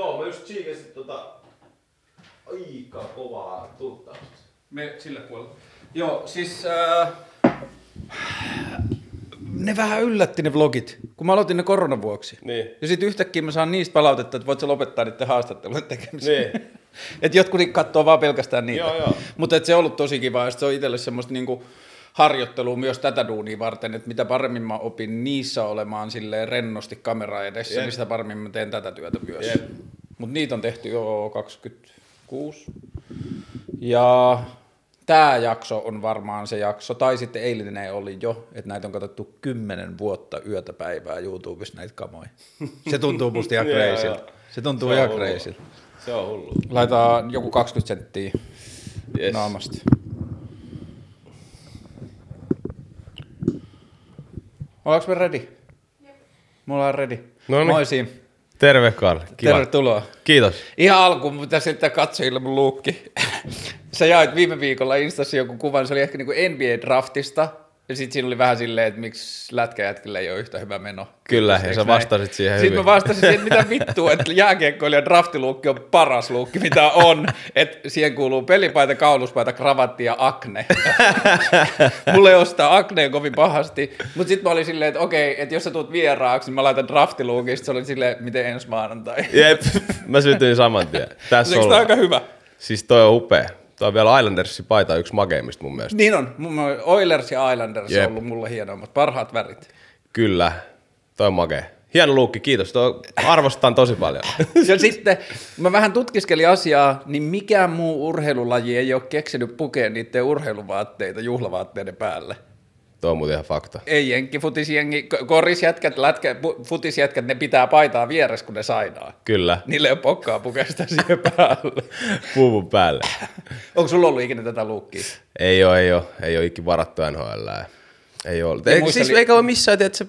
Joo, mä just tsiikasin tota aika kovaa tuttausta. Me sille puolelle. Joo, siis äh, ne vähän yllätti ne vlogit, kun mä aloitin ne koronan vuoksi. Niin. Ja sitten yhtäkkiä mä saan niistä palautetta, että voit sä lopettaa niiden haastattelujen tekemisen. Niin. että jotkut katsoo vaan pelkästään niitä. Joo, joo. Mutta se on ollut tosi kiva, ja se on itselle semmoista niinku harjoittelua myös tätä duunia varten, että mitä paremmin mä opin niissä olemaan silleen rennosti kamera edessä, Jep. niin sitä paremmin mä teen tätä työtä myös. Jep. Mutta niitä on tehty jo 26. Ja tämä jakso on varmaan se jakso, tai sitten eilinen oli jo, että näitä on katsottu kymmenen vuotta yötä päivää YouTubessa näitä kamoja. Se tuntuu musta ihan joo. Se tuntuu ihan crazyltä. Se on hullu. Laitetaan joku 20 senttiä Yes. naamasta. Ollaanko me ready? Me ollaan ready. Noniin. Moi Siim. Terve Karl, kiva. Tervetuloa. Kiitos. Ihan alkuun pitäisi selittää katsojille mun luukki. Sä jaoit viime viikolla Instassa joku kuvan, se oli ehkä niinku NBA-draftista. Ja sit siinä oli vähän silleen, että miksi lätkäjätkillä ei ole yhtä hyvä meno. Kyllä, ja sä näin? vastasit siihen Sitten hyvin. mä vastasin siihen, että mitä vittua, että jääkiekkoilijan draftiluukki on paras luukki, mitä on. Että siihen kuuluu pelipaita, kauluspaita, kravatti ja akne. Mulle sitä aknea kovin pahasti. Mutta sitten mä olin silleen, että okei, että jos sä tuut vieraaksi, niin mä laitan draftiluukin. Sitten se oli silleen, miten ensi maanantai. Jep, mä sytyin saman tien. Tässä on. aika hyvä? Siis toi on upea. Toi on vielä Islandersin paita yksi makeimmista mun mielestä. Niin on. Oilers ja Islanders Jep. on ollut mulle hienoimmat, parhaat värit. Kyllä, toi on makea. Hieno luukki, kiitos. Toi arvostan tosi paljon. Ja sitten mä vähän tutkiskelin asiaa, niin mikään muu urheilulaji ei ole keksinyt pukea niiden urheiluvaatteita juhlavaatteiden päälle. Toi on muuten ihan fakta. Ei jenkkifutisjengi, k- korisjätkät, lätkä, futisjätkät, ne pitää paitaa vieressä, kun ne sainaa. Kyllä, Niille ole pokkaa pukea sitä siihen päälle. puuvun päälle. Onko sulla ollut ikinä tätä luukkia? Ei oo, ei oo. Ei oo ikin varattu NHL. Ei oo. Ja Ei, muistelin- siis eikä ole missään, että se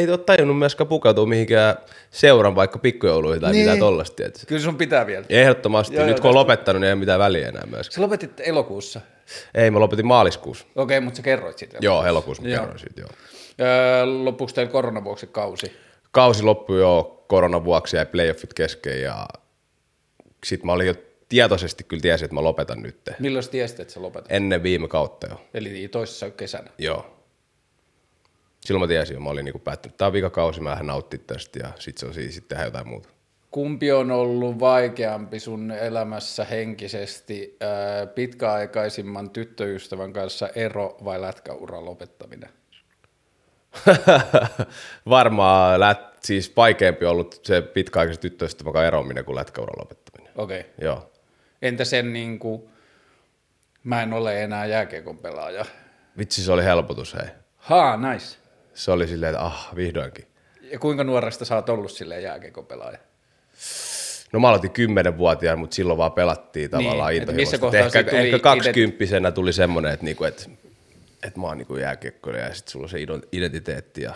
ei ole tajunnut myöskään pukeutua mihinkään seuran vaikka pikkujouluihin tai niin. mitään tollasta. Kyllä sun pitää vielä. Ehdottomasti. Joo, Nyt joo, kun on lopettanut, niin ei ole mitään väliä enää myöskään. Sä lopetit elokuussa. Ei, mä lopetin maaliskuussa. Okei, mutta sä kerroit siitä. Joo, elokuussa mä Joo. kerroin siitä, joo. Öö, loppuuko teillä koronan vuoksi kausi? Kausi loppui jo koronan vuoksi ja playoffit kesken ja sit mä olin jo tietoisesti kyllä tiesin, että mä lopetan nyt. Milloin tiesit, että sä lopetat? Ennen viime kautta jo, Eli toisessa kesänä. joo. Silloin mä tiesin jo, mä olin niinku päättänyt, että tää on vikakausi, mä lähden nauttia tästä ja sit se on siis sitten jotain muuta. Kumpi on ollut vaikeampi sun elämässä henkisesti, ää, pitkäaikaisimman tyttöystävän kanssa ero vai lätkäuran lopettaminen? Varmaan lät, siis vaikeampi ollut se pitkäaikaisen tyttöystävän kanssa eroaminen kuin lätkäuran lopettaminen. Okei. Okay. Joo. Entä sen niin kuin, mä en ole enää jääkiekon pelaaja. Vitsi, se oli helpotus, hei. Haa, nice. Se oli silleen, että ah, vihdoinkin. Ja kuinka nuoresta sä oot ollut silleen jääkiekon pelaaja? No mä aloitin kymmenenvuotiaana, mutta silloin vaan pelattiin tavallaan Niin, että missä intohimoisesti. ehkä, tuli ehkä kaksikymppisenä tuli semmoinen, että, niinku, että, että mä oon niinku jääkiekkoilija ja sitten sulla on se identiteetti ja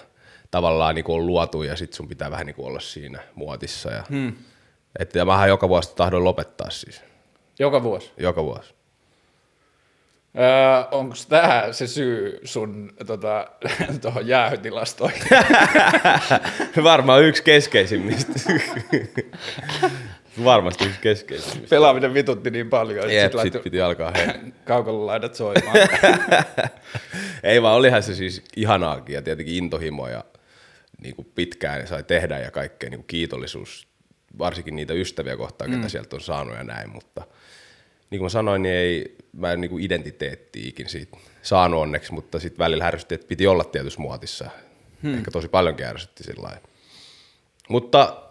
tavallaan niinku on luotu ja sitten sun pitää vähän niinku olla siinä muotissa. Ja, hmm. että, ja mähän joka vuosi tahdon lopettaa siis, Joka vuosi. joka vuosi. Öö, Onko tämä se syy sun tota, tuohon jäähytilastoihin? Varmaan yksi keskeisimmistä. Varmasti yksi keskeisimmistä. Pelaaminen vitutti niin paljon, että Jep, sit piti alkaa he. kaukololaidat soimaan. Ei vaan olihan se siis ihanaakin ja tietenkin intohimo ja niin kuin pitkään sai tehdä ja kaikkea niin kuin kiitollisuus, varsinkin niitä ystäviä kohtaan, ketä sieltä on saanut ja näin, mutta niin kuin mä sanoin, niin ei, mä en niin kuin identiteetti ikin siitä saanut onneksi, mutta sitten välillä härsytti, että piti olla tietyssä muotissa. Hmm. Ehkä tosi paljonkin ärsytti sillä. Mutta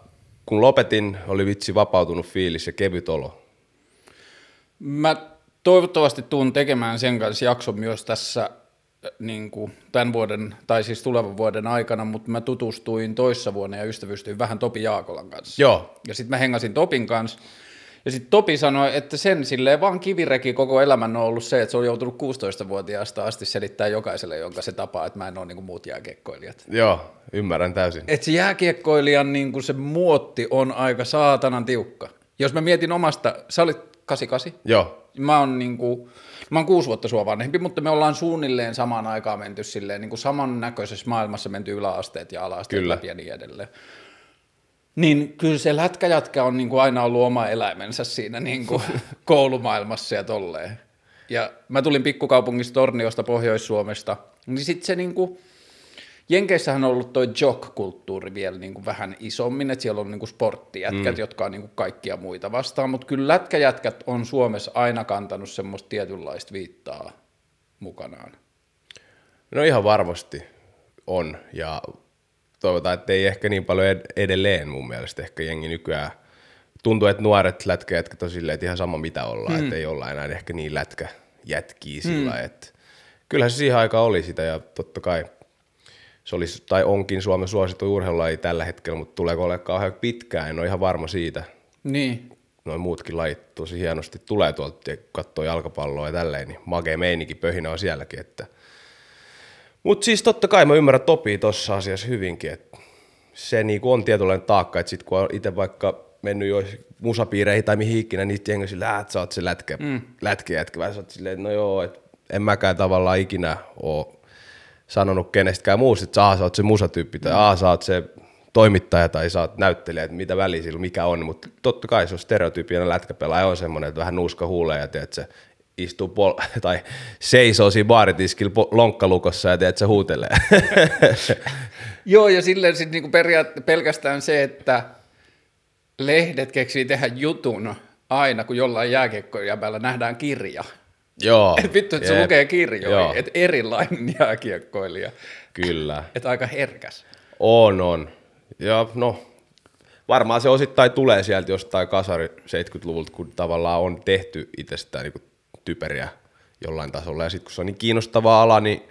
kun lopetin, oli vitsi vapautunut fiilis ja kevyt olo. Mä toivottavasti tuun tekemään sen kanssa jakson myös tässä äh, niin kuin tämän vuoden, tai siis tulevan vuoden aikana, mutta mä tutustuin toissa vuonna ja ystävystyin vähän Topi Jaakolan kanssa. Joo. Ja sitten mä hengasin Topin kanssa, ja sitten Topi sanoi, että sen silleen vaan kivireki koko elämän on ollut se, että se on joutunut 16-vuotiaasta asti selittää jokaiselle, jonka se tapaa, että mä en ole niin kuin muut jääkiekkoilijat. Joo, ymmärrän täysin. Että se jääkiekkoilijan niin kuin se muotti on aika saatanan tiukka. Jos mä mietin omasta, sä olit 88, Joo, Mä oon, niinku, mä oon kuusi vuotta sua vanhempi, mutta me ollaan suunnilleen samaan aikaan menty silleen, niinku samannäköisessä maailmassa menty yläasteet ja alaasteet Kyllä. läpi ja niin edelleen. Niin kyllä se lätkäjätkä on niin kuin aina ollut oma eläimensä siinä niin kuin koulumaailmassa ja tolleen. Ja mä tulin pikkukaupungista Torniosta Pohjois-Suomesta, niin sitten se niin kuin, Jenkeissähän on ollut toi jock-kulttuuri vielä niin kuin vähän isommin, että siellä on niin kuin sporttijätkät, mm. jotka on niin kuin kaikkia muita vastaan, mutta kyllä lätkäjätkät on Suomessa aina kantanut semmoista tietynlaista viittaa mukanaan. No ihan varmasti on, ja toivotaan, että ei ehkä niin paljon ed- edelleen mun mielestä ehkä jengi nykyään. Tuntuu, että nuoret lätkäjätkät on silleen, että ihan sama mitä ollaan, mm. että ei olla enää ehkä niin lätkäjätkiä sillä mm. että kyllähän se siihen aikaan oli sitä ja totta kai se olisi, tai onkin Suomen suosittu urheilulaji tällä hetkellä, mutta tuleeko olemaan kauhean pitkään, en ole ihan varma siitä. Niin. Noin muutkin lajit tosi hienosti tulee tuolta ja katsoo jalkapalloa ja tälleen, niin magee meininki, pöhinä on sielläkin. Että. Mutta siis totta kai mä ymmärrän Topi tuossa asiassa hyvinkin, että se niinku on tietynlainen taakka, että sit kun on itse vaikka mennyt jo musapiireihin tai mihin ikinä, niin jengi sillä, että sä oot se lätkä, mm. lätkäjätkä, vai sä oot silleen, että no joo, että en mäkään tavallaan ikinä ole sanonut kenestäkään muusta, että sä oot se musatyyppi tai mm. sä oot se toimittaja tai sä oot näyttelijä, että mitä väliä sillä mikä on, mutta totta kai se on stereotyyppinen lätkäpelaaja on semmoinen, että vähän nuuska huulee ja tiedät, se istuu pol- tai seisoo siinä baaritiskillä lonkkalukossa ja tiedät, se huutelee. Joo, ja silleen sitten niinku periaat- pelkästään se, että lehdet keksii tehdä jutun aina, kun jollain jääkiekkoja nähdään kirja. Joo. Et vittu, että se lukee kirjoja, että erilainen jääkiekkoilija. Kyllä. Että aika herkäs. On, on. Ja no, varmaan se osittain tulee sieltä jostain kasari 70-luvulta, kun tavallaan on tehty itsestään niin typeriä jollain tasolla. Ja sitten kun se on niin kiinnostava ala, niin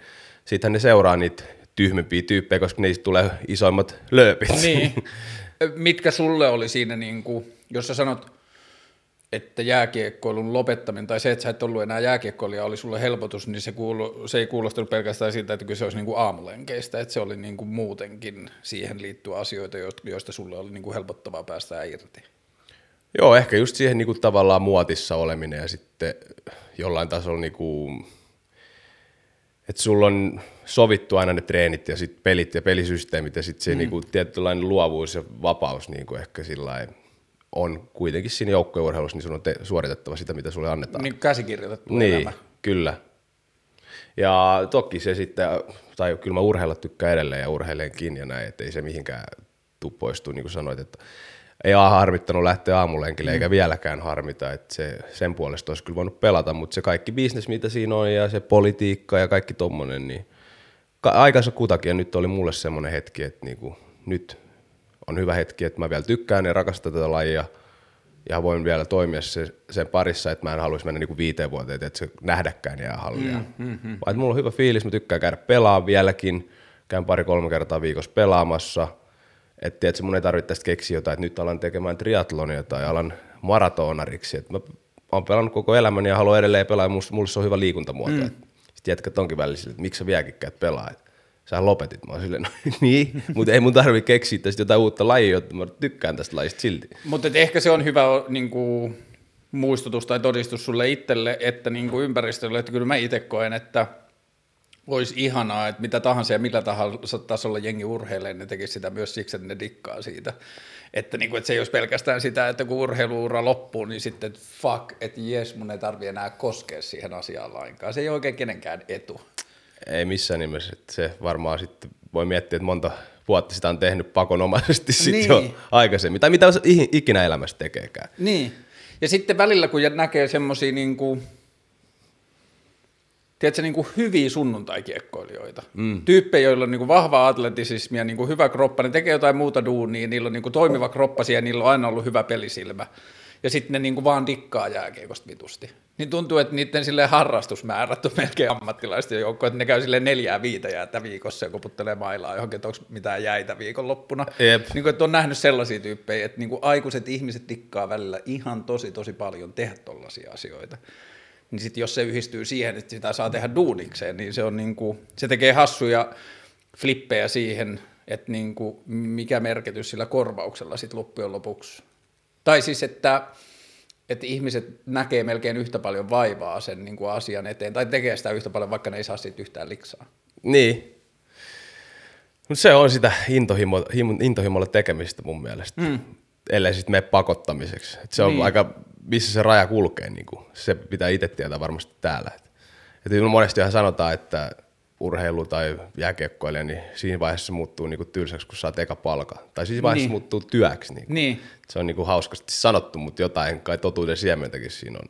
sittenhän ne seuraa niitä tyhmempiä tyyppejä, koska niistä tulee isoimmat lööpit. Niin. Mitkä sulle oli siinä, niin kuin, jos sä sanot että jääkiekkoilun lopettaminen tai se, että sä et ollut enää jääkiekkoilija oli sulle helpotus, niin se, kuulu, se ei kuulostanut pelkästään siltä, että se olisi niin kuin aamulenkeistä, että se oli niin kuin muutenkin siihen liittyä asioita, joista sulle oli niin kuin helpottavaa päästä irti. Joo, ehkä just siihen niin kuin tavallaan muotissa oleminen ja sitten jollain tasolla, niin kuin, että sulla on sovittu aina ne treenit ja sitten pelit ja pelisysteemit ja sitten se mm. niin kuin, tietynlainen luovuus ja vapaus niin kuin ehkä sillä on kuitenkin siinä joukkueurheilussa, niin sun on te- suoritettava sitä, mitä sulle annetaan. Niin käsikirjoitettu niin, elämä. kyllä. Ja toki se sitten, tai kyllä mä urheilla tykkään edelleen ja urheilenkin ja näin, että ei se mihinkään tuu poistuu, niin kuin sanoit, että ei ole harmittanut lähteä aamulenkille, mm. eikä vieläkään harmita, että se, sen puolesta olisi kyllä voinut pelata, mutta se kaikki bisnes, mitä siinä on, ja se politiikka ja kaikki tommonen, niin aikansa kutakin, ja nyt oli mulle semmoinen hetki, että niinku, nyt on hyvä hetki, että mä vielä tykkään ja rakastan tätä lajia ja voin vielä toimia se, sen parissa, että mä en haluaisi mennä niinku viiteen vuoteen, että se nähdäkään jää hallia. Mm, mm, mm. Vaan mulla on hyvä fiilis, mä tykkään käydä pelaa vieläkin, käyn pari-kolme kertaa viikossa pelaamassa, että tiedätkö, mun ei tarvitse tästä keksiä jotain, että nyt alan tekemään triatlonia tai alan maratonariksi, että mä oon pelannut koko elämäni ja haluan edelleen pelaa, ja mulle se on hyvä liikuntamuoto. Mm. Sitten jätkät onkin välissä, että miksi sä vieläkin käyt pelaa. Sä lopetit. Mä oon silleen, no niin, mutta ei mun tarvi keksiä tästä jotain uutta lajia, jotta mä tykkään tästä lajista silti. Mutta ehkä se on hyvä niin kuin, muistutus tai todistus sulle itselle, että niin kuin ympäristölle, että kyllä mä itse koen, että olisi ihanaa, että mitä tahansa ja millä tahansa tasolla jengi urheilee, ne tekisi sitä myös siksi, että ne dikkaa siitä. Että, niin kuin, että se ei olisi pelkästään sitä, että kun urheiluura loppuu, niin sitten fuck, että jes, mun ei tarvi enää koskea siihen asiaan lainkaan. Se ei ole oikein kenenkään etu. Ei missään nimessä. Että se varmaan sitten voi miettiä, että monta vuotta sitä on tehnyt pakonomaisesti niin. sit jo aikaisemmin. Tai mitä ikinä elämässä tekeekään. Niin. Ja sitten välillä, kun näkee semmoisia niin kuin, tiedätkö, niin kuin hyviä sunnuntaikiekkoilijoita. Mm. Tyyppejä, joilla on niin kuin vahva atletisismi ja niin kuin hyvä kroppa, ne tekee jotain muuta duunia, niillä on niin kuin toimiva kroppa ja niillä on aina ollut hyvä pelisilmä. Ja sitten ne niin kuin vaan dikkaa jääkiekosta vitusti niin tuntuu, että niiden sille harrastusmäärät on melkein ammattilaisten joukko, että ne käy sille neljää viitä jäätä viikossa ja koputtelee mailaa johonkin, että onko mitään jäitä viikonloppuna. Yep. Niin kuin, että on nähnyt sellaisia tyyppejä, että niin kuin aikuiset ihmiset tikkaa välillä ihan tosi tosi paljon tehdä tollaisia asioita. Niin sitten jos se yhdistyy siihen, että sitä saa tehdä duunikseen, niin se, on niin kuin, se tekee hassuja flippejä siihen, että niin kuin, mikä merkitys sillä korvauksella sitten loppujen lopuksi. Tai siis, että että ihmiset näkee melkein yhtä paljon vaivaa sen niin kuin asian eteen, tai tekee sitä yhtä paljon, vaikka ne ei saa siitä yhtään liksaa. Niin. Mutta se on sitä intohimo, himo, intohimolla tekemistä mun mielestä, mm. ellei sitten mene pakottamiseksi. Et se on Niin. aika, missä se raja kulkee, niin kuin. se pitää itse tietää varmasti täällä. Et, et monestihan sanotaan, että urheilu tai jääkiekkoilija, niin siinä vaiheessa se muuttuu niin kuin tylsäksi, kun saat eka palka. Tai siinä vaiheessa Niin. se muuttuu työksi. Niin. Niin. Se on niin kuin hauskasti sanottu, mutta jotain kai totuuden siementäkin siinä on.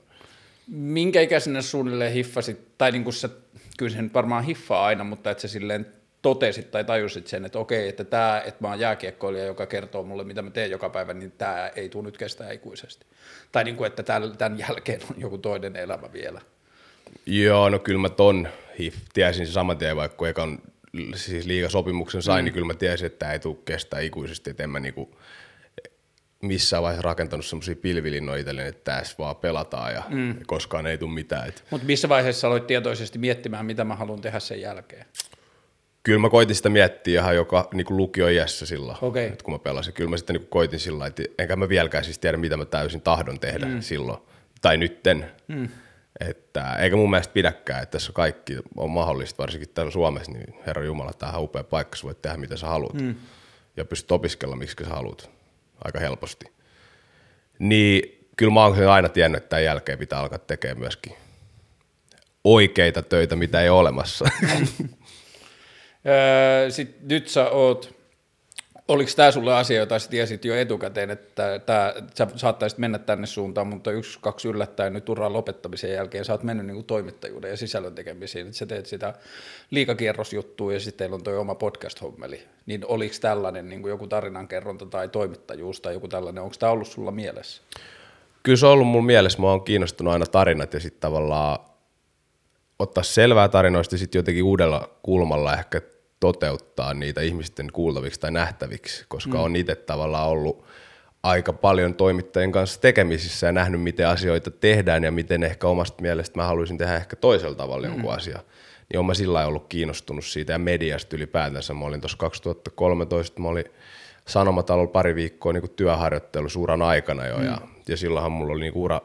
Minkä ikäisenä suunnilleen hiffasit, tai niin kuin sä, kyllä se nyt varmaan hiffaa aina, mutta että sä silleen totesit tai tajusit sen, että okei, että tämä, että mä oon jääkiekkoilija, joka kertoo mulle, mitä mä teen joka päivä, niin tämä ei tule nyt kestää ikuisesti. Tai niin kuin, että tämän, jälkeen on joku toinen elämä vielä. Joo, no kyllä mä ton hif, tiesin se saman tien, vaikka kun ekan siis liigasopimuksen sain, mm. niin kyllä mä tiesin, että tämä ei tule kestää ikuisesti, että en mä niinku missään vaiheessa rakentanut semmoisia pilvilinnoja itselleni, että tässä vaan pelataan ja mm. koskaan ei tule mitään. Et Mutta missä vaiheessa aloit tietoisesti miettimään, mitä mä haluan tehdä sen jälkeen? Kyllä mä koitin sitä miettiä ihan joka niin lukioiässä silloin, Okei. että kun mä pelasin. Kyllä mä sitten niin koitin sillä että enkä mä vieläkään siis tiedä, mitä mä täysin tahdon tehdä mm. silloin. Tai nytten. Mm. Että, eikä mun mielestä pidäkään, että tässä kaikki on mahdollista, varsinkin täällä Suomessa, niin Herra Jumala, tämähän on upea paikka, sä voit tehdä mitä sä haluat. Mm. Ja pystyt opiskella, miksi sä haluat, aika helposti. Niin kyllä mä oon aina tiennyt, että tämän jälkeen pitää alkaa tekemään myöskin oikeita töitä, mitä ei ole olemassa. Öö, sit nyt sä oot, oliko tämä sulle asia, jota sä tiesit jo etukäteen, että tää, sä saattaisit mennä tänne suuntaan, mutta yksi, kaksi yllättäen nyt uran lopettamisen jälkeen sä oot mennyt niinku toimittajuuden ja sisällön tekemisiin, että sä teet sitä liikakierrosjuttua ja sitten teillä on toi oma podcast-hommeli, niin oliko tällainen niinku joku tarinankerronta tai toimittajuus tai joku tällainen, onko tämä ollut sulla mielessä? kyllä se on ollut mun mielessä, mä oon kiinnostunut aina tarinat ja sitten tavallaan ottaa selvää tarinoista sitten jotenkin uudella kulmalla ehkä toteuttaa niitä ihmisten kuultaviksi tai nähtäviksi, koska mm. on itse tavallaan ollut aika paljon toimittajien kanssa tekemisissä ja nähnyt, miten asioita tehdään ja miten ehkä omasta mielestä mä haluaisin tehdä ehkä toisella tavalla mm. jonkun asia. Niin on mä sillä ollut kiinnostunut siitä ja mediasta ylipäätänsä. Mä olin tuossa 2013, mä olin Sanomatalolla pari viikkoa niin työharjoittelu uran aikana jo, mm. ja, ja silloinhan mulla oli niin ura,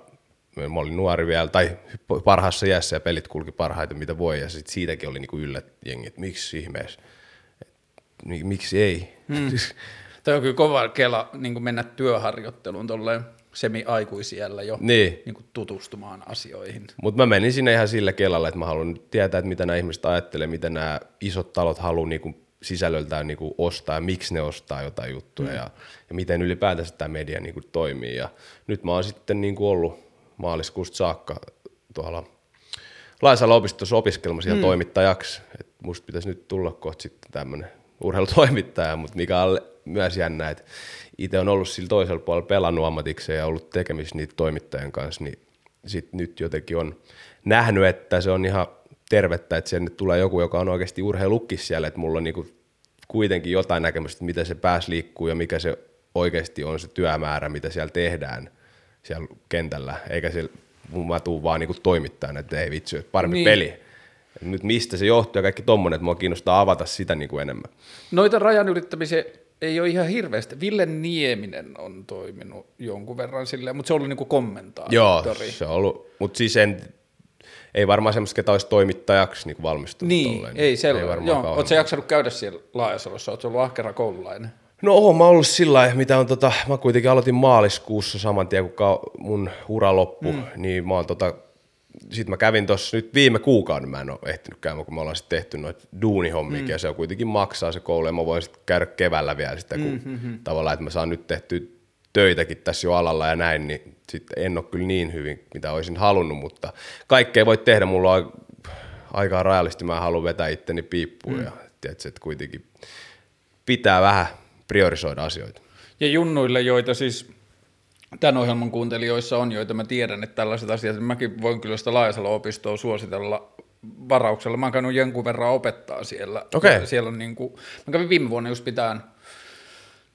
mä olin nuori vielä, tai parhaassa iässä ja pelit kulki parhaiten mitä voi, ja sit siitäkin oli niin yllät jengi, että miksi ihmeessä, Et mi- miksi ei. Mm. Tämä on kyllä kova kela niin mennä työharjoitteluun tolleen semi-aikuisiellä jo niin, niin tutustumaan asioihin. mutta mä menin sinne ihan sillä kelalla, että mä haluan tietää, että mitä nämä ihmiset ajattelee, mitä nämä isot talot haluaa niin sisällöltään niin ostaa ja miksi ne ostaa jotain juttuja mm. ja, ja miten ylipäätänsä tämä media niin kuin toimii. Ja nyt mä oon sitten niin kuin ollut maaliskuusta saakka tuolla Laisalla opistossa ihan mm. toimittajaksi. Et musta pitäisi nyt tulla kohta sitten tämmöinen urheilutoimittaja, mutta mikä on myös jännä, että itse on ollut sillä toisella puolella pelannut ammatikseen ja ollut tekemisissä niitä toimittajien kanssa, niin sit nyt jotenkin on nähnyt, että se on ihan tervettä, että sinne tulee joku, joka on oikeasti urheilukkis siellä, että mulla on niinku kuitenkin jotain näkemystä, että miten se pääs liikkuu ja mikä se oikeasti on se työmäärä, mitä siellä tehdään siellä kentällä, eikä siellä, mä tuun vaan niinku toimittajana, että ei vitsi, että parempi Niin. niin. peli. Nyt mistä se johtuu ja kaikki tommonen, että mua kiinnostaa avata sitä niinku enemmän. Noita rajan ylittämisiä ei ole ihan hirveästi. Ville Nieminen on toiminut jonkun verran silleen, mutta se on ollut niinku kommentaattori. Joo, se on ollut, mutta siis en, ei varmaan semmoista, ketä olisi toimittajaksi niin valmistunut Niin, tolleen. ei sellainen. varmaan Joo, ootko jaksanut käydä siellä Laajasalossa? Ootko ollut ahkera koululainen? No oon mä ollut sillä lailla, mitä on tota, mä kuitenkin aloitin maaliskuussa saman tien, kun mun ura loppu, mm. niin mä oon tota, sit mä kävin tossa nyt viime kuukauden, mä en ole ehtinyt käymään, kun me ollaan sitten tehty noita duunihommia, mm. ja se on kuitenkin maksaa se koulu, ja mä voin sitten käydä keväällä vielä sitä, kun mm-hmm. tavallaan, että mä saan nyt tehtyä töitäkin tässä jo alalla ja näin, niin sitten en ole kyllä niin hyvin, mitä olisin halunnut, mutta kaikkea voi tehdä, mulla on aikaa rajallisesti, mä haluan vetää itteni piippuun, mm. ja tiedätkö, että kuitenkin pitää vähän priorisoida asioita. Ja junnuille, joita siis tämän ohjelman kuuntelijoissa on, joita mä tiedän, että tällaiset asiat, niin mäkin voin kyllä sitä Laajasalo-opistoa suositella varauksella. Mä oon käynyt jonkun verran opettaa siellä. Ja Siellä on niin kuin, mä kävin viime vuonna just pitään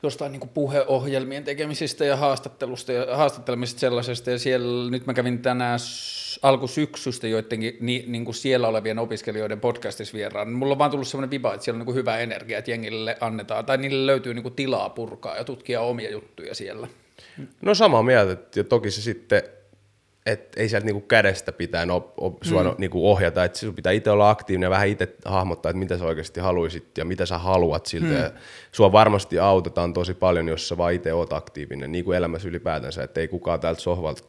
jostain niin puheohjelmien tekemisistä ja haastattelusta ja haastattelemisesta sellaisesta, ja siellä nyt mä kävin tänään alkusyksystä joidenkin ni, niin kuin siellä olevien opiskelijoiden podcastissa vieraan. Mulla on vaan tullut semmoinen viba, että siellä on niin hyvä energia, että jengille annetaan, tai niille löytyy niin tilaa purkaa ja tutkia omia juttuja siellä. No samaa mieltä, ja toki se sitten, et ei sieltä niinku kädestä pitää op, op, sua mm. niinku ohjata, että sun pitää itse olla aktiivinen ja vähän itse hahmottaa, että mitä sä oikeasti haluaisit ja mitä sä haluat siltä. Mm. Ja sua varmasti autetaan tosi paljon, jos sä vaan itse oot aktiivinen, niin kuin elämässä ylipäätänsä, että ei kukaan täältä sohvalta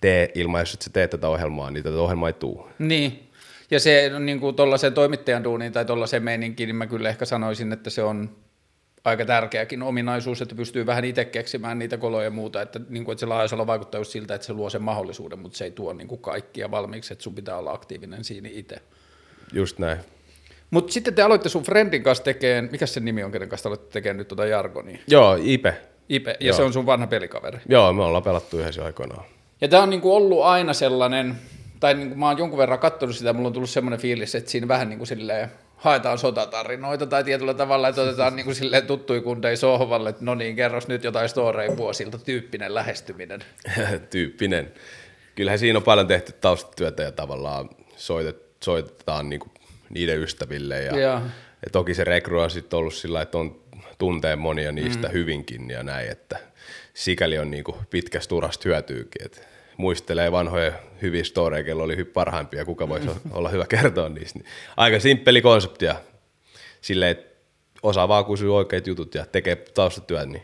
tee ilman, jos et sä teet tätä ohjelmaa, niin tätä ohjelmaa ei tuu. Niin, ja se no, niin kuin tuollaisen toimittajan duuniin tai tuollaisen meininkiin, niin mä kyllä ehkä sanoisin, että se on aika tärkeäkin ominaisuus, että pystyy vähän itse keksimään niitä koloja ja muuta, että, niin kuin, että se laajasalo vaikuttaa just siltä, että se luo sen mahdollisuuden, mutta se ei tuo niin kuin kaikkia valmiiksi, että sun pitää olla aktiivinen siinä itse. Just näin. Mutta sitten te aloitte sun friendin kanssa tekemään, mikä se nimi on, kenen kanssa te aloitte tekemään nyt tuota jargonia? Joo, Ipe. Ipe, ja Joo. se on sun vanha pelikaveri. Joo, me ollaan pelattu yhdessä aikoinaan. Ja tämä on niinku ollut aina sellainen, tai niinku mä oon jonkun verran katsonut sitä, mulla on tullut semmoinen fiilis, että siinä vähän niinku silleen haetaan sotatarinoita tai tietyllä tavalla, että otetaan niinku silleen tuttui kundei sohvalle, että no niin, kerros nyt jotain storei vuosilta, tyyppinen lähestyminen. tyyppinen. Kyllähän siinä on paljon tehty taustatyötä ja tavallaan soitet, soitetaan niinku niiden ystäville. Ja, Joo. ja toki se rekry on sitten ollut sillä, että on tuntee monia niistä mm. hyvinkin ja näin, että sikäli on niinku pitkästä urasta hyötyykin. Et muistelee vanhoja hyviä storeja, kello oli parhaimpia, kuka voisi olla hyvä kertoa niistä. Niin aika simppeli konsepti ja silleen, että osaa vaan kysyä oikeat jutut ja tekee taustatyöt, niin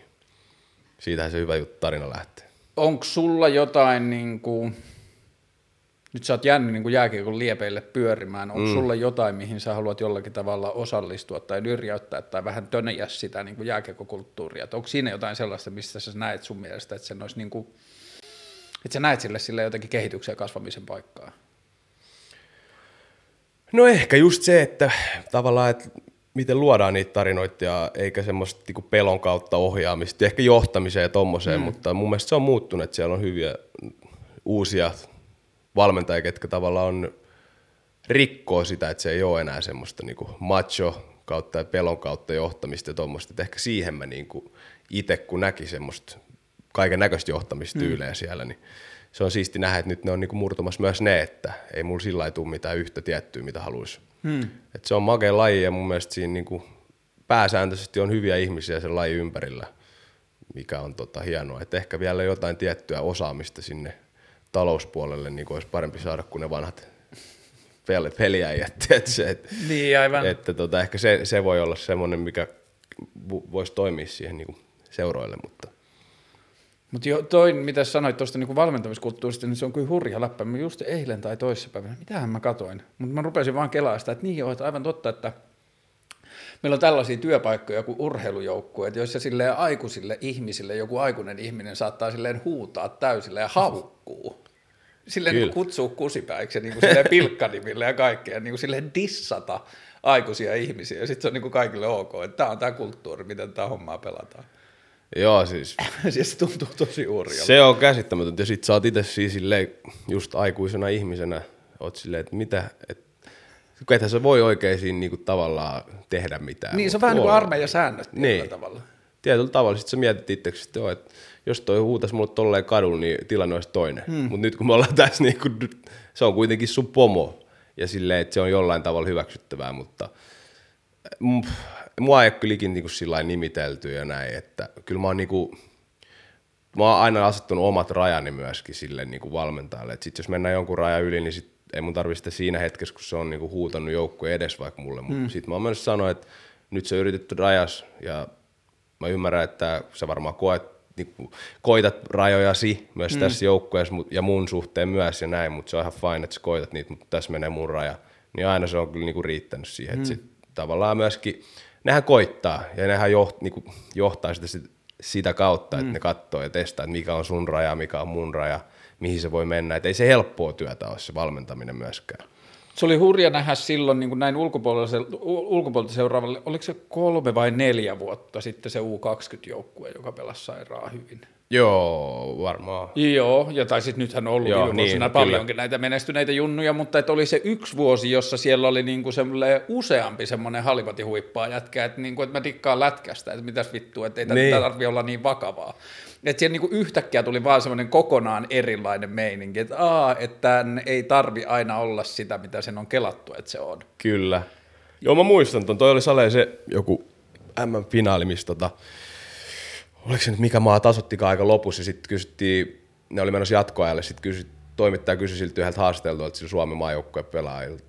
siitähän se hyvä juttu tarina lähtee. Onko sulla jotain, niinku, nyt sä oot jäänyt niinku jääkiekon liepeille pyörimään, onko mm. sulla jotain, mihin sä haluat jollakin tavalla osallistua tai nyrjäyttää tai vähän tönejä sitä niinku jääkiekokulttuuria? Onko siinä jotain sellaista, mistä sä näet sun mielestä, että, sen olisi niinku, että sä näet sille, sille jotenkin kehityksen ja kasvamisen paikkaa? No ehkä just se, että tavallaan, että miten luodaan niitä tarinoita ja eikä semmoista niinku pelon kautta ohjaamista, ehkä johtamiseen ja tommoseen, mm. mutta mun mielestä se on muuttunut, että siellä on hyviä uusia valmentajia, ketkä tavallaan on rikkoo sitä, että se ei ole enää semmoista niinku macho kautta ja pelon kautta johtamista ja tuommoista. Että ehkä siihen mä niinku itse, kun näki semmoista kaiken näköistä johtamistyylejä mm. siellä, niin se on siisti nähdä, että nyt ne on niinku murtumassa myös ne, että ei mulla sillä ei tule mitään yhtä tiettyä, mitä haluaisi. Hmm. Et se on makea laji ja mun mielestä siinä niinku pääsääntöisesti on hyviä ihmisiä sen lajin ympärillä, mikä on tota hienoa. Et ehkä vielä jotain tiettyä osaamista sinne talouspuolelle niin olisi parempi saada kuin ne vanhat pel- peliäijät. Et Niin, aivan. että tota, ehkä se, se voi olla semmoinen, mikä voisi toimia siihen niin seuroille, mutta Mutta jo toi, mitä sanoit tuosta niin valmentamiskulttuurista, niin se on kyllä hurja läppä. Mä just eilen tai toissapäivänä, mitähän mä katoin. Mutta mä rupesin vaan kelaa sitä, että niin joo, että aivan totta, että meillä on tällaisia työpaikkoja kuin urheilujoukkueet, joissa silleen aikuisille ihmisille joku aikuinen ihminen saattaa silleen huutaa täysillä ja haukkuu. Silleen niin Kyllä. kutsuu kusipäiksi ja niin kuin silleen pilkkanimille ja kaikkea, niin kuin silleen dissata aikuisia ihmisiä. Ja sitten se on niin kuin kaikille ok, että tämä on tämä kulttuuri, miten tämä hommaa pelataan. Joo siis Siis se tuntuu tosi hurjalta. se on käsittämätöntä. Ja sit sä oot itse siis silleen, just aikuisena ihmisenä, oot silleen, että mitä, että ethän sä voi oikein siinä niinku tavallaan tehdä mitään. Niin, se on vähän niin kuin voi. armeijasäännöt Niin. niin. tavalla. Tietyllä tavalla sit sä mietit itseksi, että, joo, että jos toi huutas mulle tolleen kadulla, niin tilanne olisi toinen. Hmm. Mutta nyt kun me ollaan tässä, niin kun, se on kuitenkin sun pomo. Ja silleen, että se on jollain tavalla hyväksyttävää, mutta mm, mua ei ole kyllä ikinä niin sillä nimitelty ja näin, että kyllä mä oon niinku, mä oon aina asettanut omat rajani myöskin sille niin kuin valmentajalle. Et sit jos mennään jonkun rajan yli, niin sit ei mun tarvitse sitä siinä hetkessä, kun se on niin kuin huutanut joukkueen edes vaikka mulle. Mm. Sitten mä oon myös sanoa, että nyt se yritetty rajas ja mä ymmärrän, että sä varmaan koet, niin kuin, koitat rajojasi myös mm. tässä joukkueessa ja mun suhteen myös ja näin, mutta se on ihan fine, että sä koitat niitä, mutta tässä menee mun raja. Niin aina se on kyllä niin kuin riittänyt siihen, että sit tavallaan myöskin, nehän koittaa ja nehän joht, niin kuin johtaa sitä, sit- sitä kautta, että ne katsoo ja testaa, että mikä on sun raja, mikä on mun raja, mihin se voi mennä. Että ei se helppoa työtä ole se valmentaminen myöskään. Se oli hurja nähdä silloin niin kuin näin ulkopuolelta, ulkopuolelta seuraavalle, oliko se kolme vai neljä vuotta sitten se U20-joukkue, joka pelasi sairaan hyvin. Joo, varmaan. Joo, ja tai sitten nythän on ollut Joo, viime niin, paljonkin kyllä. näitä menestyneitä junnuja, mutta että oli se yksi vuosi, jossa siellä oli niinku semmoinen useampi semmoinen halivatihuippaa jätkä, että, niinku, että mä dikkaan lätkästä, että mitäs vittua, että ei Niin. niin. tarvitse olla niin vakavaa. Että siellä niinku yhtäkkiä tuli vaan semmoinen kokonaan erilainen meininki, että, aa, että ei tarvi aina olla sitä, mitä sen on kelattu, että se on. Kyllä. Joo, mä muistan ton. Toi oli Sale se joku M-finaali, missä tota, oliko se nyt mikä maa tasottikaan aika lopussa, ja sitten kysyttiin, ne oli menossa jatkoajalle, sitten kysyt, toimittaja kysyi siltä yhdeltä haasteltu, sillä Suomen maajoukkueen pelaajalta,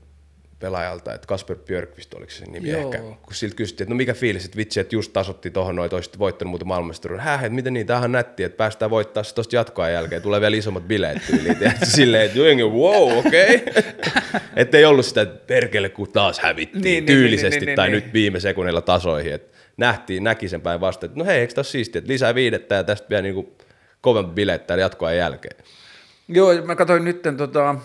pelaajalta, että Kasper Björkvist oliko se nimi Joo. ehkä, kun siltä kysyttiin, että no mikä fiilis, että vitsi, että just tasotti tohon noin, toiset voittanut muuten maailmanmestaruuden. Häh, että miten niin, tämähän nätti, että päästään voittaa se tosta jatkoa jälkeen, tulee vielä isommat bileet tyyliin, tiedätkö, silleen, että jengi, wow, okei. Okay. että ei ollut sitä, että perkele, kun taas hävittiin Niin, niin, tyylisesti niin, niin, tai niin. nyt viime sekunnilla tasoihin, että nähtiin, näki sen päin vasta, että no hei, eikö tässä siistiä, että lisää viidettä ja tästä vielä niinku kovempi bileet täällä jatkoa jälkeen. Joo, mä katsoin nyt tota,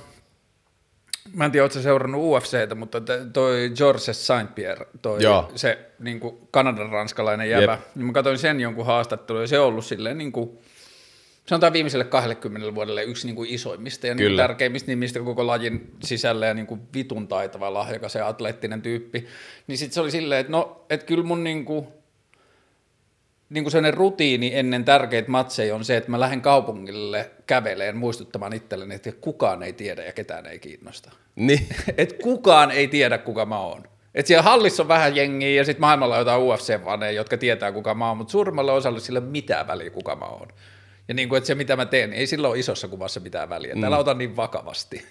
mä en tiedä, ootko seurannut UFCtä, mutta toi Georges Saint-Pierre, toi Joo. se niin kuin Kanadan ranskalainen jäbä, Jep. niin mä katsoin sen jonkun haastattelun, ja se on ollut silleen niin kuin, sanotaan viimeiselle 20 vuodelle yksi niin kuin isoimmista ja niin kuin Kyllä. tärkeimmistä nimistä koko lajin sisällä ja niin kuin vitun taitava, lahjakas ja atleettinen tyyppi. Niin sitten se oli silleen, että no, että kyllä mun niin kuin, niin kuin sellainen rutiini ennen tärkeitä matseja on se, että mä lähden kaupungille käveleen muistuttamaan itselleni, että kukaan ei tiedä ja ketään ei kiinnosta. Niin, Et kukaan ei tiedä, kuka mä oon. Et siellä hallissa on vähän jengiä ja sitten maailmalla on jotain UFC-vaneja, jotka tietää, kuka mä oon, mutta suurimmalle osalle sillä ei mitään väliä, kuka mä oon. Ja niin kuin, että se, mitä mä teen, ei sillä ole isossa kuvassa mitään väliä. Mm. Täällä otan niin vakavasti.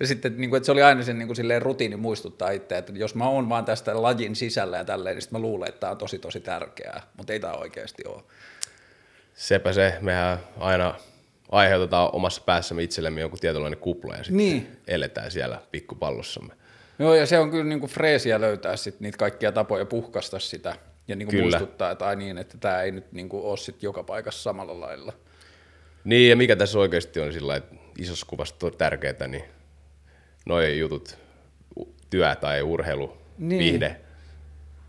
Ja sitten, niin kuin, että se oli aina sen niin kuin, silleen rutiini muistuttaa itse, että jos mä oon vaan tästä lajin sisällä ja tälleen, niin sitten mä luulen, että tämä on tosi, tosi tärkeää. Mutta ei tämä oikeasti ole. sepä se, mehän aina aiheutetaan omassa päässämme itsellemme joku tietynlainen kupla ja sitten Niin. eletään siellä pikkupallossamme. Joo, ja se on kyllä niin kuin freesiä löytää sit niitä kaikkia tapoja puhkasta sitä ja niin kuin muistuttaa, että ai niin, että tämä ei nyt niin kuin ole sit joka paikassa samalla lailla. Niin, ja mikä tässä oikeasti on sillä että isossa kuvassa on tärkeää, niin noi jutut, työ tai urheilu, Niin. niin. viihde,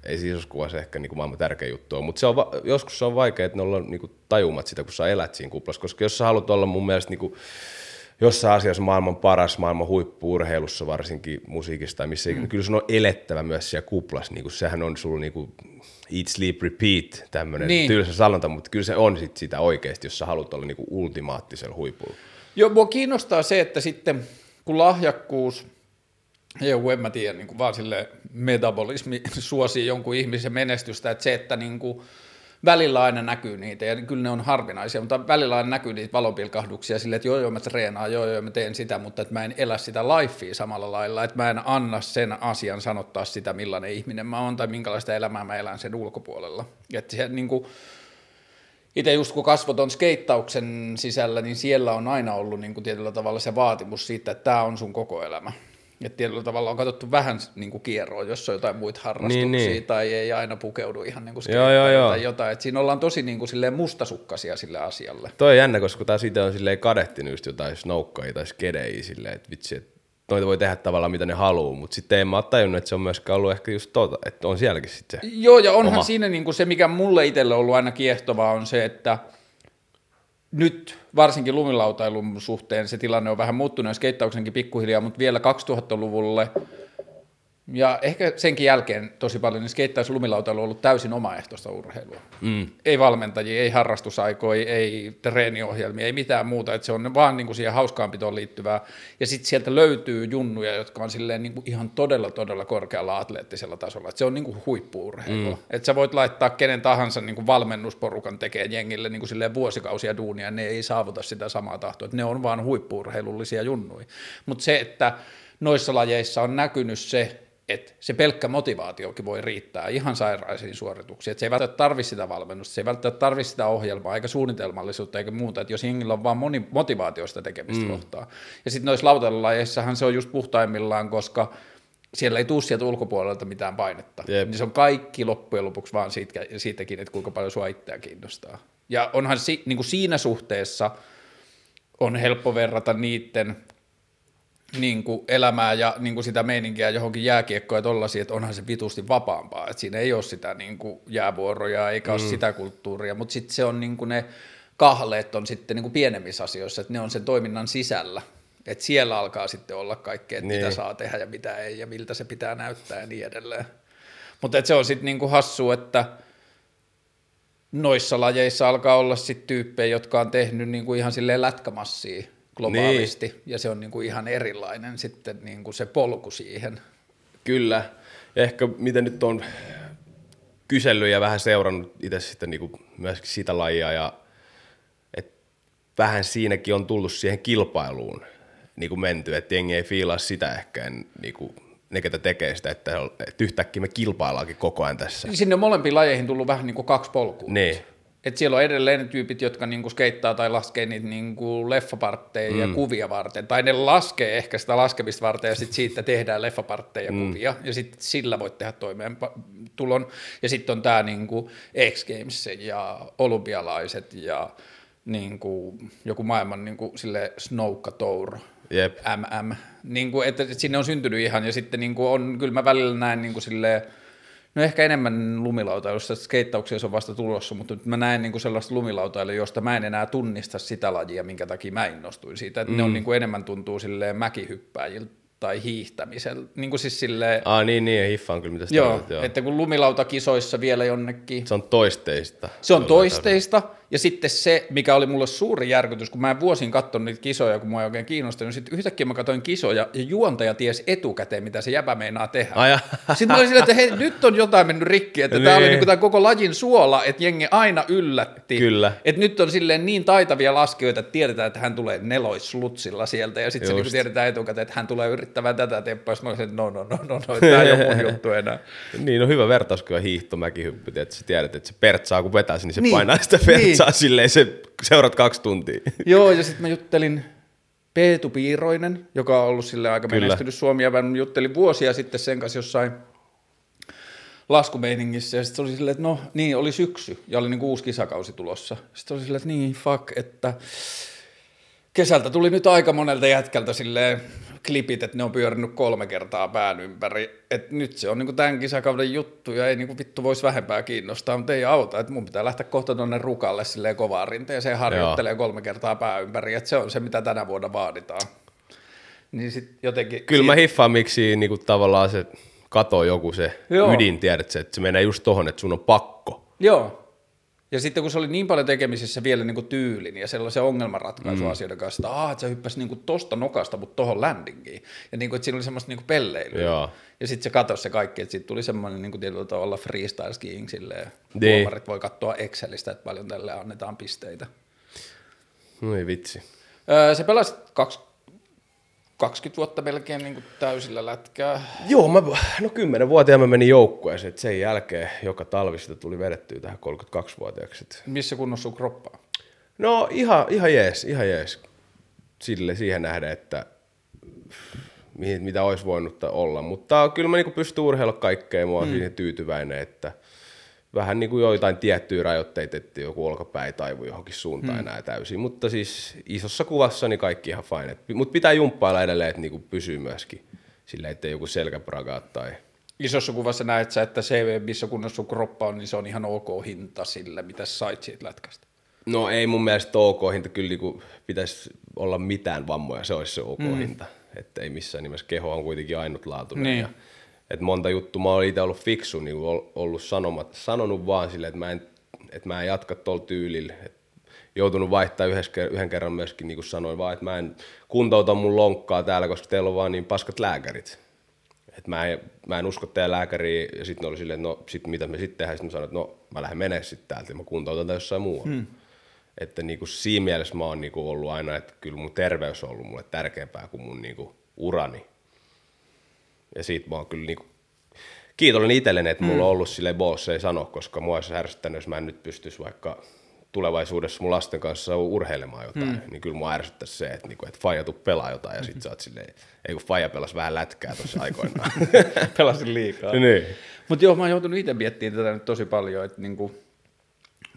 ei siis isossa kuvassa ehkä niin kuin maailman tärkein juttu ole, mutta se on, joskus se on vaikea, että ne ollaan niin kuin tajumat sitä, kun sä elät siinä kuplassa, koska jos sä haluat olla mun mielestä niin kuin jossain asiassa maailman paras, maailman huippuurheilussa varsinkin musiikissa tai missä mm. kyllä sun on elettävä myös siellä kuplassa, niin kuin sehän on sulla niin kuin eat, sleep, repeat, tämmöinen Niin. tylsä sanonta, mutta kyllä se on sit sitä oikeasti, jos sä haluat olla niin kuin ultimaattisella huipulla. Joo, mua kiinnostaa se, että sitten kun lahjakkuus, ei joku, en mä tiedä, niin kuin vaan sille metabolismi suosii jonkun ihmisen menestystä, että se, että niin kuin välillä aina näkyy niitä, ja kyllä ne on harvinaisia, mutta välillä aina näkyy niitä valonpilkahduksia silleen, että joo joo mä treenaan, joo joo mä teen sitä, mutta että mä en elä sitä lifea samalla lailla, että mä en anna sen asian sanottaa sitä, millainen ihminen mä oon tai minkälaista elämää mä elän sen ulkopuolella. Että se niin kuin, itse just kun kasvot on skeittauksen sisällä, niin siellä on aina ollut niin kuin tietyllä tavalla se vaatimus siitä, että tämä on sun koko elämä. Että tietyllä tavalla on katsottu vähän niin kuin kierroa, jos on jotain muita harrastuksia Niin, niin. tai ei aina pukeudu ihan niin kuin Joo, joo, joo. tai jotain. Et siinä ollaan tosi niin kuin silleen mustasukkasia sille asialle. Toi on jännä, koska taas itse on silleen kadehtinut just jotain snoukkaajia tai skedejä silleen, että vitsi, että noita voi tehdä tavallaan mitä ne haluaa, mutta sitten en mä ole tajunnut, että se on myöskään ollut ehkä just tota, että on sielläkin sitten se. Joo, ja onhan Oma. siinä niin kuin se, mikä mulle itselle on ollut aina kiehtovaa, on se, että nyt varsinkin lumilautailun suhteen se tilanne on vähän muuttunut ja skeittauksenkin pikkuhiljaa, mutta vielä 2000-luvulle ja ehkä senkin jälkeen tosi paljon, niin skeittaus lumilautailu on ollut täysin omaehtoista urheilua. Mm. Ei valmentajia, ei harrastusaikoja, ei treeniohjelmia, ei mitään muuta, että se on vaan niin kuin siihen hauskaanpitoon liittyvää. Ja sitten sieltä löytyy junnuja, jotka on silleen niin kuin ihan todella, todella korkealla atleettisella tasolla. Että se on niin kuin huippuurheilua. Mm. Että sä voit laittaa kenen tahansa niin kuin valmennusporukan tekee jengille niin kuin silleen vuosikausia duunia, ja ne ei saavuta sitä samaa tahtoa. Että ne on vaan huippuurheilullisia junnuja. Mutta se, että noissa lajeissa on näkynyt se, että se pelkkä motivaatiokin voi riittää ihan sairaisiin suorituksiin. Että se ei välttämättä tarvitse sitä valmennusta, se ei välttämättä tarvitse sitä ohjelmaa, eikä suunnitelmallisuutta eikä muuta. Että jos jengillä on vaan moni motivaatiosta tekemistä mm. kohtaa. Ja sitten noissa lautailulajeissahan se on just puhtaimmillaan, koska siellä ei tule sieltä ulkopuolelta mitään painetta. Jep. Niin se on kaikki loppujen lopuksi vaan siitä, siitäkin, että kuinka paljon sua itseä kiinnostaa. Ja onhan si, niin kuin siinä suhteessa on helppo verrata niiden niin kuin elämää ja niin kuin sitä meininkiä johonkin jääkiekkoon ja tollaisia, että onhan se vitusti vapaampaa, että siinä ei ole sitä niin kuin jäävuoroja eikä ole sitä kulttuuria, mutta sitten se on niin kuin ne kahleet on sitten niin kuin pienemmissä asioissa, että ne on sen toiminnan sisällä, että siellä alkaa sitten olla kaikkea, että niin. mitä saa tehdä ja mitä ei ja miltä se pitää näyttää ja niin edelleen. Mutta se on sitten niin kuin hassu, että noissa lajeissa alkaa olla sitten tyyppejä, jotka on tehnyt niin kuin ihan silleen lätkämassia globaalisti, niin. ja se on niin kuin ihan erilainen sitten niin kuin se polku siihen. Kyllä. Ja ehkä mitä nyt on kysellyt ja vähän seurannut itse sitten niin myöskin sitä lajia ja et vähän siinäkin on tullut siihen kilpailuun niin kuin menty, että jengi ei fiilaa sitä ehkä, niin kuin, ne ketä tekee sitä, että, että yhtäkkiä me kilpaillaankin koko ajan tässä. Sinne on molempiin lajeihin tullut vähän niin kuin kaksi polkua. Niin, Et siellä on edelleen ne tyypit, jotka niinku skeittaa tai laskee niitä niinku leffapartteja mm. ja kuvia varten. Tai ne laskee ehkä sitä laskemista varten ja sitten siitä tehdään leffapartteja ja mm. kuvia. Ja sitten sillä voit tehdä toimeentulon. Ja sitten on tämä niinku X Games ja olympialaiset ja niinku joku maailman niinku sille Snowka Tour. Jep. MM. Niin kuin, että sinne on syntynyt ihan, ja sitten niin kuin on, kyllä mä välillä näen niin kuin silleen, no ehkä enemmän lumilautailusta, skeittauksia se on vasta tulossa, mutta nyt mä näen niin kuin sellaista lumilautailua, josta mä en enää tunnista sitä lajia, minkä takia mä innostuin siitä, että mm. ne on niin kuin enemmän tuntuu silleen mäkihyppääjiltä tai hiihtämisellä, niin kuin siis silleen, Ah, niin, niin, ja hiffaan kyllä, mitä sä joo, tarkoitat, joo. että kun lumilautakisoissa vielä jonnekin, Se on toisteista. se on toisteista, ja sitten se, mikä oli mulle suuri järkytys, kun mä en vuosin katsonut niitä kisoja, kun mua ei oikein kiinnostanut, niin sitten yhtäkkiä mä katsoin kisoja, ja juontaja ties etukäteen, mitä se jäbä meinaa tehdä. Ai, ja- Sitten mä olin silleen, että hei, nyt on jotain mennyt rikki, että tämä oli Niin. niinku tämä koko lajin suola, että jengi aina yllätti. Kyllä. Että nyt on silleen niin taitavia laskijoita, että tiedetään, että hän tulee neloislutsilla sieltä, ja sitten se niinku tiedetään etukäteen, että hän tulee yrittämään tätä temppua, sitten mä olin no, no, no, no, no tämä ei ole mun juttu enää. Niin, on hyvä vertaus kyllä hiihto, mäkihyppy, että sä tiedät, että se pertsaa, kun vetää niin se Niin. painaa sitä pertsaa niin. Silleen, se seurat kaksi tuntia. Joo, ja sitten mä juttelin Peetu Piiroinen, joka on ollut sille aika Kyllä. menestynyt Suomi, ja mä juttelin vuosia sitten sen kanssa jossain laskumeiningissä, ja sitten oli silleen, että no niin, oli syksy, ja oli niinku uusi kisakausi tulossa. Sitten oli silleen, että niin, fuck, että kesältä tuli nyt aika monelta jätkältä silleen klipit, että ne on pyörinyt kolme kertaa pään ympäri. Et nyt se on niinku tämän kisakauden juttu ja ei niinku vittu voisi vähempää kiinnostaa, mutta ei auta. Et mun pitää lähteä kohta tuonne rukalle silleen kovaan rinteeseen harjoittelee kolme kertaa pää ympäri. Et se on se, mitä tänä vuonna vaaditaan. Niin sit jotenkin... Kyllä mä hiffaan, miksi niinku tavallaan se katoo joku se Joo. Joo. ydin, tiedät sä, että se menee just tohon, että sun on pakko. Joo. Ja sitten kun se oli niin paljon tekemisissä vielä niin kuin tyylin ja sellaisen ongelmanratkaisuasioiden kanssa, että, aah, että se hyppäsi niin kuin tosta nokasta, mutta tohon landingiin. Ja niin kuin, että siinä oli semmoista niin kuin pelleilyä. Joo. Ja sitten se katosi se kaikki, että siitä tuli semmoinen niin kuin tietyllä tavalla freestyle skiing silleen. Niin. Voi katsoa Excelistä, että paljon tälle annetaan pisteitä. No ei vitsi. Öö, se pelasi kaksi, 20 vuotta melkein niin kuin täysillä lätkää. Joo, mä, no kymmenen vuotiaana mä menin joukkueeseen, sen jälkeen joka talvi sitä tuli vedettyä tähän 32-vuotiaaksi. et- Missä kunnossa sun kroppa on? No ihan, ihan jees, ihan jees. Sille siihen nähden, että mihin, mitä olisi voinut olla. Mutta kyllä mä niinku pystyn urheilla kaikkea, mä oon mm. tyytyväinen, että vähän niin kuin joitain tiettyjä rajoitteita, että joku olkapää ei taivu johonkin suuntaan mm. enää täysin. Mutta siis isossa kuvassa niin kaikki ihan fine. Mutta pitää jumppailla edelleen, että niinku pysyy myöskin silleen, ettei joku selkäpragaa tai... Isossa kuvassa näet sä, että se, missä kunnossa sun kroppa on, niin se on ihan ok hinta sille, mitä sait siitä lätkästä. No ei mun mielestä OK hinta, kyllä niinku pitäisi olla mitään vammoja, se olisi se OK mm. hinta. Että ei missään nimessä keho on kuitenkin ainutlaatuinen. Niin. Ja, et monta juttua mä oon itse ollut fiksu, niin ollut sanomat, sanonut vaan silleen, että mä en, että mä en jatka tuolla tyylillä. Et joutunut vaihtaa yhden kerran myöskin, niin kuin sanoin, vaan että mä en kuntouta mun lonkkaa täällä, koska teillä on vaan niin paskat lääkärit. Et mä, en, mä en usko teidän lääkäriin, ja sitten oli silleen, että no sit mitä me sitten tehdään, sitten mä sanoin, että no mä lähden menee sitten täältä, ja mä kuntoutan tätä jossain muualla. Hmm. Että niinku siinä mielessä mä oon niinku ollut aina, että kyllä mun terveys on ollut mulle tärkeämpää kuin mun niinku urani. Ja siitä mä oon kyllä niinku kiitollinen itselleni, että mulla on ollut sille boss ei sano, koska mua olisi ärsyttänyt, jos mä en nyt pystyisi vaikka tulevaisuudessa mun lasten kanssa urheilemaan jotain, mm. niin kyllä mua ärsyttäisi se, että, niinku, että faija tuu pelaa jotain ja sit sä oot silleen, ei kun faija pelasi vähän lätkää tuossa aikoinaan. Pelasin liikaa. niin. Mutta joo, mä oon joutunut itse miettimään tätä nyt tosi paljon, että niinku,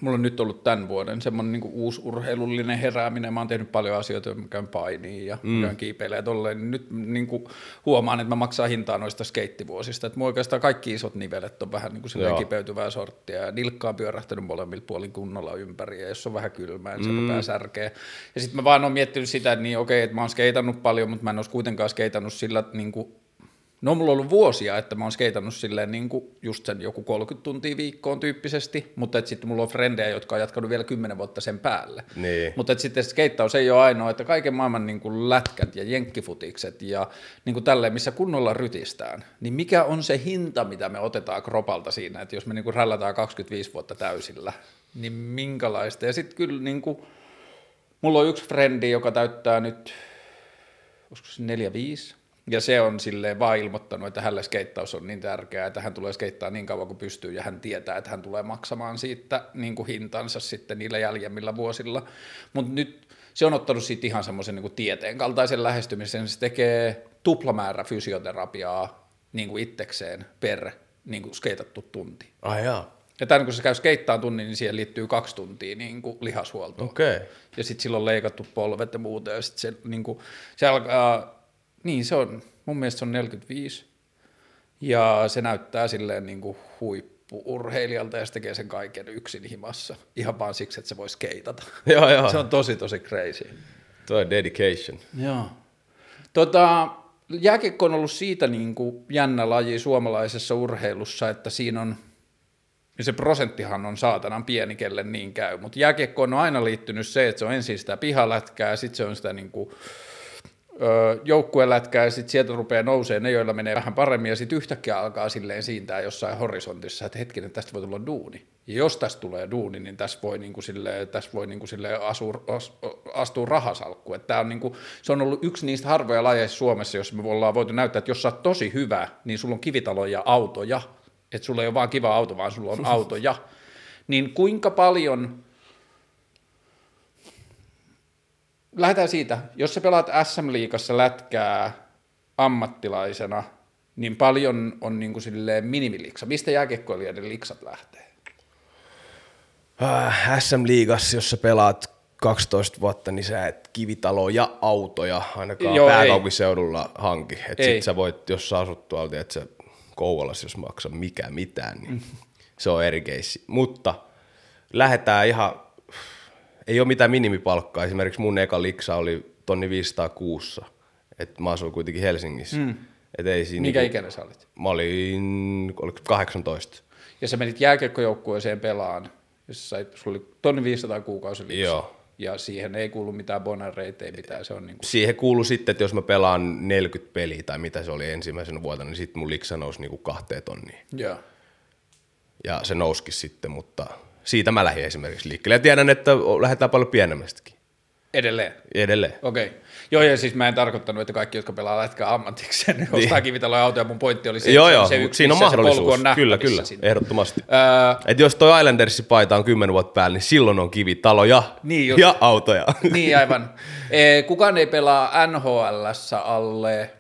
mulla on nyt ollut tämän vuoden semmoinen niinku uusi urheilullinen herääminen. Mä oon tehnyt paljon asioita, mä käyn painiin ja mm. käyn kiipeilemään ja tolleen. Niin Nyt niinku huomaan, että mä maksan hintaa noista skeittivuosista. Että mun oikeastaan kaikki isot nivelet on vähän silleen Joo. kipeytyvää sorttia. Ja nilkka on pyörähtänyt molemmilla puolin kunnolla ympäri. Ja jos on vähän kylmää, niin se mm. rupeaa särkeä. Ja sitten mä vaan oon miettinyt sitä, että niin okei, että mä oon skeitannut paljon, mutta mä en olisi kuitenkaan skeitannut sillä niinku No mulla on ollut vuosia, että mä oon skeitannut silleen niin kuin just sen joku 30 tuntia viikkoon tyyppisesti, mutta sitten mulla on frendejä, jotka on jatkanut vielä 10 vuotta sen päälle. Niin. Mutta sitten skeittaus ei ole ainoa, että kaiken maailman niin kuin lätkät ja jenkkifutikset ja niin kuin tälleen, missä kunnolla rytistään, niin mikä on se hinta, mitä me otetaan kropalta siinä, että jos me niin kuin rällätään 25 vuotta täysillä, niin minkälaista. Ja sitten kyllä niin kuin, mulla on yksi frendi, joka täyttää nyt koska se 4-5. Ja se on silleen vaan ilmoittanut, että hänelle skeittaus on niin tärkeää, että hän tulee skeittaa niin kauan kuin pystyy ja hän tietää, että hän tulee maksamaan siitä niin kuin hintansa sitten niillä jäljemmillä vuosilla. Mutta nyt se on ottanut siitä ihan semmoisen niin kuin tieteen kaltaisen lähestymisen. Se tekee tuplamäärä fysioterapiaa niin kuin itsekseen per niin kuin skeitattu tunti. Ai jaa. Ja tämän kun se käy skeittaan tunnin, niin siihen liittyy kaksi tuntia niin kuin lihashuoltoa. Okei. Okay. Ja sitten silloin on leikattu polvet ja muuta, ja sitten se, niin kuin, se alkaa, niin se on, mun mielestä se on 45, ja se näyttää silleen niin kuin huippu-urheilijalta, ja se tekee sen kaiken yksin himassa, ihan vaan siksi, että se voi skeitata. Joo, joo. Se on tosi, tosi crazy. Tuo on dedication. Joo. Tota, jääkiekko on ollut siitä niin kuin jännä laji suomalaisessa urheilussa, että siinä on, ja se prosenttihan on saatanan pieni, kelle niin käy, mutta jääkiekko on aina liittynyt se, että se on ensin sitä pihalätkää, sitten se on sitä niin kuin, joukkuelätkää ja sitten sieltä rupeaa nousee ne, joilla menee vähän paremmin ja sitten yhtäkkiä alkaa silleen siintää jossain horisontissa, että hetkinen, tästä voi tulla duuni. Ja jos tästä tulee duuni, niin tässä voi, niin kuin silleen, tässä voi niin kuin silleen asua, as, astua rahasalkku. Että on niin kuin, se on ollut yksi niistä harvoja lajeista Suomessa, jossa me ollaan voitu näyttää, että jos sä oot tosi hyvä, niin sulla on kivitaloja ja autoja. Että sulla ei ole vaan kiva auto, vaan sulla on autoja. Niin kuinka paljon lähdetään siitä, jos sä pelaat SM-liigassa lätkää ammattilaisena, niin paljon on niin kuin silleen minimiliksa. Mistä jääkiekkoilijoiden liksat lähtee? Äh, SM-liigassa, jos sä pelaat 12 vuotta, niin sä et kivitalo ja autoja ainakaan Joo, Joo, ei. hanki. Et Ei. sit sä voit, jos sä asut tuolta, että sä Kouvolassa, jos maksa mikä mitään, niin se on eri keissi. Mutta lähdetään ihan, ei ole mitään minimipalkkaa. Esimerkiksi mun eka liksa oli tonni 500 kuussa. Et mä asuin kuitenkin Helsingissä. Mm. Et ei siinä Mikä niinku- ikäinen sä olit? Mä olin, oliko 18. Ja sä menit jääkiekkojoukkueeseen pelaan, jos sait, sulla oli tonni 500 kuukausi liksa. Joo. Ja siihen ei kuulu mitään bonareita, ei mitään, se on niin kuin, Siihen kuului sitten, että jos mä pelaan 40 peliä tai mitä se oli ensimmäisenä vuotena, niin sitten mun liksa nousi niinku kahteen tonniin. joo. Ja se nousikin sitten, mutta siitä mä lähdin esimerkiksi liikkeelle. Ja tiedän, että lähdetään paljon pienemmästäkin. Edelleen. Edelleen. Okei. Okay. Joo, ja siis mä en tarkoittanut, että kaikki, jotka pelaa lätkää ammatikseen, ne ostaa kivitaloja autoja. Mun pointti oli se, Niin. joo, että joo, se, yksi, siinä on mahdollisuus. polku on kyllä, kyllä, sinne. ehdottomasti. Öö, Et jos toi Islandersin paita on 10 vuotta päällä, niin silloin on kivitaloja Niin just. ja autoja. niin aivan. E, kukaan ei pelaa NHLssä alle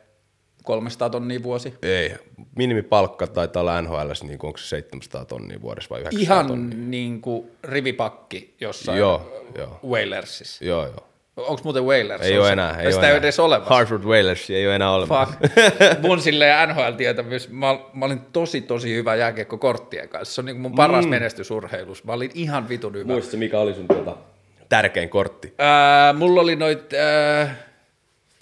300 tonnia vuosi. ei, minimipalkka taitaa olla NHL, niin onko se 700 tonnia vuodessa vai 900 Ihan tonnia? niin kuin rivipakki jossain Joo, joo. Whalersissa. Joo, joo. Onko muuten Whalers? Ei On ole enää. Ei Sitä ole ei enää. ole edes olemassa. Hartford Whalers ei ole enää olemassa. Fuck. Mun silleen NHL-tietämys, mä, mä olin tosi tosi hyvä jääkiekko korttien kanssa. Se on niin mun paras mm. menestysurheilus. Mä olin ihan vitun hyvä. Muistatko, mikä oli sun tuota, tärkein kortti? Ää, mulla oli noit ää,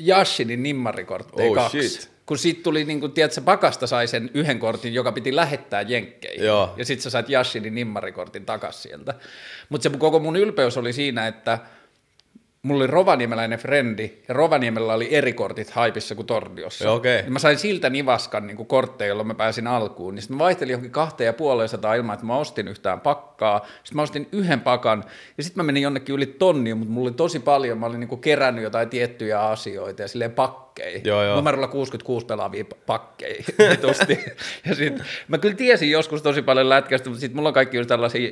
Yashinin nimmarikortteja Oh, kaksi. shit. Kun sit tuli, niin kun, tiedätkö, pakasta sai sen yhden kortin, joka piti lähettää jenkkeihin. Joo. Ja sit sä sait Yashinin nimmarikortin takas sieltä. Mutta se koko mun ylpeys oli siinä, että mulla oli rovaniemeläinen frendi, ja Rovaniemellä oli eri kortit haipissa kuin Tordiossa. Okei. Ja mä sain siltä nivaskan niin kortteja, jolloin mä pääsin alkuun. Niin sitten mä vaihtelin johonkin kahteen ja puoleen sataa ilman, että mä ostin yhtään pakkaa. Sitten mä ostin yhden pakan, ja sitten mä menin jonnekin yli tonnia, mutta mulla oli tosi paljon, mä olin niin kuin kerännyt jotain tiettyjä asioita ja silleen pakkeja. Joo, joo. Numerolla 66 pelaavia pa- pakkeja. ja sit, mä kyllä tiesin joskus tosi paljon lätkästä, mutta sitten mulla on kaikki just tällaisia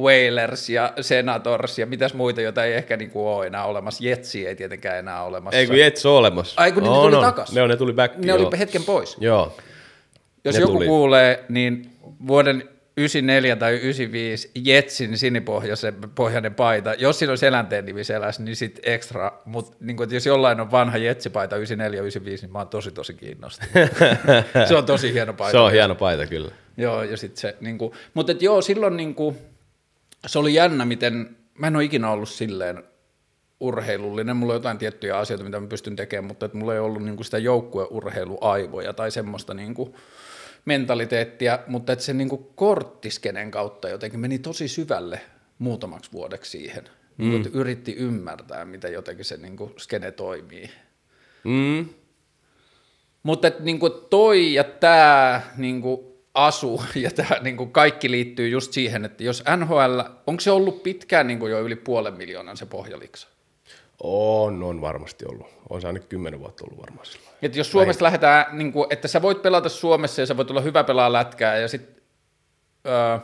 Whalers ja Senators ja mitäs muita, joita ei ehkä niinku ole enää olemassa. Jetsi ei tietenkään enää ole olemassa. Ei kun Jets on olemassa. Ai, kun ne On, tuli on. takas. Ne, on, ne tuli back. ne joo. oli hetken pois. Joo. Jos Ne joku tuli. kuulee, niin vuoden 94 tai 95 Jetsin sinipohjainen pohjainen paita, jos siinä on selänteen nimi selässä, niin sitten ekstra, mutta niin kun, jos jollain on vanha Jetsipaita 94 95, niin mä oon tosi tosi kiinnostunut. se on tosi hieno paita. Se on hieno paita kyllä. Joo, ja sitten se, niin mutta et joo, silloin niin se oli jännä, miten, mä en ole ikinä ollut silleen urheilullinen, mulla on jotain tiettyjä asioita, mitä mä pystyn tekemään, mutta et mulla ei ollut niin kuin sitä joukkueurheiluaivoja tai semmoista niin kuin mentaliteettia, mutta että se niin kuin korttiskenen kautta jotenkin meni tosi syvälle muutamaksi vuodeksi siihen. Mm. Yritti ymmärtää, miten jotenkin se niin kuin skene toimii. Mm. Mutta et niinku toi ja tämä niinku asu ja tämä niinku kaikki liittyy just siihen, että jos NHL, onko se ollut pitkään niinku jo yli puolen miljoonan se pohjaliksa? On, on varmasti ollut. On se ainakin kymmenen vuotta ollut varmaan sillä lailla. Että jos Suomesta lähdetään, niin kuin, että sä voit pelata Suomessa ja sä voit olla hyvä pelaa lätkää ja sitten öö,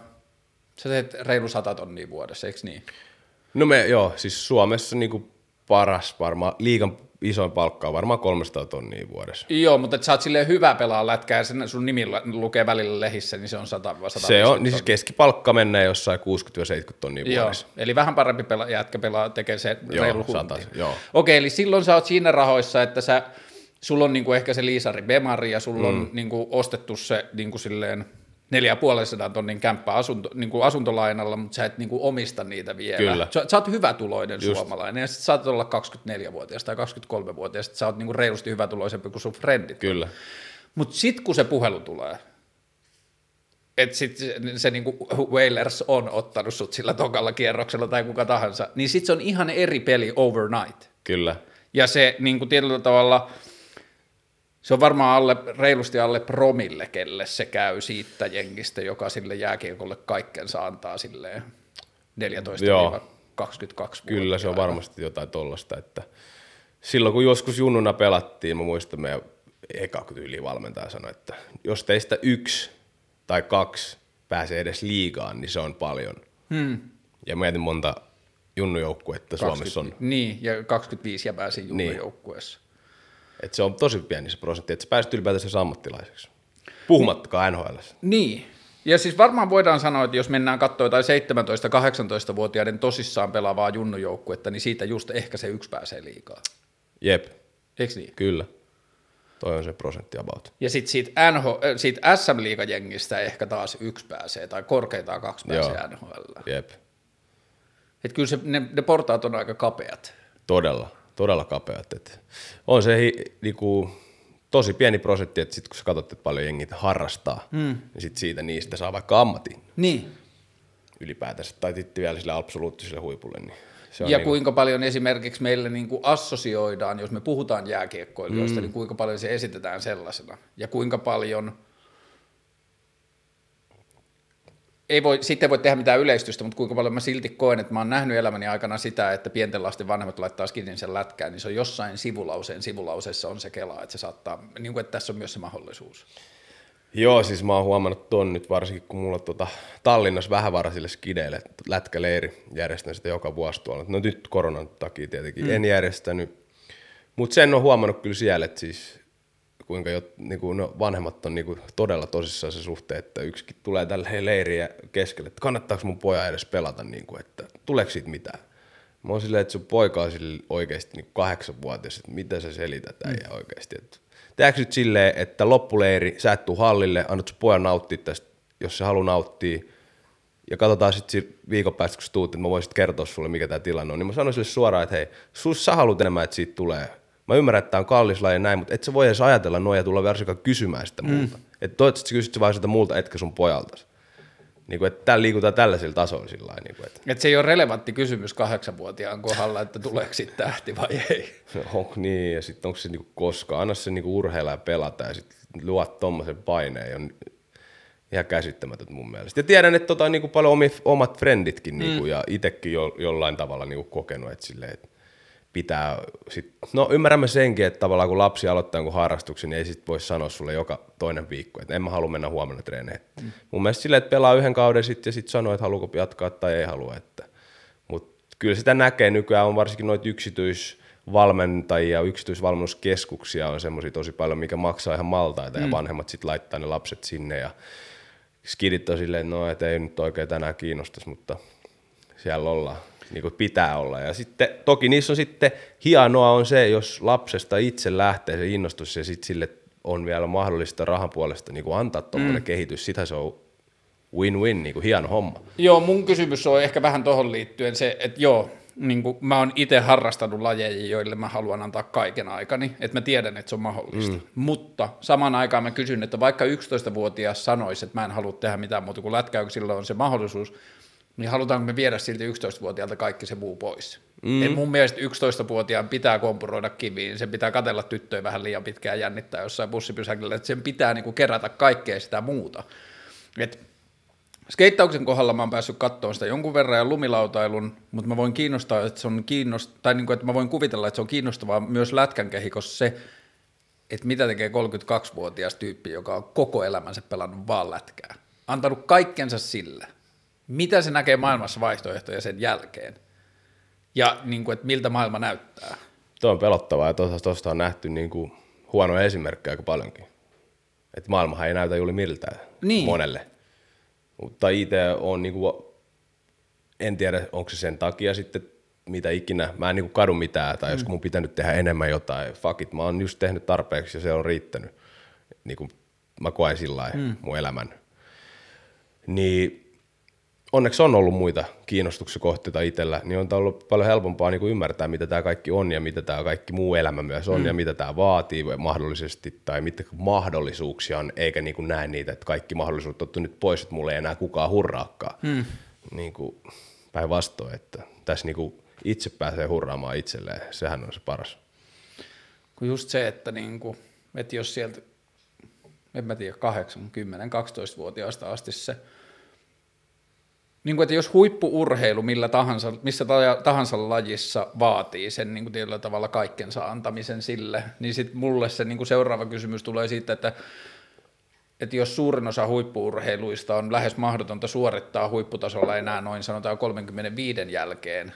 sä teet reilu sata tonnia vuodessa, eikö niin? No me, joo, siis Suomessa niinku paras varmaan, liigan isoin palkka on varmaan 300 tonnia vuodessa. Joo, mutta että sä oot silleen hyvä pelaa lätkää ja sen sun nimi lukee välillä lehissä, niin se on 100 100 Se on, niin siis keskipalkka menee jossain 60-70 tonnia Joo, vuodessa. eli vähän parempi pela, jätkä pelaa, tekee se Joo, reilu joo. Okei, eli silloin sä oot siinä rahoissa, että sä, sulla on niinku ehkä se Liisari Bemari ja sulla mm. on niinku ostettu se niinku silleen neljä ja puolen sadan tonnin kämppä asunto, niinku asuntolainalla, mutta sä et niinku omista niitä vielä. Kyllä. Sä, sä oot hyvätuloinen Just. suomalainen ja sit sä olla 24-vuotias tai 23-vuotias, sit sä oot niinku reilusti hyvätuloisempi kuin sun frendit. Kyllä. Mutta sitten kun se puhelu tulee, että sitten se, se niinku Whalers on ottanut sut sillä tokalla kierroksella tai kuka tahansa, niin sitten se on ihan eri peli overnight. Kyllä. Ja se niinku tietyllä tavalla, se on varmaan alle, reilusti alle promille, kelle se käy siitä jengistä, joka sille jääkiekolle kaikkensa antaa silleen 14 Joo. 22 Kyllä se on varmasti jotain tollasta, että silloin kun joskus junnuna pelattiin, mä muistan meidän eka ylivalmentaja sanoi, että jos teistä yksi tai kaksi pääsee edes liigaan, niin se on paljon. Hmm. Ja mietin monta junnujoukkuetta Suomessa on. Niin, ja 25 jäbää siinä Niin. Että se on tosi pieni se prosentti, että sä pääset ylipäätänsä ammattilaiseksi. Puhumattakaan NHL. Niin. Ja siis varmaan voidaan sanoa, että jos mennään katsoa jotain 17-18-vuotiaiden tosissaan pelaavaa junnujoukkuetta, niin siitä just ehkä se yksi pääsee liikaa. Jep, Eikö niin? kyllä. Toi on se prosentti about. Ja sitten siitä, NH, äh, siitä SM-liigajengistä ehkä taas yksi pääsee, tai korkeintaan kaksi pääsee Joo. NHL. Jep, Että kyllä se, ne, ne portaat on aika kapeat. todella, todella kapeat. Et on se hi, niinku, tosi pieni prosentti, että sit kun sä katsot, että paljon jengit harrastaa, mm. niin sit siitä niistä saa vaikka ammatin Niin. ylipäätänsä, tai titti vielä sille absoluuttiselle huipulle. Niin se on Ja niinku, kuinka paljon esimerkiksi meille niin kuin assosioidaan, jos me puhutaan jääkiekkoilijoista, mm. niin kuinka paljon se esitetään sellaisena. Ja kuinka paljon, ei voi, sitten ei voi tehdä mitään yleistystä, mutta kuinka paljon mä silti koen, että mä oon nähnyt elämäni aikana sitä, että pienten lasten vanhemmat laittaa skidin sen lätkään, niin se on jossain sivulauseen sivulauseessa on se kela, että se saattaa, niin kuin, että tässä on myös se mahdollisuus. Joo, siis mä oon huomannut ton nyt varsinkin, kun mulla on tota Tallinnassa vähävaraisille skideille lätkäleiri, järjestän sitä joka vuosi tuolla. No nyt koronan takia tietenkin mm. en järjestänyt, mutta sen on huomannut kyllä siellä, että siis kuinka jo, niinku, no, vanhemmat on niinku, todella tosissaan se suhteen, että yksikin tulee tälle leiriä keskelle, että kannattaako mun poja edes pelata, niinku, että tuleeko siitä mitään. Mä oon silleen, että sun poika on sille oikeasti niin kahdeksanvuotias, että mitä sä selität äijä oikeasti. Että, tehdäänkö nyt silleen, että loppuleiri, sä et tuu hallille, annat sun pojan nauttia tästä, jos se haluaa nauttia, ja katsotaan sitten viikon päästä, kun sä tuut, että mä voisin kertoa sulle, mikä tämä tilanne on, niin mä sanoin sille suoraan, että hei, sus sä haluat enemmän, että siitä tulee. Mä ymmärrän, että tämä on kallis laji ja näin, mutta et sä voi edes ajatella noin ja tulla varsinkaan kysymään sitä. Mm. Että toivottavasti sä kysyt vaan sitä multa, etkä sun pojalta. Niin kuin, että täällä liikutaan tällaisilla tasoilla sillä lailla, niin kuin, että Että se ei ole relevantti kysymys kahdeksanvuotiaan kohdalla, että tuleeko siitä tähti vai ei. onko niin, ja sitten onko se niinku koskaan, anna se niinku urheilla ja pelata, ja sitten luot tommosen paineen, on ihan käsittämätöntä mun mielestä. Ja tiedän, että tota, on niinku paljon omi, omat frenditkin, niinku, ja itsekin jo, jollain tavalla niinku kokenut, että silleen, että pitää sit, no ymmärrämme senkin, että tavallaan kun lapsi aloittaa jonkun harrastuksen, niin ei sit voi sanoa sulle joka toinen viikko, että en mä halua mennä huomenna treeneihin. Mm. Mun mielestä silleen, että pelaa yhden kauden sitten ja sitten sanoo, että haluuko jatkaa tai ei halua, että mutta kyllä sitä näkee nykyään on varsinkin noita yksityisvalmentajia, yksityisvalmennuskeskuksia on semmoisia tosi paljon, mikä maksaa ihan maltaita mm. ja vanhemmat sitten laittaa ne lapset sinne ja skidit on silleen, että no et ei nyt oikein tänään kiinnostaisi, mutta siellä ollaan niin kuin pitää olla. Ja sitten toki niissä on sitten hienoa on se, jos lapsesta itse lähtee se innostus ja sitten sille on vielä mahdollista rahan puolesta niin kuin antaa tuommoinen mm. kehitys, sitä se on win-win, niin kuin hieno homma. Joo, mun kysymys on ehkä vähän tuohon liittyen se, että joo, niin kuin mä oon itse harrastanut lajeja, joille mä haluan antaa kaiken aikani, että mä tiedän, että se on mahdollista. Mm. Mutta samaan aikaan mä kysyn, että vaikka 11-vuotias sanoisi, että mä en halua tehdä mitään muuta kuin silloin on se mahdollisuus, niin halutaanko me viedä silti 11-vuotiaalta kaikki se muu pois? Mm. Et mun mielestä 11-vuotiaan pitää kompuroida kiviin, sen pitää katella tyttöjä vähän liian pitkään jännittää jossain bussipysäkillä, että sen pitää niinku kerätä kaikkea sitä muuta. Et skeittauksen kohdalla mä oon päässyt katsomaan sitä jonkun verran ja lumilautailun, mutta mä voin kiinnostaa, että se on kiinnost... tai niin kuin, että mä voin kuvitella, että se on kiinnostavaa myös lätkän kehikossa se, että mitä tekee 32-vuotias tyyppi, joka on koko elämänsä pelannut vaan lätkää. Antanut kaikkensa sille. Mitä se näkee maailmassa vaihtoehtoja sen jälkeen? Ja niin kuin, että miltä maailma näyttää. Tuo on pelottavaa ja tuosta on nähty niin kuin huonoja esimerkkejä aika paljonkin. Että maailmahan ei näytä juuri miltään Niin. monelle. Mutta itse on niin kuin, en tiedä onko se sen takia sitten mitä ikinä, mä en niin kuin kadu mitään, tai mm. jos mun pitänyt tehdä enemmän jotain, fuck it, mä oon just tehnyt tarpeeksi ja se on riittänyt. Niin kuin mä koen sillä mm. mun elämän. Niin onneksi on ollut muita kiinnostuksen kohteita itsellä, niin on ollut paljon helpompaa niin kuin ymmärtää, mitä tämä kaikki on ja mitä tämä kaikki muu elämä myös on mm. ja mitä tämä vaatii mahdollisesti tai mitä mahdollisuuksia on, eikä niin kuin näe niitä, että kaikki mahdollisuudet on nyt pois, että mulle ei enää kukaan hurraakaan. Mm. Niin kuin päinvastoin, että tässä niin kuin itse pääsee hurraamaan itselleen, sehän on se paras. Kun just se, että, niin kuin, että jos sieltä, en mä tiedä, 8, 10, 12-vuotiaasta asti se, niin kuin, että jos huippuurheilu millä tahansa, missä tahansa lajissa vaatii sen niin kuin tietyllä tavalla kaikkensa antamisen sille, niin sitten mulle se niin kuin seuraava kysymys tulee siitä, että että jos suurin osa huippuurheiluista on lähes mahdotonta suorittaa huipputasolla enää noin sanotaan 35 jälkeen,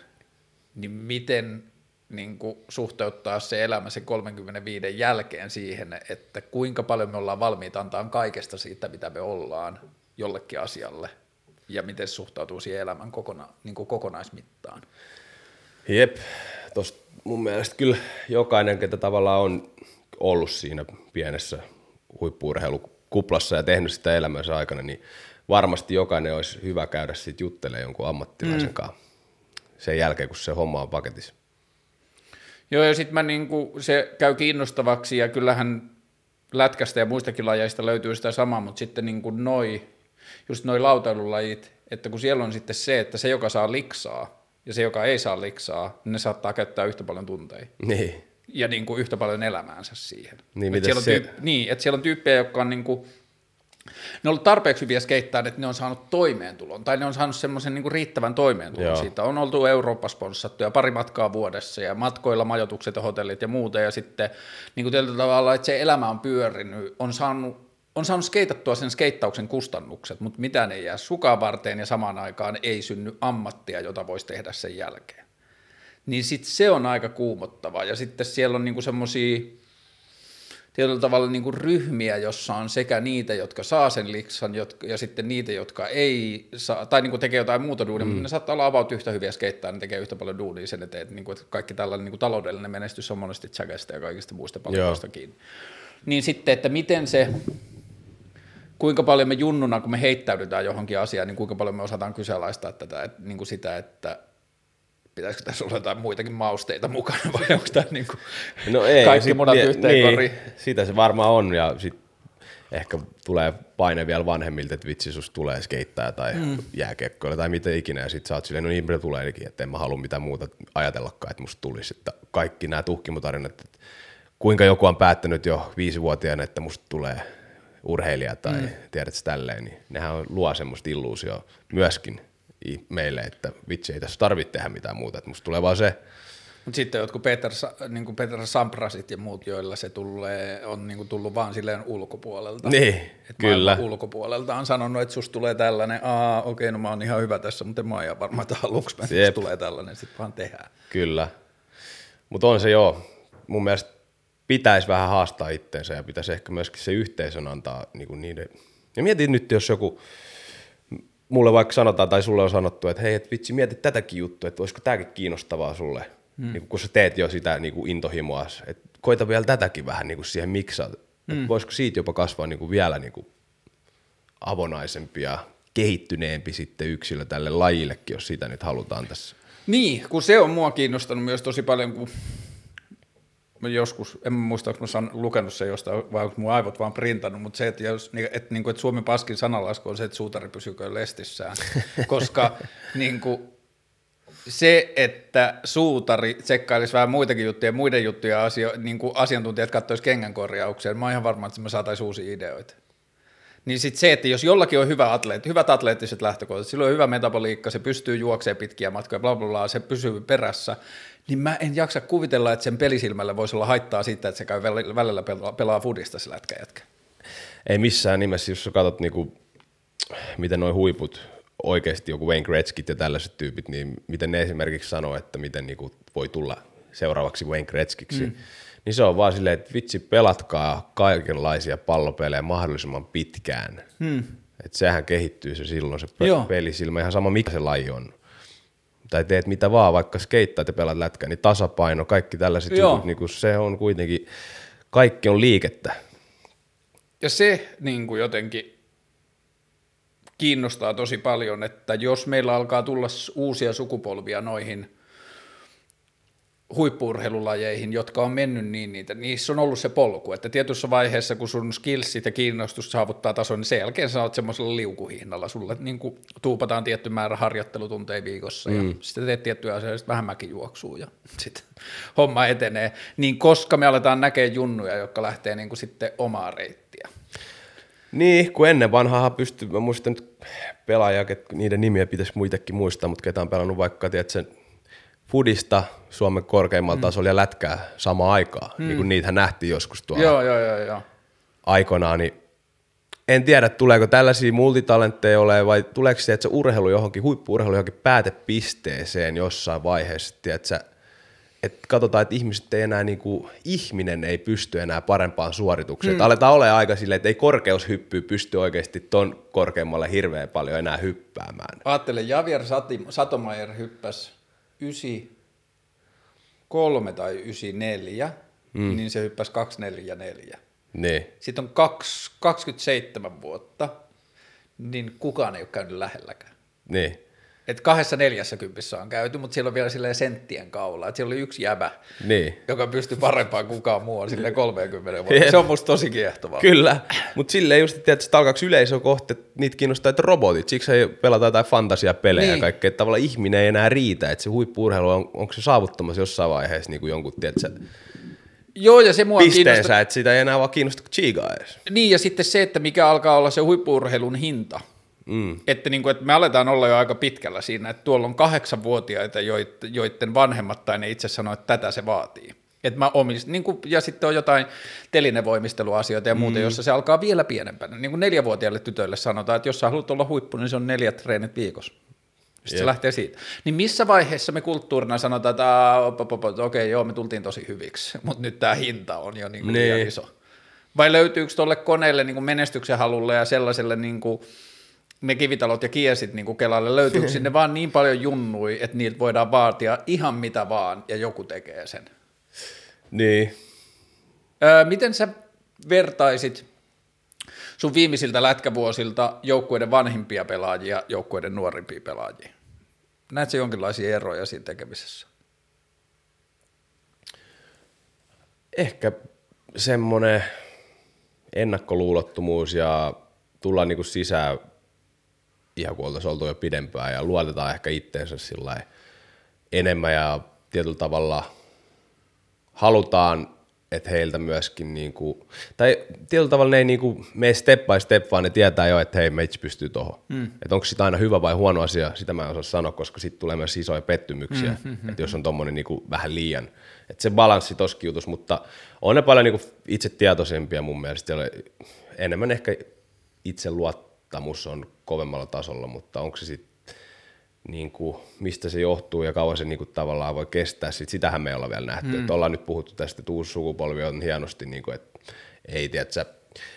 niin miten niin kuin suhteuttaa se elämä sen 35 jälkeen siihen, että kuinka paljon me ollaan valmiita antaa kaikesta siitä, mitä me ollaan jollekin asialle, ja miten se suhtautuu siihen elämän kokona, niin kuin kokonaismittaan. Jep, tosta mun mielestä kyllä jokainen, ketä tavallaan on ollut siinä pienessä huippuurheilukuplassa ja tehnyt sitä elämänsä aikana, niin varmasti jokainen olisi hyvä käydä siitä juttelemaan jonkun ammattilaisen mm. kanssa sen jälkeen, kun se homma on paketissa. Joo, ja sitten niinku, se käy kiinnostavaksi, ja kyllähän lätkästä ja muistakin lajeista löytyy sitä samaa, mutta sitten niinku noi, just noi lautailulajit, että kun siellä on sitten se, että se, joka saa liksaa, ja se, joka ei saa liksaa, niin ne saattaa käyttää yhtä paljon tunteja. Niin. Ja niin kuin yhtä paljon elämäänsä siihen. Niin, et siellä on se... tyyp- niin, että siellä on tyyppejä, jotka on niin kuin, ne on ollut tarpeeksi hyviä skeittään, että ne on saanut toimeentulon, tai ne on saanut semmoisen niin riittävän toimeentulon Joo. siitä. On oltu Eurooppa-sponssattuja pari matkaa vuodessa, ja matkoilla majoitukset ja hotellit ja muuta, ja sitten niin kuin tietyllä tavalla, että se elämä on pyörinyt, on saanut on saanut skeitattua sen skeittauksen kustannukset, mutta mitään ei jää sukaan varteen ja samaan aikaan ei synny ammattia, jota voisi tehdä sen jälkeen. Niin sitten se on aika kuumottavaa. Ja sitten siellä on niinku semmoisia tietyllä tavalla niinku ryhmiä, jossa on sekä niitä, jotka saa sen liksan, jotka, ja sitten niitä, jotka ei saa, tai niinku tekee jotain muuta duunia, mm. mutta ne saattaa olla about yhtä hyviä skeittaa, ne tekee yhtä paljon duunia sen eteen, että, niinku, että kaikki tällainen niinku taloudellinen menestys on monesti tsäkästä ja kaikista muista palveluista kiinni. Niin sitten, että miten se kuinka paljon me junnuna, kun me heittäydytään johonkin asiaan, niin kuinka paljon me osataan kyseenalaistaa tätä, että, niin kuin sitä, että pitäisikö tässä olla jotain muitakin mausteita mukana vai onko tämä niin kuin no ei, kaikki sit, munat yhteen niin, koriin? Sitä se varmaan on ja sitten ehkä tulee paine vielä vanhemmilta, että vitsi, sus tulee skeittää tai mm. jääkiekkoilla tai mitä ikinä, ja sitten sä oot silleen, no niin, tuleekin, että en mä halua mitään muuta ajatellakaan, että musta tulisi, että kaikki nämä tuhkimutarinat, että kuinka joku on päättänyt jo viisivuotiaana, että musta tulee urheilija tai mm. tiedät tälleen, niin nehän on, luo semmoista illuusio myöskin meille, että vitsi ei tässä tarvitse tehdä mitään muuta, että musta tulee vaan se. Mutta sitten jotkut Peter, niin kuin Peter Samprasit ja muut, joilla se tulee, on niin kuin tullut vaan silleen ulkopuolelta. Niin, Et kyllä. ulkopuolelta on sanonut, että susta tulee tällainen, aa okei, okay, no mä oon ihan hyvä tässä, mutta en mä oon varmaan että aluksi, että tulee tällainen, sitten vaan tehdään. Kyllä, mutta on se joo, mun mielestä pitäisi vähän haastaa itteensä ja pitäisi ehkä myöskin se yhteisön antaa niin kuin niiden. Ja mietin nyt, jos joku, mulle vaikka sanotaan tai sulle on sanottu, että hei, et vitsi, mieti tätäkin juttua, että olisiko tämäkin kiinnostavaa sulle, mm. niin kun sä teet jo sitä niin kuin intohimoa, että koita vielä tätäkin vähän niin kuin siihen miksaa, mm. voisiko siitä jopa kasvaa niin kuin vielä niin kuin avonaisempi ja kehittyneempi sitten yksilö tälle lajillekin, jos sitä nyt halutaan tässä. Niin, kun se on mua kiinnostanut myös tosi paljon, kun mä joskus, en muista, onko mä lukenut se jostain, vai onko mun aivot vaan printannut, mutta se, että, jos, että, että, niin kuin, että Suomen paskin sanalasku on se, että suutari pysyykö lestissään, koska niin kuin, se, että suutari tsekkailisi vähän muitakin juttuja, muiden juttuja asio, niin kuin asiantuntijat katsoisivat kengänkorjaukseen, mä oon ihan varma, että me saataisiin uusia ideoita. Niin sitten se, että jos jollakin on hyvä atleetti, hyvät atleettiset lähtökohdat, sillä on hyvä metaboliikka, se pystyy juoksemaan pitkiä matkoja, bla bla bla, se pysyy perässä, niin mä en jaksa kuvitella, että sen pelisilmällä voisi olla haittaa siitä, että se käy välillä pelaa, pelaa foodista se lätkä jätkä. Ei missään nimessä, jos sä katsot niinku, miten nuo huiput, oikeasti joku Wayne Gretzkit ja tällaiset tyypit, niin miten ne esimerkiksi sanoo, että miten niinku voi tulla seuraavaksi Wayne Gretzkiksi, mm. Niin se on vaan silleen, että vitsi, pelatkaa kaikenlaisia pallopelejä mahdollisimman pitkään. Mm. Että sehän kehittyy se silloin se pe- Joo. pelisilmä, ihan sama mikä se laji on. Tai teet mitä vaan, vaikka skeittaat ja pelaat lätkää, niin tasapaino, kaikki tällaiset Joo. jutut, niin kun se on kuitenkin, kaikki on liikettä. Ja se niin kuin jotenkin kiinnostaa tosi paljon, että jos meillä alkaa tulla uusia sukupolvia noihin huippuurheilulajeihin, jotka on mennyt niin niitä, niissä on ollut se polku, että tietyssä vaiheessa, kun sun skillsit ja kiinnostus saavuttaa tason, niin sen jälkeen sä oot semmoisella liukuhihnalla, sulle niin kuin tuupataan tietty määrä harjoittelutunteja viikossa ja mm. sitten teet tiettyjä asioita, sitten vähän mäkijuoksua ja sitten homma etenee, niin koska me aletaan näkee junnuja, jotka lähtee niin kuin sitten omaa reittiä. Niin, kun ennen vanhaa pystyy, mä muistan nyt pelaajia, niiden nimiä pitäisi muitakin muistaa, mutta ketä on pelannut vaikka, tiedätkö, Fudista Suomen korkeimmalla mm. tasolla ja lätkää samaan aikaan, mm. niin kuin niitähän nähtiin joskus tuolla Joo, joo, joo, joo. aikoinaan, niin en tiedä, tuleeko tällaisia multitalentteja ole vai tuleeko se, että se urheilu johonkin, huippuurheilu johonkin päätepisteeseen jossain vaiheessa, tiedätkö, että katsotaan, että ihmiset ei enää, niin kuin, ihminen ei pysty enää parempaan suoritukseen. Hmm. Aletaan olemaan aika silleen, että ei korkeushyppy pysty oikeasti ton korkeammalle hirveän paljon enää hyppäämään. Ajattele, Javier Sati, Satomajer hyppäsi 93 tai 94, mm. niin se hyppäsi 244. Niin. Sitten on kaksi, 27 vuotta, niin kukaan ei ole käynyt lähelläkään. Niin. Et kahdessa neljässä kympissä on käyty, mutta siellä on vielä silleen senttien kaula. Et siellä oli yksi jäbä, Niin. joka pystyi parempaan kukaan muu on silleen 30 vuotta. Se on musta tosi kiehtovaa. Kyllä, mutta silleen just, että alkaako yleisö kohti, että niitä kiinnostaa, että robotit, siksi ei pelata jotain fantasiapelejä niin. Ja kaikkea, että tavallaan ihminen ei enää riitä, että se huippu-urheilu on, onko se saavuttamassa jossain vaiheessa niin kuin jonkun, tiedätkö, Joo, ja se mua kiinnostaa. pisteensä, että sitä ei enää vaan kiinnosta chigaa edes. Niin, ja sitten se, että mikä alkaa olla se huippuurheilun hinta. Mm. Että, niin kuin, että me aletaan olla jo aika pitkällä siinä, että tuolla on kahdeksanvuotiaita, joiden vanhemmat tai ne itse sanoo, että tätä se vaatii. Et mä omist, niin kuin, ja sitten on jotain telinevoimisteluasioita ja muuta, mm. jossa se alkaa vielä pienempänä. Niin kuin neljävuotiaille tytöille sanotaan, että jos sä haluat olla huippu, niin se on neljät treenit viikossa. Sitten se Jep. lähtee siitä. Niin missä vaiheessa me kulttuurina sanotaan, että "Aa, op, op, op, okei, okay, joo, me tultiin tosi hyviksi, mutta nyt tämä hinta on jo niin kuin liian iso. Vai löytyykö tuolle koneelle niin kuin menestyksen halulle ja sellaiselle niin kuin ne kivitalot ja kiesit niin kuin Kelalle, löytyykö sinne vaan niin paljon junnui, että niiltä voidaan vaatia ihan mitä vaan ja joku tekee sen? Niin. Öö, miten sä vertaisit sun viimeisiltä lätkävuosilta joukkueiden vanhimpia pelaajia joukkueiden nuorimpia pelaajia? Näetkö jonkinlaisia eroja siinä tekemisessä? Ehkä semmoinen ennakkoluulottomuus ja tullaan niinku sisään ihan kun oltaisiin oltu jo pidempään ja luotetaan ehkä itteensä sillä enemmän ja tietyllä tavalla halutaan, että heiltä myöskin, niinku, tai tietyllä tavalla ne ei niinku mene step by step, vaan ne tietää jo, että hei, meitsi pystyy tuohon. Mm. Että onko sitä aina hyvä vai huono asia, sitä mä en osaa sanoa, koska sitten tulee myös isoja pettymyksiä, mm-hmm. että jos on tommonen niinku vähän liian. Että se balanssi toskin jutus, mutta on ne paljon niinku itse tietoisempia mun mielestä, enemmän ehkä itseluottamus on kovemmalla tasolla, mutta onko se sitten niin kuin, mistä se johtuu ja kauan se niin kuin, tavallaan voi kestää. Sit sitähän me ei olla vielä nähty. Mm. Ollaan nyt puhuttu tästä, että uusi sukupolvi on hienosti, niin kuin, että ei tiedätkö,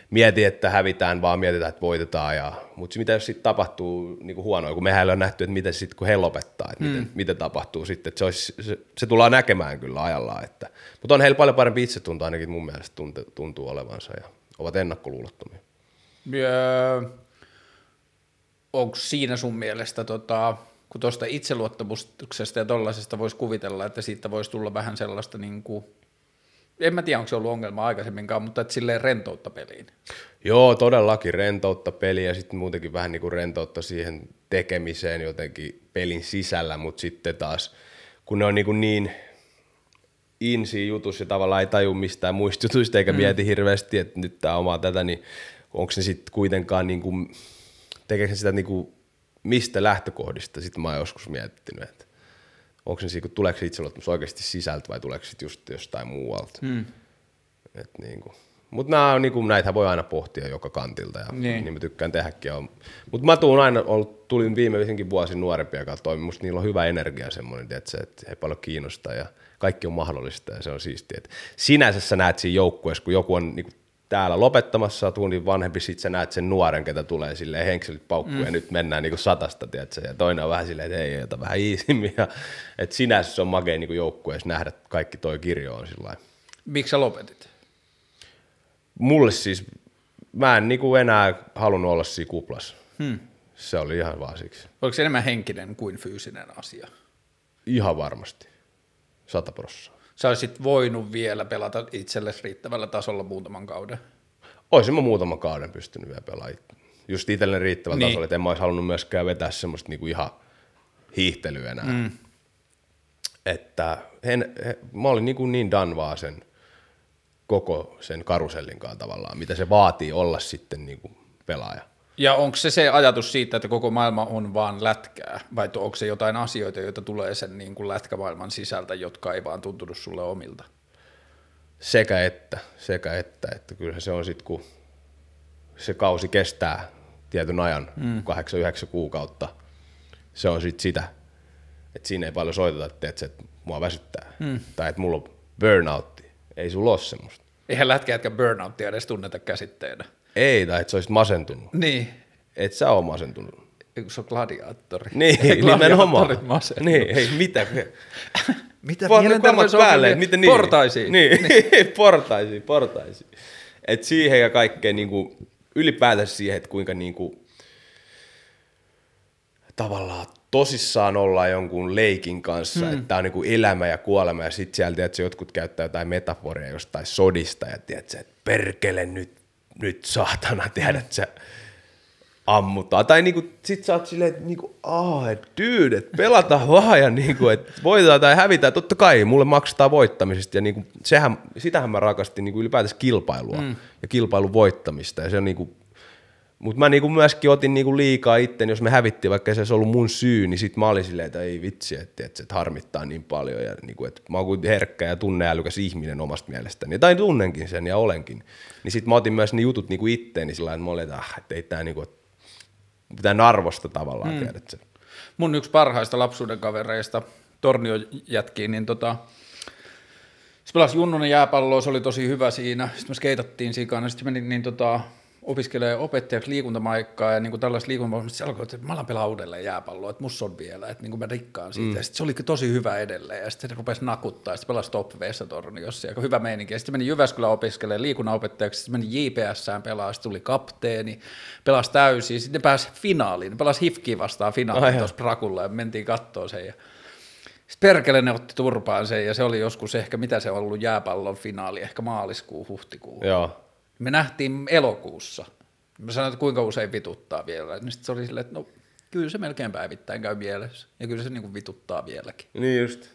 mieti, että hävitään, vaan mietitään, että voitetaan. Ja, mutta mitä jos sitten tapahtuu niin kuin huonoa, kun mehän ei ole nähty, että miten sitten kun he lopettaa, että miten, miten tapahtuu sitten. Että se, olisi, se, se, tullaan näkemään kyllä ajallaan. Että, mutta on heillä paljon parempi itsetunto ainakin mun mielestä tuntuu, tuntuu olevansa ja ovat ennakkoluulottomia. Öö, onko siinä sun mielestä, tota, kun tuosta itseluottamuksesta ja tollaisesta voisi kuvitella, että siitä voisi tulla vähän sellaista, niin kuin, en mä tiedä, onko se ollut ongelma aikaisemminkaan, mutta että silleen rentoutta peliin. Joo, todellakin rentoutta peliä ja sitten muutenkin vähän niin kuin rentoutta siihen tekemiseen jotenkin pelin sisällä, mutta sitten taas kun ne on niin, kuin niin in siinä jutussa ja tavallaan ei taju mistään muista jutuista eikä mm. mieti hirveästi, että nyt tämä omaa tätä, niin onko ne sitten kuitenkaan, niin kuin, tekeekö sitä niin kuin, mistä lähtökohdista, sitten mä oon joskus miettinyt, että onko se, kun tuleeko se itseluottamus oikeasti sisältä vai tuleeko se just jostain muualta. Hmm. Et niin kuin. Mutta nämä niin kuin, näitä voi aina pohtia joka kantilta ja niin, niin mä tykkään tehdäkin. Mutta mä tuun aina, ollut, tulin viimeisinkin vuosin nuorempia kanssa toimimaan, musta niillä on hyvä energia semmoinen, että, että he paljon kiinnostaa ja kaikki on mahdollista ja se on siistiä. Et sinänsä sä näet siinä joukkueessa, kun joku on niin kuin, täällä lopettamassa, tunnin vanhempi, sit sä näet sen nuoren, ketä tulee silleen henkselit paukkuun mm. ja nyt mennään niin kuin satasta, tiedätkö? ja toinen on vähän silleen, että ei, ota vähän iisimmin. Ja, että sinänsä se on makea niin joukkueessa nähdä, kaikki toi kirjo on sillä Miksi sä lopetit? Mulle siis, mä en niin kuin enää halunnut olla siinä kuplassa. Hmm. Se oli ihan vaan siksi. Oliko se enemmän henkinen kuin fyysinen asia? Ihan varmasti. Sata prosenttia. Sä olisit voinut vielä pelata itsellesi riittävällä tasolla muutaman kauden. Olisin mä muutaman kauden pystynyt vielä pelaamaan. Just itselleni riittävällä niin. tasolla, että en mä olisi halunnut myöskään vetää semmoista niinku ihan hiihtelyä enää. Mm. Että en, he, mä olin niin, kuin niin done vaan sen koko sen karusellin kanssa tavallaan, mitä se vaatii olla sitten niin kuin pelaaja. Ja onko se se ajatus siitä, että koko maailma on vaan lätkää, vai onko se jotain asioita, joita tulee sen niin kuin lätkämaailman sisältä, jotka ei vaan tuntunut sulle omilta? Sekä että, sekä että, että kyllä se on sitten, kun se kausi kestää tietyn ajan, mm. 8-9 kuukautta, se on sitten sitä, että siinä ei paljon soiteta, että, että, että mua väsyttää, mm. tai että mulla on burnout, ei sulla ole semmoista. Eihän lätkäjätkä burnouttia edes tunneta käsitteenä. Ei, tai että sä olisit masentunut. Niin. Et sä ole masentunut. Eikö se on gladiaattori? Niin, nimenomaan. Niin, ei, mitä? mitä mielenterveys päälle, miten niin? Portaisiin. Niin, niin. portaisiin, portaisiin. Et siihen ja kaikkeen niin kuin, ylipäätänsä siihen, että kuinka niin kuin, tavallaan tosissaan olla jonkun leikin kanssa, hmm. että tämä on niin kuin elämä ja kuolema, ja sitten siellä että jotkut käyttää jotain metaforia jostain sodista, ja tiedätkö, että perkele nyt nyt saatana, tiedät sä, ammutaan. Tai niinku, sit sä oot silleen, että niinku, aah, et dude, et pelataan vaan ja niinku, että voitetaan tai hävitään. Totta kai, mulle maksetaan voittamisesta ja niinku, sehän, sitähän mä rakastin niinku ylipäätänsä kilpailua mm. ja kilpailun voittamista. Ja se on niinku, mutta mä niinku myöskin otin niinku liikaa itten, jos me hävittiin, vaikka se olisi ollut mun syy, niin sit mä olin silleen, että ei vitsi, että, että, että harmittaa niin paljon. Ja niinku, että mä oon herkkä ja tunneälykäs ihminen omasta mielestäni. Tai tunnenkin sen ja olenkin. Niin sit mä otin myös ne jutut niinku itteeni sillä että mä olin, että, ah, että ei tää niinku, pitää arvosta tavallaan, mm. tiedät sen. Mun yksi parhaista lapsuuden kavereista, Tornio jätkiin, niin tota, se pelasi Junnunen jääpalloa, se oli tosi hyvä siinä. Sitten me skeitattiin sikana, sitten meni niin tota, opiskelee opettajaksi liikuntamaikkaa ja niin kuin tällaista liikuntamaikkaa, se alkoi, että mä alan pelaa uudelleen jääpalloa, että musta on vielä, että niin kuin mä rikkaan siitä. Mm. Ja sitten se oli tosi hyvä edelleen ja sitten se rupesi nakuttaa ja sitten pelasi top torniossa ja hyvä meininki. Ja sitten meni Jyväskylän opiskelemaan liikunnanopettajaksi, sitten meni JPSään pelaa, sitten tuli kapteeni, pelasi täysin, sitten ne pääsi finaaliin, ne pelasi Hifkiin vastaan finaaliin tuossa Prakulla ja mentiin kattoon sen ja sitten perkele ne otti turpaan sen ja se oli joskus ehkä, mitä se on ollut jääpallon finaali, ehkä maaliskuu, huhtikuu. Joo me nähtiin elokuussa. Mä sanoin, että kuinka usein vituttaa vielä. Niin sitten se oli silleen, että no kyllä se melkein päivittäin käy mielessä. Ja kyllä se niin kuin vituttaa vieläkin. Niin just.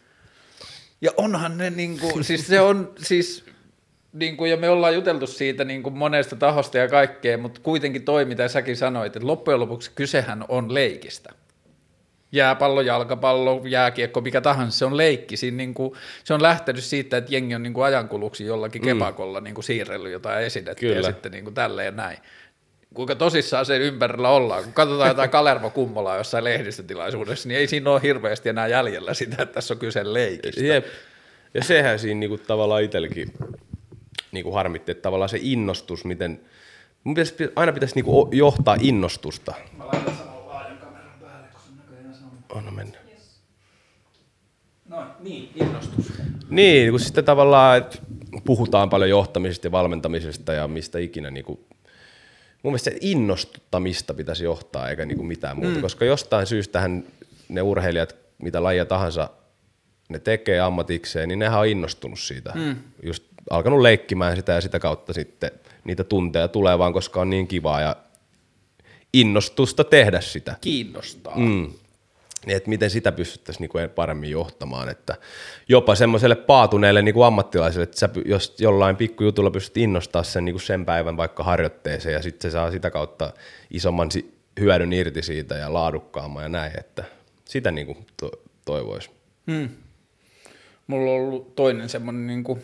Ja onhan ne niin kuin, siis se on siis, niin kuin, ja me ollaan juteltu siitä niin kuin monesta tahosta ja kaikkea, mutta kuitenkin toi, mitä säkin sanoit, että loppujen lopuksi kysehän on leikistä jääpallo, jalkapallo, jääkiekko, mikä tahansa, se on leikki. Siinä niin kuin, se on lähtenyt siitä, että jengi on niin kuin ajankuluksi jollakin mm. kepakolla niin kuin siirrellyt jotain esinettä Kyllä. ja sitten niin kuin tälleen näin. Kuinka tosissaan sen ympärillä ollaan. Kun katsotaan jotain Kalervo Kummolaa jossain lehdistötilaisuudessa, niin ei siinä ole hirveästi enää jäljellä sitä, että tässä on kyse leikistä. Jep. Ja sehän siinä niin kuin tavallaan itsellekin niin kuin harmitti, että tavallaan se innostus, miten... Mun pitäisi, aina pitäisi niin kuin johtaa innostusta. Mä laitan Anna mennä. No niin, innostus. Niin, kun sitten tavallaan että puhutaan paljon johtamisesta ja valmentamisesta ja mistä ikinä. Niin kuin, mun mielestä se innostuttamista pitäisi johtaa eikä niin kuin mitään muuta, mm. koska jostain syystähän ne urheilijat, mitä lajia tahansa ne tekee ammatikseen, niin nehän on innostunut siitä. Mm. Just alkanut leikkimään sitä ja sitä kautta sitten niitä tunteja tulee vaan, koska on niin kivaa ja innostusta tehdä sitä. Kiinnostaa. Mm. Niin, että miten sitä pystyttäisiin niin paremmin johtamaan, että jopa semmoiselle paatuneelle niin kuin ammattilaiselle, että sä, jos jollain pikkujutulla pystyt innostaa sen niin kuin sen päivän vaikka harjoitteeseen ja sitten se saa sitä kautta isomman hyödyn irti siitä ja laadukkaamman ja näin, että sitä niin kuin to- toivoisi. Mulla on ollut toinen semmoinen niin kuin,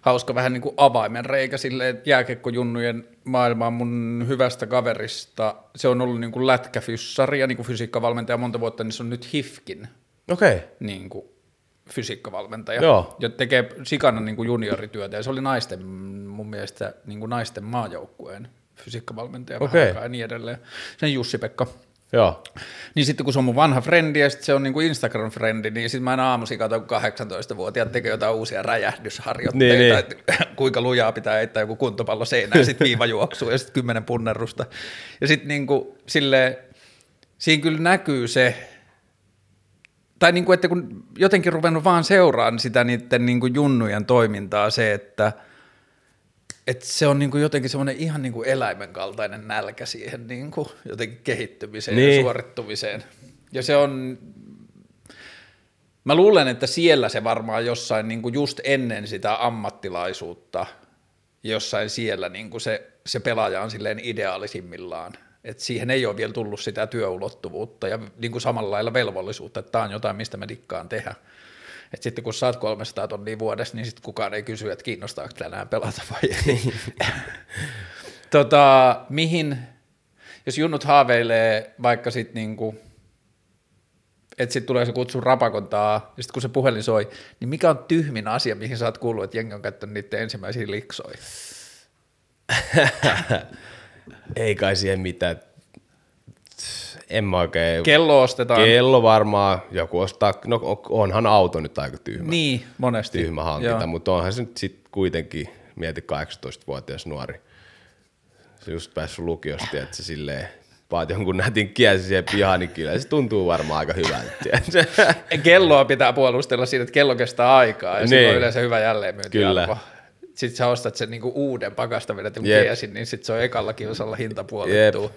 hauska vähän niin kuin avaimen reikä silleen, että jääkekkojunnujen maailmaan mun hyvästä kaverista. Se on ollut niin kuin lätkäfyssari ja niin kuin fysiikkavalmentaja monta vuotta, niin se on nyt HIFKin. Okay. niin kuin fysiikkavalmentaja. Joo. Ja tekee sikana niin kuin juniorityötä ja se oli naisten, mun mielestä niin kuin naisten maajoukkueen fysiikkavalmentaja Okei. vähän aikaa ja niin edelleen. Sen Jussi-Pekka. Joo. Niin sitten kun se on mun vanha frendi ja sitten se on niinku Instagram-frendi, niin sitten mä aina aamuisin katson, kun 18-vuotiaat tekee jotain uusia räjähdysharjoitteita, Niin, niin. että kuinka lujaa pitää heittää joku kuntopallo seinään, sitten viivajuoksu ja sitten kymmenen punnerusta. Ja sitten niinku silleen, siinä kyllä näkyy se, tai niinku, että kun jotenkin ruvennut vaan seuraan sitä niiden niinku junnujen toimintaa, se, että et se on niinku jotenkin semmoinen ihan niinku eläimen kaltainen nälkä siihen niinku jotenkin kehittymiseen niin. Ja suorittumiseen. Ja se on, mä luulen, että siellä se varmaan jossain niinku just ennen sitä ammattilaisuutta, jossain siellä niinku se, se pelaaja on silleen ideaalisimmillaan. Et siihen ei ole vielä tullut sitä työulottuvuutta ja niinku samalla lailla velvollisuutta, että tämä on jotain, mistä mä dikkaan tehdä. Et sitten kun saat 300 tonnia vuodessa, niin sitten kukaan ei kysy, että kiinnostaako tänään pelata vai ei. tota, mihin, jos junnut haaveilee vaikka sitten niinku, että sitten tulee se kutsu rapakontaa, ja sitten kun se puhelin soi, niin mikä on tyhmin asia, mihin sä oot kuullut, että jengi on käyttänyt niiden ensimmäisiä liksoja? Ei kai siihen mitään. En mä oikein... Kello ostetaan. Kello varmaan, joku ostaa, no onhan auto nyt aika tyhmä, Niin, monesti. tyhmä hankinta, Joo. mutta onhan se nyt sit kuitenkin, mieti 18-vuotias nuori, se just päässyt lukiosta, että se silleen, vaat jonkun nätin kiesi siihen pihaan, niin kyllä se tuntuu varmaan aika hyvältä. Kelloa pitää puolustella siitä, että kello kestää aikaa, ja niin. Niin. on yleensä hyvä jälleenmyyntiarvo. Kyllä. Sitten sä ostat sen niinku uuden pakasta vedetyn Jep. kiesin, niin sitten se on ekalla kiusalla hinta puolittuu.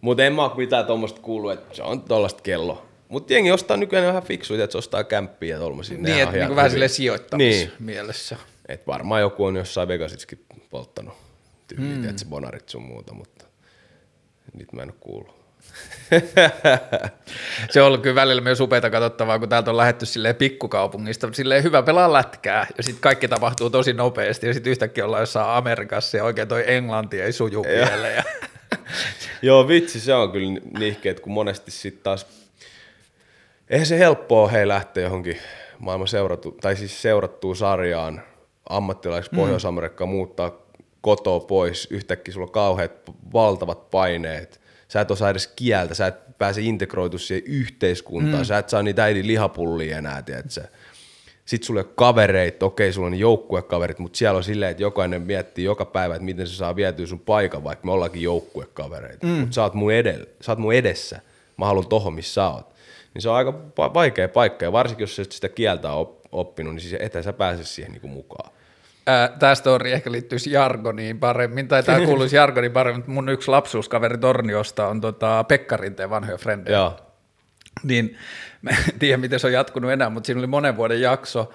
Mutta en mä oo mitään tuommoista kuullut, että se on tollasta kello. Mutta jengi ostaa nykyään vähän fiksuja, että se ostaa kämppiä ja. Niin, että niinku vähän silleen sijoittamismielessä. Niin. Et varmaan joku on jossain Vegasissakin polttanut tyyliä, mm. että se bonarit sun muuta, mutta nyt mä en oo kuullut. Se on ollut kyllä välillä myös upeata katsottavaa, kun täältä on lähetty silleen pikkukaupungista, silleen hyvä pelaa lätkää, ja sitten kaikki tapahtuu tosi nopeasti, ja sitten yhtäkkiä ollaan jossain Amerikassa, ja oikein toi englanti ei suju vielä. Ja... Joo, vitsi, se on kyllä nihkeet, kun monesti sitten taas, eihän se helppoa hei lähteä johonkin maailman seuratu, tai siis seurattuun sarjaan ammattilaiseksi Pohjois-Amerikkaan muuttaa kotoa pois, yhtäkkiä sulla on kauheat valtavat paineet, sä et osaa edes kieltä, sä et pääse integroitu siihen yhteiskuntaan, mm. sä et saa niitä äidin lihapullia enää, tiedätkö? Sitten sulla ei ole kavereita, okei, sulla on joukkuekaverit, mutta siellä on silleen, että jokainen miettii joka päivä, että miten se saa vietyä sun paikan, vaikka me ollaankin joukkuekavereita. Mm. Mutta sä, oot mun edellä, sä oot mun edessä, mä haluan tohon, missä sä oot. Niin se on aika va- vaikea paikka, ja varsinkin jos sä sitä kieltä op- oppinut, niin siis ethän sä pääse siihen niinku mukaan. Tämä story ehkä liittyisi jargoniin paremmin, tai tämä kuuluisi jargoniin paremmin, mutta mun yksi lapsuuskaveri Torniosta on tota Pekka Rinteen vanhoja frendejä. Joo. Niin mä en tiedä, miten se on jatkunut enää, mutta siinä oli monen vuoden jakso,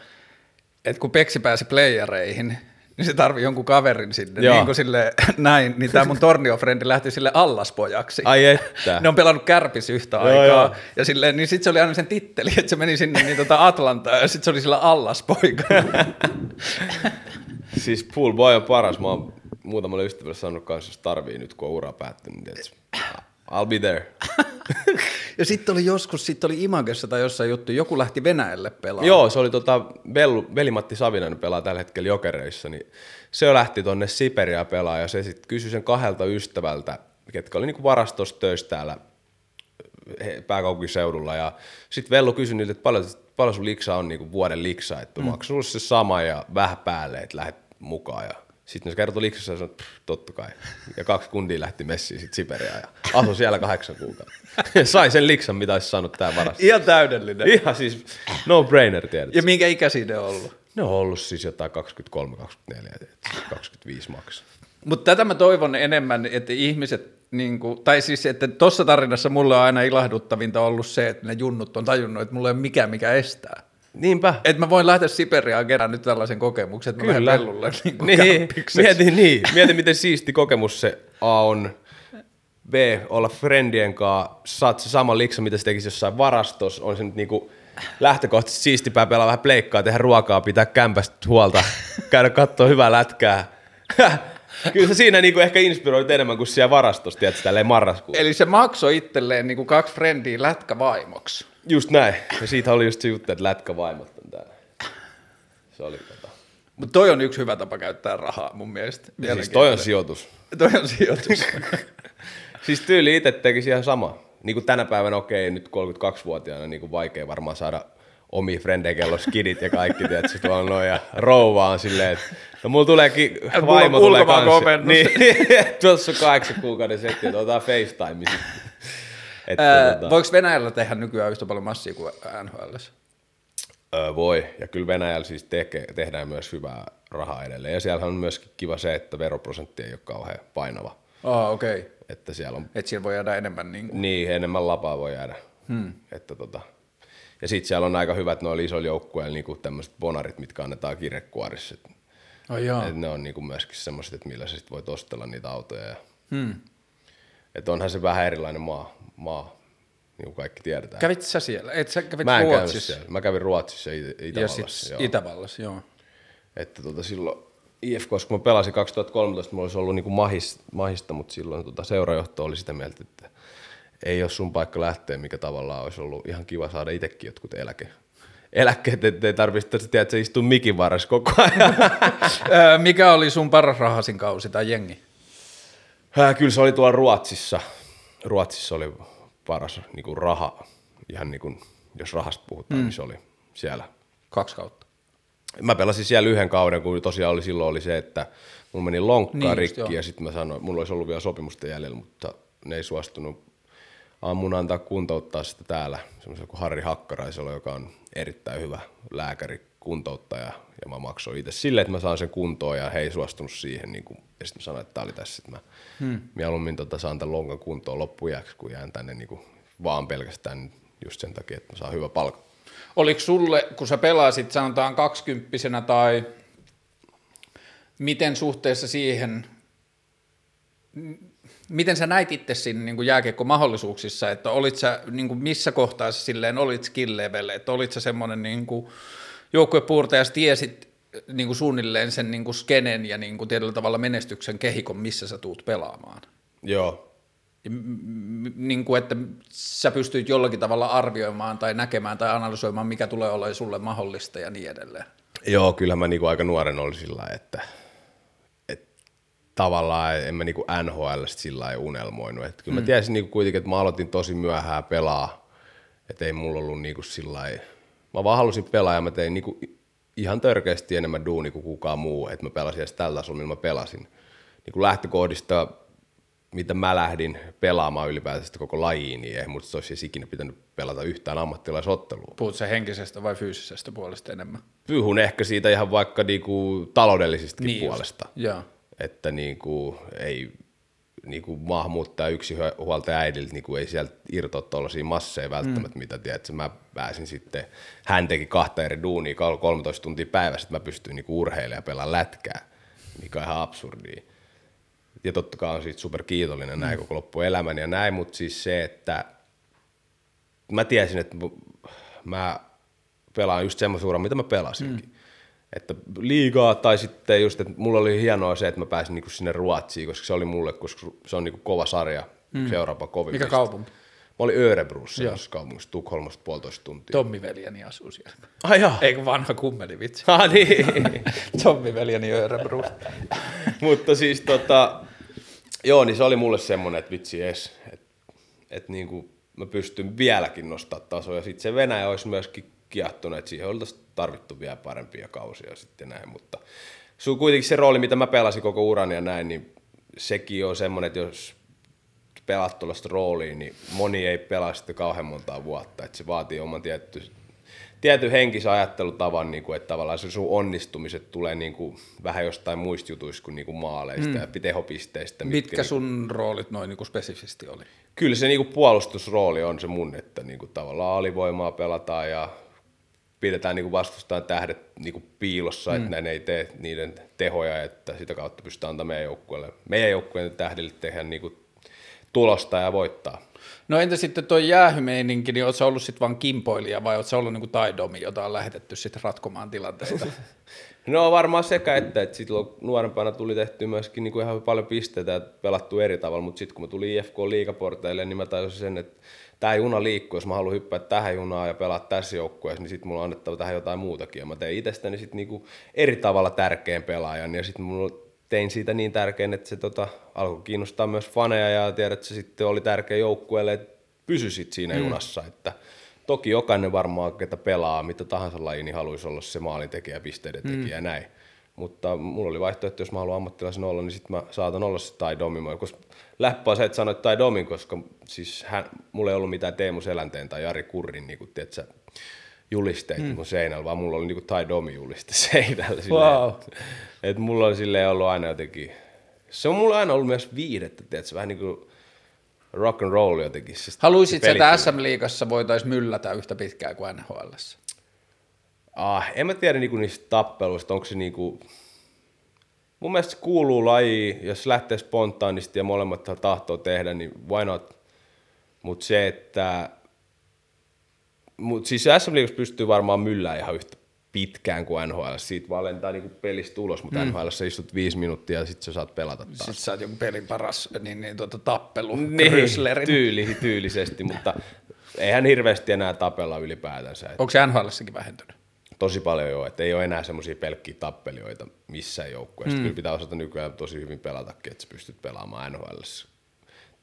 että kun Peksi pääsi playereihin, niin se tarvii jonkun kaverin sinne, Joo. niin kuin sille, näin, niin tämä mun Tornio-frendi lähti sille allaspojaksi. Ai että. Ne on pelannut kärpis yhtä Joo, aikaa, joo. ja silleen, niin sitten se oli aina sen titteli, että se meni sinne niin tota Atlantaan, ja sitten se oli sillä allaspoika. Siis pool boy on paras. Mä oon muutamalle ystävälle sanonut kanssa, jos tarvii nyt, kun on ura päättynyt. niin I'll be there. Ja sitten oli joskus, sitten oli Imagessa tai jossain juttu, joku lähti Venäjälle pelaamaan. Joo, se oli tota, Bellu, veli-Matti Savinainen pelaa tällä hetkellä jokereissa, niin se lähti tonne Siperia pelaa ja se sitten kysyi sen kahdelta ystävältä, ketkä oli niinku varastossa töissä täällä pääkaupunkiseudulla ja sitten Vellu kysyi niiltä, että paljon, paljon sun liksa on niinku vuoden liksa, että mm. sulle se sama ja vähän päälle, että lähdet mukaan ja sitten ne kertoi liksassa ja sanoi, että "Pff, totta kai. Ja kaksi kundia lähti messiin sitten Siperiaan ja asui siellä kahdeksan kuukautta. Sai sen liksan, mitä olisi saanut tää varasto. Ihan täydellinen. Ihan siis no brainer, tiedät. Ja minkä ikäisiä ne on ollut? Ne on ollut siis jotain 23, 24, 25 maksaa. Mutta tätä mä toivon enemmän, että ihmiset niin kuin, tai siis, että tuossa tarinassa mulle on aina ilahduttavinta ollut se, että ne junnut on tajunnut, että mulla ei ole mikään, mikä estää. Niinpä. Että mä voin lähteä Siperiaan kerran nyt tällaisen kokemuksen, että mä Kyllä. lähden pellulle niin Niin, kämpikseksi. mieti, niin, mieti miten siisti kokemus se A on. B, olla friendien kanssa, saat se sama liksa, mitä se tekisi jossain varastossa, on se nyt niinku lähtökohtaisesti siistipää pelaa vähän pleikkaa, tehdä ruokaa, pitää kämpästä huolta, käydä katsoa hyvää lätkää. Kyllä se siinä niinku ehkä inspiroit enemmän kuin siellä varastossa, tiedätkö, tälleen marraskuussa. Eli se maksoi itselleen niin kuin kaksi frendiä lätkävaimoksi. Just näin. Ja siitä oli just se juttu, että lätkävaimot on täällä. Se oli tota. Mutta toi on yksi hyvä tapa käyttää rahaa mun mielestä. Siis toi on sijoitus. toi on sijoitus. Siis tyyli itse tekisi ihan sama. Niin kuin tänä päivänä, okei, nyt 32-vuotiaana niin kuin vaikea varmaan saada omia frendejä, kello skidit ja kaikki, tiedätkö, tuolla noin, ja rouva on silleen, että no mulla tuleekin, vaimo tulee kanssa. Niin, tuossa on kahdeksan kuukauden setti, että otetaan FaceTime sitten. Että, tota, voiko Venäjällä tehdä nykyään yhtä paljon massia kuin NHL? öö, voi, ja kyllä Venäjällä siis teke, tehdään myös hyvää rahaa edelleen, ja siellä on myöskin kiva se, että veroprosentti ei ole kauhean painava, Ah, okei. Okay. että siellä on Että siellä voi jäädä enemmän niin kuin. Niin, enemmän lapaa voi jäädä. Hmm. Että tota. Ja sitten siellä on aika hyvät noilla isoilla joukkueilla niinku tämmöiset bonarit, mitkä annetaan kirjekuorissa. Et, Oh, et ne on niinku myöskin semmoiset, että millä sä sit voit ostella niitä autoja. Ja, hmm. Et onhan se vähän erilainen maa, maa niin kuin kaikki tiedetään. Kävit sä siellä? Et sä kävit Mä en käynyt Ruotsissa? siellä. Mä kävin Ruotsissa ja Itä- Ja Itävallassa. sit joo. Itävallassa, joo. Että tota silloin IFK, kun mä pelasin 2013, mulla olisi ollut niinku mahis, mahista, mutta silloin tota seurajohto oli sitä mieltä, että ei ole sun paikka lähteä, mikä tavallaan olisi ollut ihan kiva saada itsekin jotkut eläke. Eläkkeet, ettei tarvitse, tiedä, että se istuu mikin varassa koko ajan. Mikä oli sun paras rahasin kausi tai jengi? Äh, Kyllä se oli tuolla Ruotsissa. Ruotsissa oli paras niin kuin raha, ihan niin kuin, jos rahasta puhutaan, mm. niin se oli siellä. Kaksi kautta. Mä pelasin siellä yhden kauden, kun tosiaan oli, silloin oli se, että mulla meni lonkka Niin niin just, rikki ja sitten mä sanoin, mulla olisi ollut vielä sopimusta jäljellä, mutta ne ei suostunut aamun antaa kuntouttaa sitä täällä semmoisella kuin Harri Hakkaraisella, joka on erittäin hyvä lääkäri, kuntouttaja ja mä maksoin itse sille, että mä saan sen kuntoon ja he ei suostunut siihen niin kuin, ja sitten mä sanoin, että tää oli tässä, että mä hmm. mieluummin tota, saan tämän lonkan kuntoon loppujaksi, kun jään tänne niin kuin, vaan pelkästään just sen takia, että mä saan hyvä palkka. Oliko sulle, kun sä pelasit sanotaan kaksikymppisenä tai miten suhteessa siihen, miten sä näit itse siinä niin kuin jääkiekko-mahdollisuuksissa, että olit sä, niin kuin missä kohtaa sä silleen olit skill level, että olit sä semmoinen niin kuin joukkuepuurtaja, ja sä tiesit niin kuin suunnilleen sen niin kuin skenen ja niin kuin tietyllä tavalla menestyksen kehikon, missä sä tuut pelaamaan. Joo, Ja niin kuin, että sä pystyt jollakin tavalla arvioimaan tai näkemään tai analysoimaan, mikä tulee olemaan sulle mahdollista ja niin edelleen. Joo, kyllä mä niinku aika nuoren olin sillä että, että tavallaan en mä niinku NHL sillä lailla unelmoinut. Että kyllä mä tiesin niinku kuitenkin, että mä aloitin tosi myöhään pelaa, että ei mulla ollut niinku sillä lailla, mä vaan halusin pelaa ja mä tein niinku ihan törkeästi enemmän duuni kuin kukaan muu, että mä pelasin edes tällä tasolla, millä mä pelasin. Niinku lähtökohdista, mitä mä lähdin pelaamaan ylipäätään koko lajiin, niin ei musta se olisi edes ikinä pitänyt pelata yhtään ammattilaisottelua. Puhut sä henkisestä vai fyysisestä puolesta enemmän? Puhun ehkä siitä ihan vaikka niinku taloudellisestakin Niin just. puolesta. Joo. Että niinku ei niinku maahanmuuttaa yksi huolta äidiltä, niinku ei sieltä irtoa tuollaisia masseja välttämättä, mm. mitä tiedät, mä pääsin sitten, hän teki kahta eri duunia, kol- 13 tuntia päivässä, että mä pystyin niinku urheilemaan ja pelaamaan lätkää, mikä on ihan absurdia. Ja totta kai on siitä super kiitollinen näin koko loppuelämäni ja näin, mutta siis se, että mä tiesin, että mä pelaan just semmoisen uran, mitä mä pelasinkin. Mm. Että liigaa tai sitten just, että mulla oli hienoa se, että mä pääsin niinku sinne Ruotsiin, koska se oli mulle, koska se on niinku kova sarja, mm. seuraava kovin. Mikä kaupunki? Mä olin Örebrussa, jos kaupungissa, Tukholmasta puolitoista tuntia. Tommi veljeni asuu siellä. Ai jaa. Eikö vanha kummeli vitsi? Ah, niin. Tommi veljeni Örebro. Mutta siis tota, joo, niin se oli mulle semmonen, että vitsi ees, että et niinku mä pystyn vieläkin nostaa tasoa. Ja sitten se Venäjä olisi myöskin kiehtonut, että siihen oltaisiin tarvittu vielä parempia kausia sitten näin. Mutta sun kuitenkin se rooli, mitä mä pelasin koko uran ja näin, niin sekin on semmoinen, että jos pelaat tuollaista roolia, niin moni ei pelaa sitten kauhean montaa vuotta. Että se vaatii oman tietty, tietyn henkisen ajattelutavan, niin kuin, että tavallaan se sun onnistumiset tulee niin kuin, vähän jostain muista jutuista kuin, niin kuin maaleista mm. ja tehopisteistä. Mitkä sun roolit noin niin kuin spesifisti oli? Kyllä se niin kuin puolustusrooli on se mun, että niin kuin, tavallaan alivoimaa pelataan ja pidetään niin vastustajan tähdet niin piilossa, mm. että ne ei tee niiden tehoja, että sitä kautta pystytään antamaan meidän joukkueelle, meidän joukkueen tähdille tehdä niin tulosta ja voittaa. No entä sitten tuo jäähymeininki, niin oletko ollut sitten vaan kimpoilija vai oletko ollut niinku taidomi, jota on lähetetty sitten ratkomaan tilanteita? no varmaan sekä että, että silloin nuorempana tuli tehty myöskin niinku ihan paljon pisteitä ja pelattu eri tavalla, mutta sitten kun mä tulin IFK liikaporteille, niin mä tajusin sen, että tämä juna liikkuu, jos mä haluan hyppää tähän junaan ja pelaa tässä joukkueessa, niin sitten mulla on annettava tähän jotain muutakin. Ja mä tein itsestäni sitten niinku eri tavalla tärkeän pelaajan ja sitten mulla tein siitä niin tärkeän, että se tota, alkoi kiinnostaa myös faneja ja tiedät, että se sitten oli tärkeä joukkueelle, että pysyisit siinä mm. junassa. Että toki jokainen varmaan, ketä pelaa, mitä tahansa laji, niin haluaisi olla se maalintekijä, pisteiden tekijä mm. ja näin. Mutta mulla oli vaihtoehto, jos mä haluan ammattilaisen olla, niin sitten mä saatan olla se Tai Domi. Koska läppää se, että sanoit Tai Domin, koska siis hän, mulla ei ollut mitään Teemu Selänteen tai Jari Kurrin, niin kuin, tiedätkö, julisteet mm. mun seinällä, vaan mulla oli niinku Tai Domi juliste seinällä. Wow. Että, et mulla on silleen ollut aina jotenkin, se on mulla aina ollut myös viidettä, tiedätkö, vähän niin kuin rock and roll jotenkin. Siis Haluaisit että SM-liigassa voitaisiin myllätä yhtä pitkään kuin NHL? Ah, en mä tiedä niinku niistä tappeluista, onko se niinku... Mun mielestä se kuuluu laji, jos lähtee spontaanisti ja molemmat tahtoo tehdä, niin why not? Mutta se, että mutta siis SM pystyy varmaan myllään ihan yhtä pitkään kuin NHL. Siitä vaan lentää niinku pelistä ulos, mutta mm. NHL istut viisi minuuttia ja sitten sä saat pelata taas. Sitten sä oot joku pelin paras niin, niin, tuota, tappelu, niin, tyyli, tyylisesti, mutta eihän hirveästi enää tapella ylipäätänsä. Onko se nhl vähentynyt? Tosi paljon joo, että ei ole enää semmoisia pelkkiä tappelijoita missään joukkueessa. Mm. Kyllä pitää osata nykyään tosi hyvin pelatakin, että sä pystyt pelaamaan NHL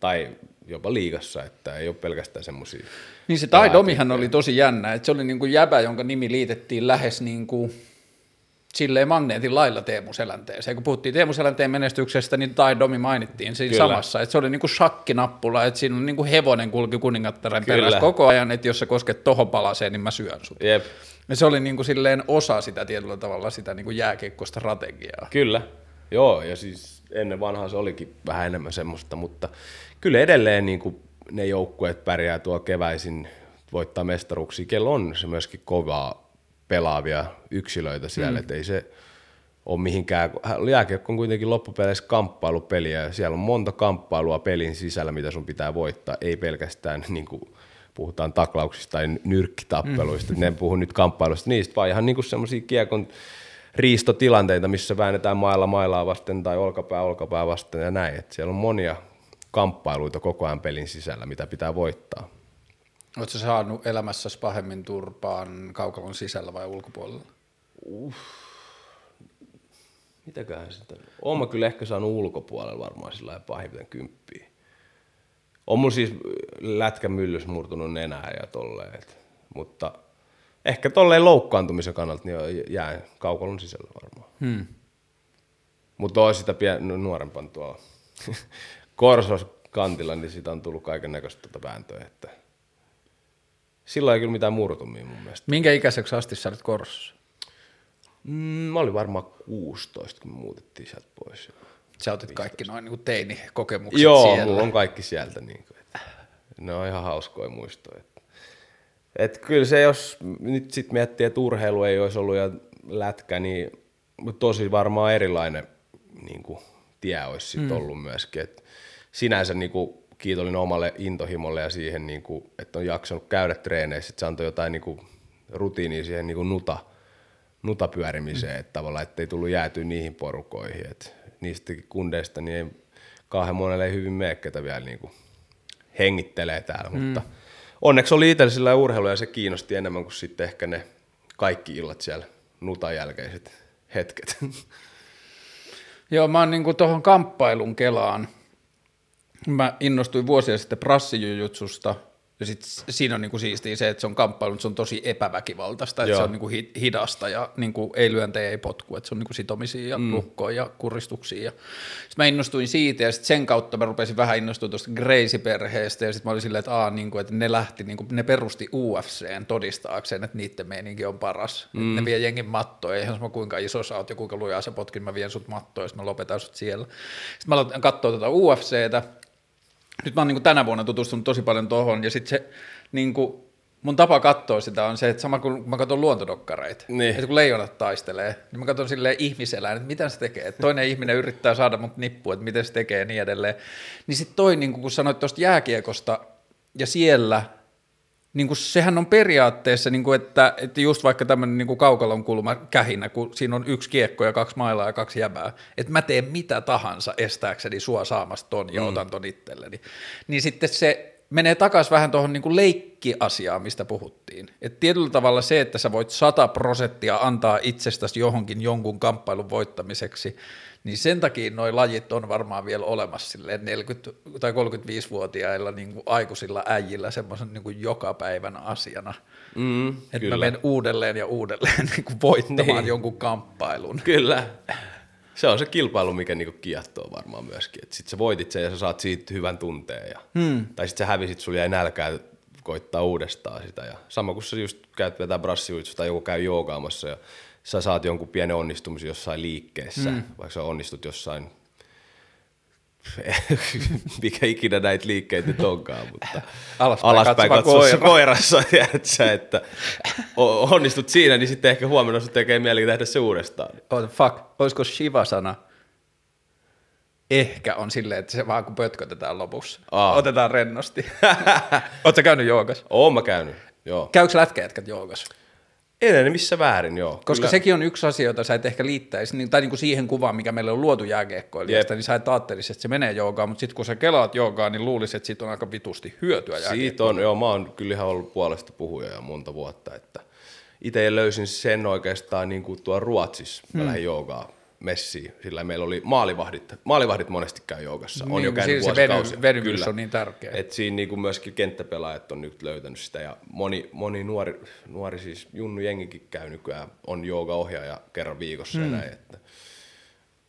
tai jopa liigassa, että ei ole pelkästään semmoisia. Niin se Tai Domihan oli tosi jännä, että se oli niin kuin jäbä, jonka nimi liitettiin lähes niin kuin silleen magneetin lailla Teemu Selänteeseen. Kun puhuttiin Teemu Selänteen menestyksestä, niin Tai Domi mainittiin siinä Kyllä. samassa, että se oli niin kuin shakkinappula, että siinä on niin kuin hevonen kulki kuningattaren perässä koko ajan, että jos sä kosket tohon palaseen, niin mä syön sut. Jep. Ja se oli niin kuin silleen osa sitä tietyllä tavalla sitä niin kuin jääkiekkostrategiaa. Kyllä, joo, ja siis ennen vanhaa se olikin vähän enemmän semmoista, mutta kyllä edelleen niin kuin ne joukkueet pärjää tuo keväisin voittaa mestaruuksia, kello on se myöskin kovaa pelaavia yksilöitä siellä, mm. että ei se ole mihinkään, jääkiekko on kuitenkin loppupeleissä kamppailupeliä ja siellä on monta kamppailua pelin sisällä, mitä sun pitää voittaa, ei pelkästään niin kuin puhutaan taklauksista tai nyrkkitappeluista, mm. ne puhun nyt kamppailusta niistä, vaan ihan niin semmoisia kiekon riistotilanteita, missä väännetään mailla mailaa vasten tai olkapää olkapää vasten ja näin, että siellä on monia kamppailuita koko ajan pelin sisällä, mitä pitää voittaa. Oletko saanut elämässäsi pahemmin turpaan kaukalon sisällä vai ulkopuolella? Uh. Mitäköhän sitä? Olen mä kyllä ehkä saanut ulkopuolella varmaan sillä pahimmiten kymppiä. On mun siis lätkän myllys murtunut nenää ja tolleen, et, mutta ehkä tolleen loukkaantumisen kannalta niin jää kaukalon sisällä varmaan. Hmm. Mutta on sitä pien, nuorempan tuolla Korsos kantilla, niin siitä on tullut kaiken näköistä tuota vääntöä, että silloin ei kyllä mitään murtumia mun mielestä. Minkä ikäiseksi asti sä olit Korsossa? Mm, mä olin varmaan 16, kun me muutettiin sieltä pois. Sä otit 15. kaikki noin niin teini-kokemukset Joo, siellä. Joo, mulla on kaikki sieltä. Niin kuin, että ne on ihan hauskoja muistoja. Että, että kyllä se, jos nyt sitten miettii, että urheilu ei olisi ollut ja lätkä, niin tosi varmaan erilainen niin kuin, tie olisi sit mm. ollut myöskin. Että sinänsä niin kuin, kiitollinen omalle intohimolle ja siihen, niin kuin, että on jaksanut käydä treeneissä, että se antoi jotain niin kuin, rutiinia siihen niin kuin nuta, nuta pyörimiseen, mm. että tavallaan ettei tullut jäätyä niihin porukoihin, että niistäkin kundeista niin ei kauhean monelle ei hyvin mene, ketä vielä niin kuin hengittelee täällä, mm. mutta onneksi oli itsellä sillä urheilu ja se kiinnosti enemmän kuin sitten ehkä ne kaikki illat siellä nutan jälkeiset hetket. Joo, mä oon niin tuohon kamppailun kelaan. Mä innostuin vuosia sitten prassijujutsusta Ja sit siinä on niinku siistiä se, että se on kamppailu, mutta se on tosi epäväkivaltaista, että Joo. se on niinku hi- hidasta ja niinku ei lyöntejä, ei potku, että se on niinku sitomisia ja mm. lukkoja ja kuristuksia. Ja sit mä innostuin siitä ja sit sen kautta mä rupesin vähän innostumaan tuosta Gracie-perheestä ja sitten mä olin silleen, että, aa, niinku, että ne lähti, niinku, ne perusti UFCn todistaakseen, että niiden meininki on paras. Mm. Ne vie jengin mattoja, ihan sama kuinka iso sä oot ja kuinka lujaa sä potkin, mä vien sut mattoja, sit mä lopetan sut siellä. Sitten mä aloitin katsoa tätä UFCtä, nyt mä oon niin tänä vuonna tutustunut tosi paljon tohon, ja sitten se niin kuin, mun tapa katsoa sitä on se, että sama kuin mä katson luontodokkareita, Niin. että kun leijonat taistelee, niin mä katson silleen ihmiselään, että mitä se tekee, että toinen ihminen yrittää saada mut nippuun, että miten se tekee ja niin edelleen. Niin sitten toi, niin kun sanoit tuosta jääkiekosta, ja siellä, niin kuin sehän on periaatteessa, niin kuin että, että just vaikka tämmöinen niin kuin kaukalon kulma kähinä, kun siinä on yksi kiekko ja kaksi mailaa ja kaksi jäbää, että mä teen mitä tahansa estääkseni sua saamasta ton ja mm. otan ton itselleni. Niin sitten se menee takaisin vähän tuohon niin leikkiasiaan, mistä puhuttiin. Et tietyllä tavalla se, että sä voit 100 prosenttia antaa itsestäsi johonkin jonkun kamppailun voittamiseksi, niin sen takia noi lajit on varmaan vielä olemassa silleen 40- tai 35-vuotiailla niin kuin aikuisilla äijillä semmoisen niin kuin joka päivän asiana. Mm, Että mä menen uudelleen ja uudelleen niin kuin voittamaan niin. jonkun kamppailun. Kyllä. Se on se kilpailu, mikä niinku kiehtoo varmaan myöskin. Että sit sä voitit sen ja sä saat siitä hyvän tunteen. Ja, hmm. Tai sit sä hävisit, sulla jäi nälkää koittaa uudestaan sitä. Ja sama kuin sä just käyt vetää brassiuitsusta tai joku käy joogaamassa ja sä saat jonkun pienen onnistumisen jossain liikkeessä, hmm. vaikka sä onnistut jossain mikä ikinä näitä liikkeitä nyt onkaan, mutta Alaspäin alaspäin katsossa koira. koirassa, tiedät sä, että onnistut siinä, niin sitten ehkä huomenna sun tekee mieli tehdä se uudestaan. Oh, fuck, olisiko Shiva-sana? Ehkä on silleen, että se vaan kun pötkötetään lopussa. Aa. Otetaan rennosti. Oletko käynyt joogas? Oon mä käynyt, joo. Käykö lätkäjätkät joogas? Ennen missä väärin, joo. Koska Kyllä. sekin on yksi asia, jota sä et ehkä liittäisi, niin, tai niin kuin siihen kuvaan, mikä meille on luotu jääkiekkoilijasta, Jep. niin sä et ajattelisi, että se menee joogaan, mutta sitten kun sä kelaat joogaa, niin luulisi, että siitä on aika vitusti hyötyä Siitä on, joo, mä oon kyllä ihan ollut puolesta puhuja jo monta vuotta, että itse löysin sen oikeastaan niin kuin tuo Ruotsissa, mä hmm. lähdin joogaa messiin, sillä meillä oli maalivahdit, maalivahdit monesti käy joogassa, on Niin, jo kun käynyt se venymys Kyllä. on niin tärkeä. Et siinä niin kuin myöskin kenttäpelaajat on nyt löytänyt sitä ja moni, moni nuori, nuori siis Junnu jengikin käy nykyään, on joogaohjaaja kerran viikossa ja näin, että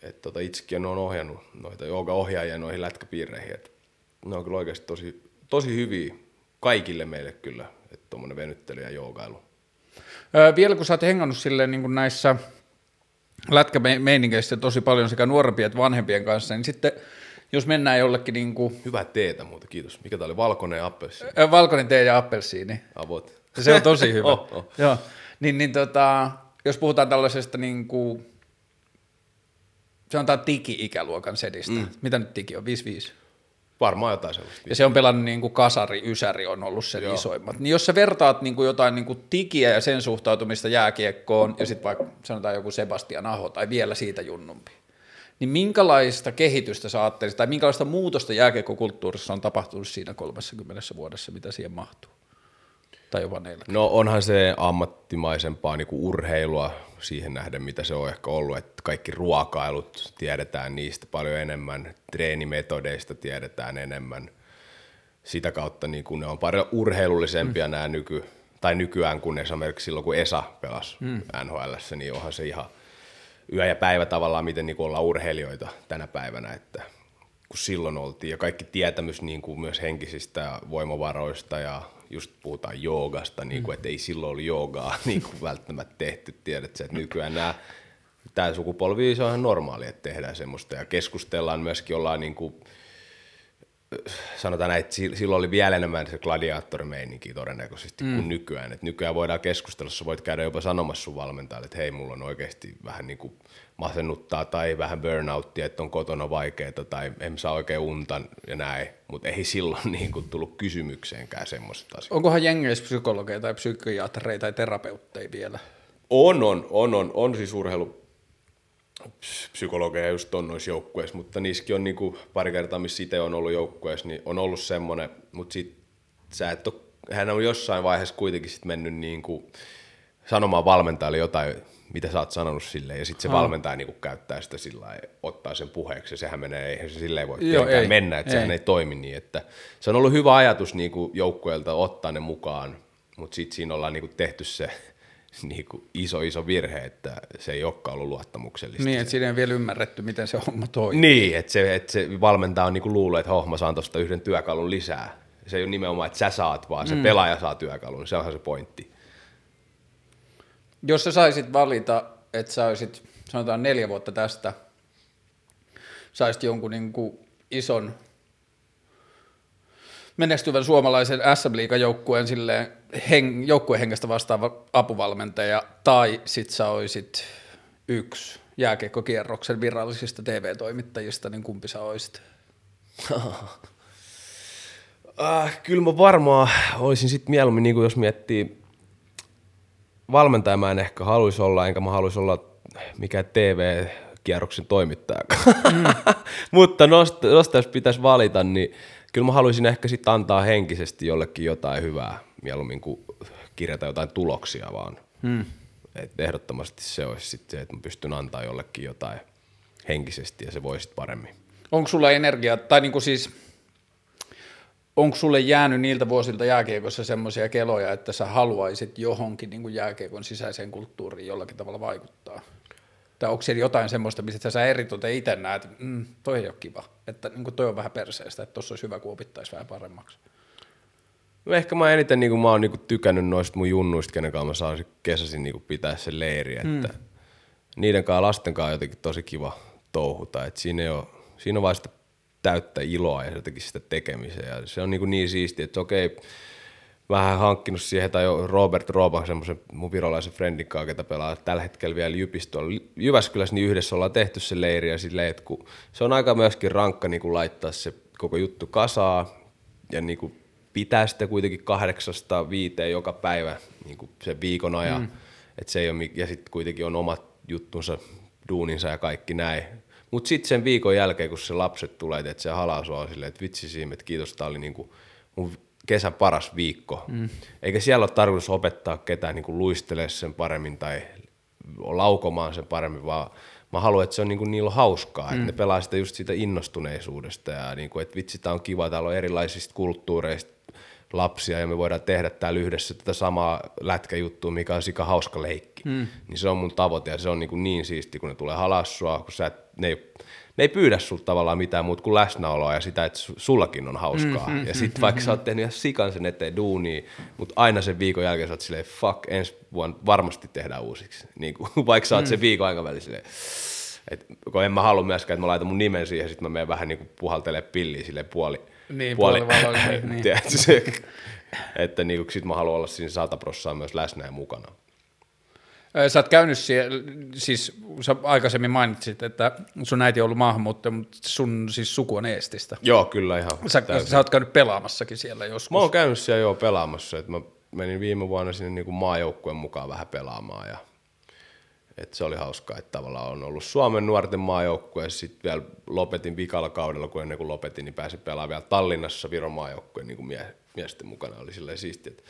et tota, itsekin on ohjannut noita joogaohjaajia noihin lätkäpiireihin, että ne on kyllä oikeasti tosi, tosi hyviä kaikille meille kyllä, että tuommoinen venyttely ja joogailu. Öö, vielä kun sä oot hengannut silleen niin kuin näissä lätkämeiningeissä tosi paljon sekä nuorempien että vanhempien kanssa, niin sitten jos mennään jollekin niin kuin, Hyvää teetä muuta, kiitos. Mikä tää oli? Valkoinen ja appelsi. ö, valkoinen tee ja appelsiini, Avot. se on tosi hyvä. Oh, oh. Joo. Niin, niin tota, jos puhutaan tällaisesta niin kuin, sanotaan tiki-ikäluokan sedistä, mm. mitä nyt tiki on, 5-5? Varmaan jotain sellaista. Ja se on pelannut niin kuin kasari, ysäri on ollut sen Joo. isoimmat. Niin jos sä vertaat niin kuin jotain niin kuin tikiä ja sen suhtautumista jääkiekkoon, ja sitten vaikka sanotaan joku Sebastian Aho tai vielä siitä junnumpi, niin minkälaista kehitystä sä ajattelisit, tai minkälaista muutosta jääkiekkokulttuurissa on tapahtunut siinä 30 vuodessa, mitä siihen mahtuu? Tai jopa 40. No onhan se ammattimaisempaa niinku urheilua siihen nähden, mitä se on ehkä ollut. Että kaikki ruokailut tiedetään niistä paljon enemmän, treenimetodeista tiedetään enemmän. Sitä kautta niinku ne on paljon urheilullisempia mm. nämä nyky, tai nykyään kuin esimerkiksi silloin, kun Esa pelasi mm. NHL, niin onhan se ihan yö ja päivä tavallaan, miten niinku ollaan urheilijoita tänä päivänä, että kun silloin oltiin, ja kaikki tietämys niin kuin myös henkisistä voimavaroista, ja just puhutaan joogasta, niin kuin, että ei silloin ollut joogaa niin kuin välttämättä tehty, tiedät että nykyään nämä, tämä sukupolvi se on ihan normaali, että tehdään semmoista, ja keskustellaan myöskin, ollaan niin kuin, sanotaan näin, että si- silloin oli vielä enemmän se gladiaattorimeininki todennäköisesti mm. kuin nykyään. Et nykyään voidaan keskustella, sä voit käydä jopa sanomassa sun valmentajalle, että hei, mulla on oikeasti vähän niin kuin masennuttaa tai vähän burnouttia, että on kotona vaikeaa tai en saa oikein unta ja näin, mutta ei silloin niin kuin tullut kysymykseenkään semmoista asiaa. Onkohan jengeissä psykologeja tai psykiatreja tai terapeutteja vielä? On, on, on, on, on siis urheilu ps- psykologeja just on noissa joukkueissa, mutta niissäkin on niinku pari kertaa, missä itse on ollut joukkueessa, niin on ollut semmoinen, mutta sit sä et ole, hän on jossain vaiheessa kuitenkin sit mennyt niinku sanomaan valmentajalle jotain, mitä sä oot sanonut silleen, ja sitten se valmentaja niin käyttää sitä sillä ottaa sen puheeksi, ja sehän menee, eihän se silleen voi Joo, ei, mennä, että ei. sehän ei toimi niin, että se on ollut hyvä ajatus niin joukkueelta ottaa ne mukaan, mutta sitten siinä ollaan niin tehty se niin iso, iso virhe, että se ei olekaan ollut luottamuksellista. Niin, että siinä ei vielä ymmärretty, miten se homma toimii. Niin, että se, että se valmentaja on niinku luullut, että mä saan tuosta yhden työkalun lisää. Se ei ole nimenomaan, että sä saat, vaan se mm. pelaaja saa työkalun. Se onhan se pointti. Jos sä saisit valita, että sä olisit, sanotaan neljä vuotta tästä, saisit jonkun niin kuin ison menestyvän suomalaisen SM joukkueen silleen heng, joukkuehengestä vastaava apuvalmentaja, tai sit sä olisit yksi jääkiekkokierroksen virallisista TV-toimittajista, niin kumpi sä olisit? Äh, kyllä mä varmaan olisin sitten mieluummin, niin jos miettii, valmentaja mä en ehkä haluaisi olla, enkä mä haluaisi olla mikään TV-kierroksen toimittaja. Mm. Mutta nosta, nosta jos pitäisi valita, niin kyllä mä haluaisin ehkä sitten antaa henkisesti jollekin jotain hyvää, mieluummin kuin kirjata jotain tuloksia vaan. Mm. Et ehdottomasti se olisi sitten se, että mä pystyn antaa jollekin jotain henkisesti ja se voisi paremmin. Onko sulla energiaa, tai niin kuin siis, onko sulle jäänyt niiltä vuosilta jääkiekossa semmoisia keloja, että sä haluaisit johonkin niin kuin jääkiekon sisäiseen kulttuuriin jollakin tavalla vaikuttaa? Tai onko siellä jotain semmoista, missä sä eritoten itse näet, että mm, toi ei ole kiva, että niin kuin toi on vähän perseestä, että tossa olisi hyvä, kun opittaisi vähän paremmaksi. No ehkä mä eniten niin mä oon niin tykännyt noista mun junnuista, kenen kanssa mä saan kesäisin niin pitää se leiri, että mm. niiden kanssa lasten kanssa on jotenkin tosi kiva touhuta, että siinä, ei ole, siinä on vaan sitä täyttä iloa ja jotenkin sitä tekemistä ja se on niin, niin siistiä, että okei, vähän hankkinut siihen, tai Robert Roba, semmoisen mun virolaisen friendin kanssa, ketä pelaa tällä hetkellä vielä Jypis tuolla Jyväskylässä, niin yhdessä ollaan tehty se leiri ja silleen, että kun se on aika myöskin rankka niin kuin laittaa se koko juttu kasaa ja niin kuin pitää sitä kuitenkin kahdeksasta viiteen joka päivä niin kuin sen viikon ajan, mm. että se ei ole, ja sitten kuitenkin on omat juttunsa, duuninsa ja kaikki näin. Mutta sitten sen viikon jälkeen, kun se lapset tulee, että se halaa sua silleen, että vitsi siinä, että kiitos, tää oli niinku mun kesän paras viikko. Mm. Eikä siellä ole tarkoitus opettaa ketään niin luistelemaan sen paremmin tai laukomaan sen paremmin, vaan mä haluan, että se on niin kuin, niillä on hauskaa, mm. että ne pelaa sitä just siitä innostuneisuudesta ja niin kuin, että vitsi, tää on kiva, täällä on erilaisista kulttuureista lapsia ja me voidaan tehdä täällä yhdessä tätä samaa lätkäjuttua, mikä on sika hauska leikki. Mm. Niin se on mun tavoite ja se on niin, kuin niin siisti, kun ne tulee halassua, kun sä et, ne ei ne ei pyydä sulta tavallaan mitään muuta kuin läsnäoloa ja sitä, että sullakin on hauskaa. Mm, mm, ja sitten mm, vaikka mm, sä oot tehnyt ihan sikan sen eteen duunia, mutta aina sen viikon jälkeen sä oot silleen, fuck, ensi vuonna varmasti tehdään uusiksi. Niin kuin, vaikka sä oot mm. sen viikon aikavälin silleen, et, kun en mä halua myöskään, että mä laitan mun nimen siihen, sitten mä menen vähän niin kuin puhaltelemaan pilliä silleen puoli. Niin, puoli, puoli niin. Tiedätkö, se, että niin kuin, sit mä haluan olla siinä sata prossaa myös läsnä ja mukana. Sä oot käynyt siellä, siis sä aikaisemmin mainitsit, että sun äiti on ollut maahanmuuttaja, mutta sun siis suku on Eestistä. Joo, kyllä ihan. Sä, sä oot käynyt pelaamassakin siellä joskus. Mä oon käynyt siellä jo pelaamassa, että mä menin viime vuonna sinne niin kuin maajoukkueen mukaan vähän pelaamaan ja et se oli hauskaa, että tavallaan on ollut Suomen nuorten maajoukkue ja sitten vielä lopetin vikalla kaudella, kun ennen kuin lopetin, niin pääsin pelaamaan vielä Tallinnassa Viron maajoukkueen niin kuin mie- miesten mukana. Oli silleen siistiä, että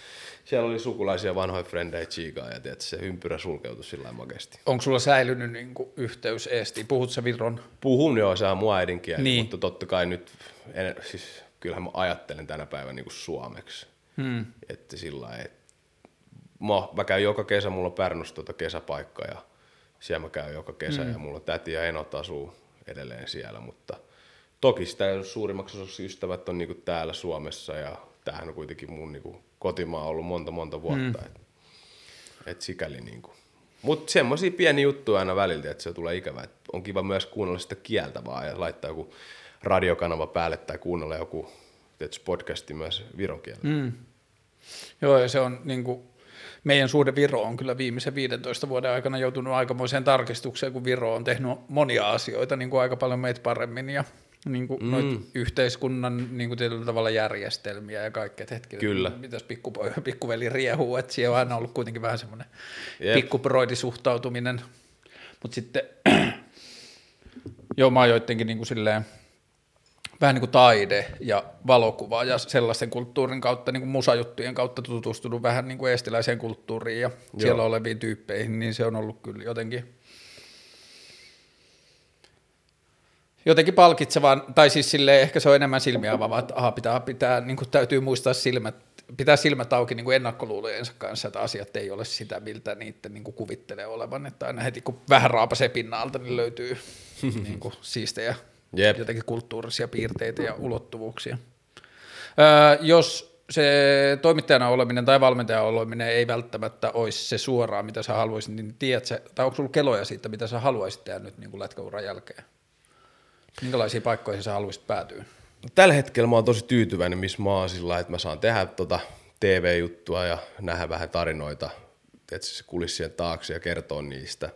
siellä oli sukulaisia vanhoja frendejä Chigaa ja tiedät, se ympyrä sulkeutui sillä makesti. Onko sulla säilynyt niin kuin, yhteys Eestiin? Puhut sä Viron? Puhun joo, se on mun äidinkieli, niin. mutta totta kai nyt, en, siis kyllähän mä ajattelen tänä päivänä niin kuin suomeksi. Hmm. Että sillä että mä, mä käyn joka kesä, mulla on Pärnussa tuota kesäpaikka ja siellä mä käyn joka kesä mm. ja mulla täti ja enot asuu edelleen siellä, mutta toki sitä suurimmaksi osaksi ystävät on niinku täällä Suomessa ja tämähän on kuitenkin mun niinku kotimaa ollut monta monta vuotta, mm. et, et sikäli niinku. Mutta semmoisia pieniä juttuja aina väliltä, että se tulee ikävä. Et on kiva myös kuunnella sitä kieltä vaan ja laittaa joku radiokanava päälle tai kuunnella joku podcasti myös viron kielellä. Mm. Joo, ja se on niinku, meidän suhde Viro on kyllä viimeisen 15 vuoden aikana joutunut aikamoiseen tarkistukseen, kun Viro on tehnyt monia asioita niin kuin aika paljon meitä paremmin ja niin kuin mm. yhteiskunnan niin kuin tietyllä tavalla järjestelmiä ja kaikkea. Hetki, Kyllä. Mitäs pikkupoi, pikkuveli riehuu, että siellä on aina ollut kuitenkin vähän semmoinen yep. pikkuproidisuhtautuminen. Mutta sitten, joo mä oon joidenkin niin kuin silleen, vähän niin kuin taide ja valokuva ja sellaisen kulttuurin kautta, niin kuin musajuttujen kautta tutustunut vähän niin kuin eestiläiseen kulttuuriin ja Joo. siellä oleviin tyyppeihin, niin se on ollut kyllä jotenkin jotenkin palkitsevaa, tai siis sille ehkä se on enemmän silmiä avaava, että aha, pitää, pitää, niin kuin täytyy muistaa silmät, pitää silmät auki niin kuin ennakkoluulojensa kanssa, että asiat ei ole sitä, miltä niitä niin kuin kuvittelee olevan, että aina heti kun vähän raapasee pinnalta, niin löytyy niin kuin siistejä Jep. jotenkin kulttuurisia piirteitä ja ulottuvuuksia. Öö, jos se toimittajana oleminen tai valmentajan oleminen ei välttämättä olisi se suoraan, mitä sä haluaisit, niin tiedätkö, tai onko sulla keloja siitä, mitä sä haluaisit tehdä nyt niin kuin lätkäuran jälkeen? Minkälaisiin paikkoihin sä haluaisit päätyä? Tällä hetkellä mä oon tosi tyytyväinen, missä mä oon sillä että mä saan tehdä tota TV-juttua ja nähdä vähän tarinoita, että se kulissien taakse ja kertoa niistä.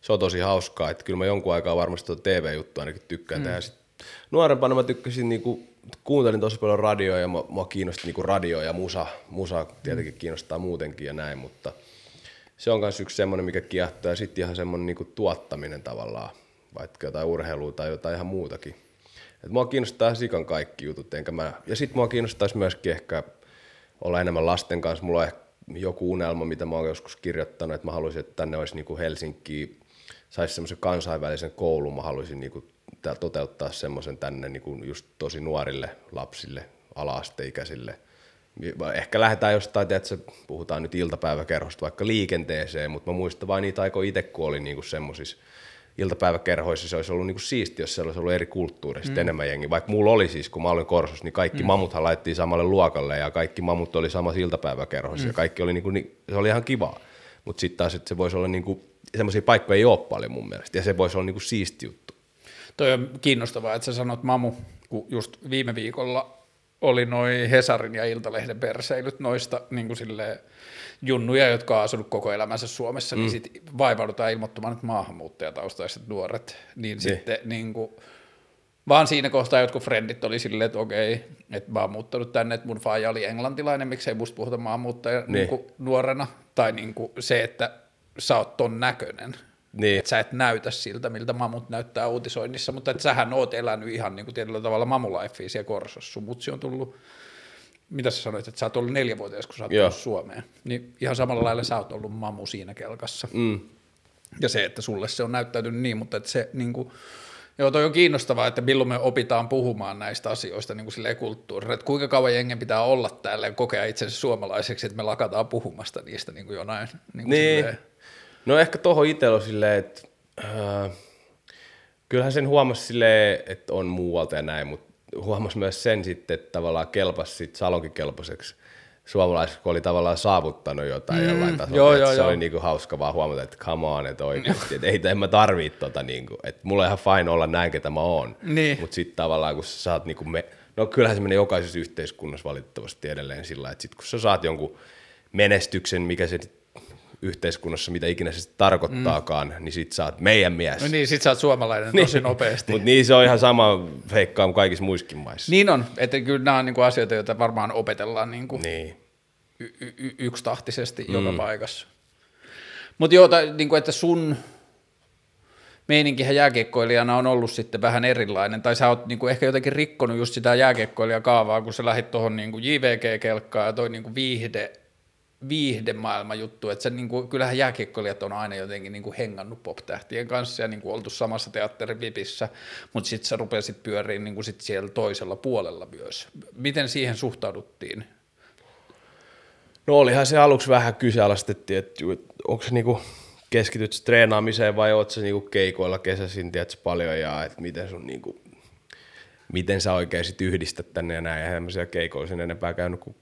Se on tosi hauskaa, että kyllä mä jonkun aikaa varmasti tuota TV-juttua ainakin tykkään mm. tehdä. Sitten nuorempana mä tykkäsin niinku, kuuntelin tosi paljon radioa ja mua, kiinnosti niinku radio ja musa. Musa tietenkin kiinnostaa muutenkin ja näin, mutta se on myös yksi semmoinen, mikä kiehtoo ja sitten ihan semmoinen niinku tuottaminen tavallaan vaikka jotain urheilua tai jotain ihan muutakin. Et mua kiinnostaa sikan kaikki jutut, enkä mä, ja sitten mua kiinnostaisi myöskin ehkä olla enemmän lasten kanssa. Mulla on ehkä joku unelma, mitä mä oon joskus kirjoittanut, että mä haluaisin, että tänne olisi niin Helsinki, saisi semmoisen kansainvälisen koulun, mä haluaisin niin kuin toteuttaa semmoisen tänne niin just tosi nuorille lapsille, ala-asteikäisille. Ehkä lähdetään jostain, että puhutaan nyt iltapäiväkerhosta vaikka liikenteeseen, mutta mä muistan vain niitä aikoja itse, kun oli niin semmoisissa iltapäiväkerhoissa se olisi ollut niin kuin siisti, jos siellä olisi ollut eri kulttuureista mm. enemmän jengi. Vaikka mulla oli siis, kun mä olin Korsos, niin kaikki mm. mamuthan laitettiin samalle luokalle ja kaikki mamut oli samassa iltapäiväkerhoissa mm. ja kaikki oli, niin kuin, se oli ihan kivaa. Mutta sitten taas, että se voisi olla niin kuin, semmoisia paikkoja ei ole paljon mun mielestä ja se voisi olla niin kuin siisti juttu. Toi on kiinnostavaa, että sä sanot mamu, kun just viime viikolla oli noin Hesarin ja Iltalehden perseilyt noista niin kuin silleen, junnuja, jotka on asunut koko elämänsä Suomessa, niin mm. niin sitten vaivaudutaan ilmoittamaan, että maahanmuuttajataustaiset nuoret, niin, niin. sitten niin kuin, vaan siinä kohtaa jotkut frendit oli silleen, että okei, että mä oon muuttanut tänne, että mun faija oli englantilainen, miksei musta puhuta maahanmuuttaja niin. Niin kuin nuorena, tai niin kuin se, että sä oot ton näköinen, niin. Että sä et näytä siltä, miltä mamut näyttää uutisoinnissa, mutta että sähän oot elänyt ihan niin kuin tietyllä tavalla mamulifea siellä Korsossa. Mutsi on tullut mitä sä sanoit, että sä oot ollut neljävuotias, kun sä oot tullut Suomeen, niin ihan samalla lailla sä oot ollut mamu siinä kelkassa. Mm. Ja se, että sulle se on näyttäytynyt niin, mutta että se niin kuin, Joo, toi on kiinnostavaa, että milloin me opitaan puhumaan näistä asioista niin kuin kulttuurille, että kuinka kauan jengen pitää olla täällä ja kokea itsensä suomalaiseksi, että me lakataan puhumasta niistä niin kuin jonain. Niin, kuin niin. no ehkä tuohon itsellä on silleen, että äh, kyllähän sen huomasi silleen, että on muualta ja näin, mutta huomasi myös sen sitten, että tavallaan kelpasi sitten Salonkin kelpoiseksi suomalaiset, kun oli tavallaan saavuttanut jotain mm, jollain tasolla. Joo, joo, se joo. oli niinku hauska vaan huomata, että come on, että oikeasti, että ei, en mä tarvii tota, niinku, että mulla on ihan fine olla näin, ketä mä oon. Niin. Mutta sitten tavallaan, kun sä saat niinku me, no kyllähän se menee jokaisessa yhteiskunnassa valitettavasti edelleen sillä, että sit kun sä saat jonkun menestyksen, mikä se yhteiskunnassa, mitä ikinä se tarkoittaakaan, mm. niin sit sä oot meidän mies. No niin, sit sä oot suomalainen tosi niin. nopeasti. Mutta niin se on ihan sama feikkaa kuin kaikissa muissakin maissa. Niin on, että kyllä nämä on niinku asioita, joita varmaan opetellaan niinku niin. y- y- yksitahtisesti mm. joka paikassa. Mutta joo, niinku, että sun meininkihän jääkiekkoilijana on ollut sitten vähän erilainen, tai sä oot niinku ehkä jotenkin rikkonut just sitä jääkiekkoilijakaavaa, kun sä lähit tuohon niinku JVG-kelkkaan ja toi niinku viihde viihdemaailman juttu, että se, niin kuin, kyllähän jääkiekkoilijat on aina jotenkin niin kuin hengannut pop-tähtien kanssa ja niin kuin oltu samassa teatterivipissä, mutta sitten sä rupesit pyöriin niin kuin sit siellä toisella puolella myös. Miten siihen suhtauduttiin? No olihan se aluksi vähän kyseenalaistettiin, että onko se niinku keskityt treenaamiseen vai oot se niinku keikoilla kesäisin, tiedätkö, paljon ja että miten sun niinku, miten sä oikein sit yhdistät tänne ja näin, ja tämmöisiä keikoilla sen enempää käynyt kuin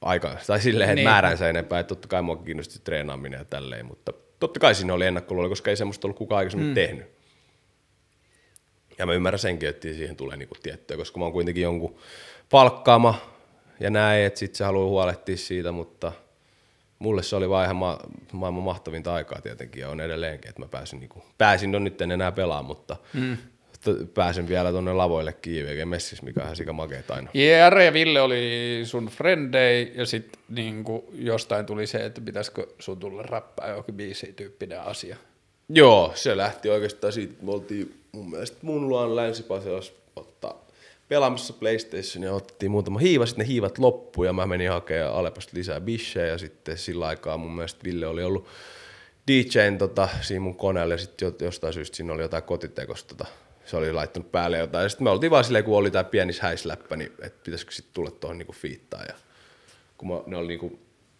aika, tai silleen, että niin. määränsä enempää, että totta kai mua kiinnosti treenaaminen ja tälleen, mutta totta kai siinä oli ennakkoluulo, koska ei semmoista ollut kukaan aikaisemmin mm. tehnyt. Ja mä ymmärrän senkin, että siihen tulee niinku tiettyä, koska mä oon kuitenkin jonkun palkkaama ja näin, että sit se haluaa huolehtia siitä, mutta mulle se oli vaan ihan ma- maailman mahtavinta aikaa tietenkin ja on edelleenkin, että mä pääsin, niinku, pääsin no nyt en enää pelaa, mutta mm pääsen vielä tuonne lavoille kiiveen messissä, mikä on sika makeet aina. Jere ja Ville oli sun frendei ja sitten niinku jostain tuli se, että pitäisikö sun tulla räppää jokin biisi tyyppinen asia. Joo, se lähti oikeastaan siitä, me oltiin mun mielestä mun luon länsi ottaa pelaamassa PlayStationia, otettiin muutama hiiva, sitten ne hiivat loppu ja mä menin hakemaan Alepasta lisää bishejä ja sitten sillä aikaa mun mielestä Ville oli ollut DJn tota, siinä mun koneella ja sitten jostain syystä siinä oli jotain kotitekosta tota, se oli laittanut päälle jotain. Ja sitten me oltiin vaan silleen, kun oli tämä pieni häisläppä, niin että pitäisikö sitten tulla tuohon niinku fiittaan. Ja kun mä, ne oli niinku,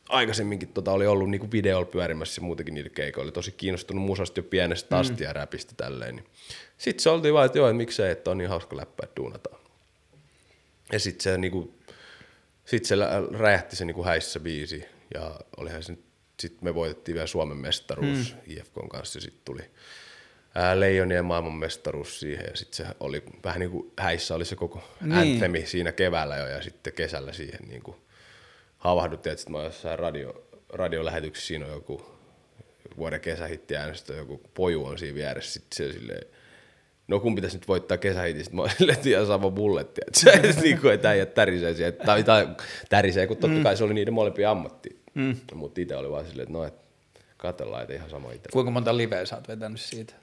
aikaisemminkin tota, oli ollut niinku videolla pyörimässä ja muutenkin niiden keikoilla. Oli tosi kiinnostunut musasta jo pienestä asti ja räpistä tälleen. Niin. Sitten se oltiin vaan, että joo, että miksei, että on niin hauska läppä, että duunataan. Ja sitten se, niinku, sit se räjähti se niinku häissä biisi ja olihan se sitten me voitettiin vielä Suomen mestaruus mm. IFKn kanssa ja sitten tuli ää, Leijonien maailmanmestaruus siihen ja sitten se oli vähän niin kuin häissä oli se koko Niin. anthemi siinä keväällä jo ja sitten kesällä siihen niin kuin havahduttiin, että sitten mä jossain radio, radiolähetyksessä siinä on joku vuoden kesähitti äänestö, joku poju on siinä vieressä, sitten se silleen, no kun pitäisi nyt voittaa kesähitin, sitten mä oon silleen, että ihan sama bulletti, että se niin kuin, että äijät tärisee siihen, tai, tai tärisee, kun totta kai se oli niiden molempia ammatti, mm. mutta itse oli vaan silleen, että no, että katsellaan, että ihan sama itse. Kuinka monta liveä sä oot vetänyt siitä?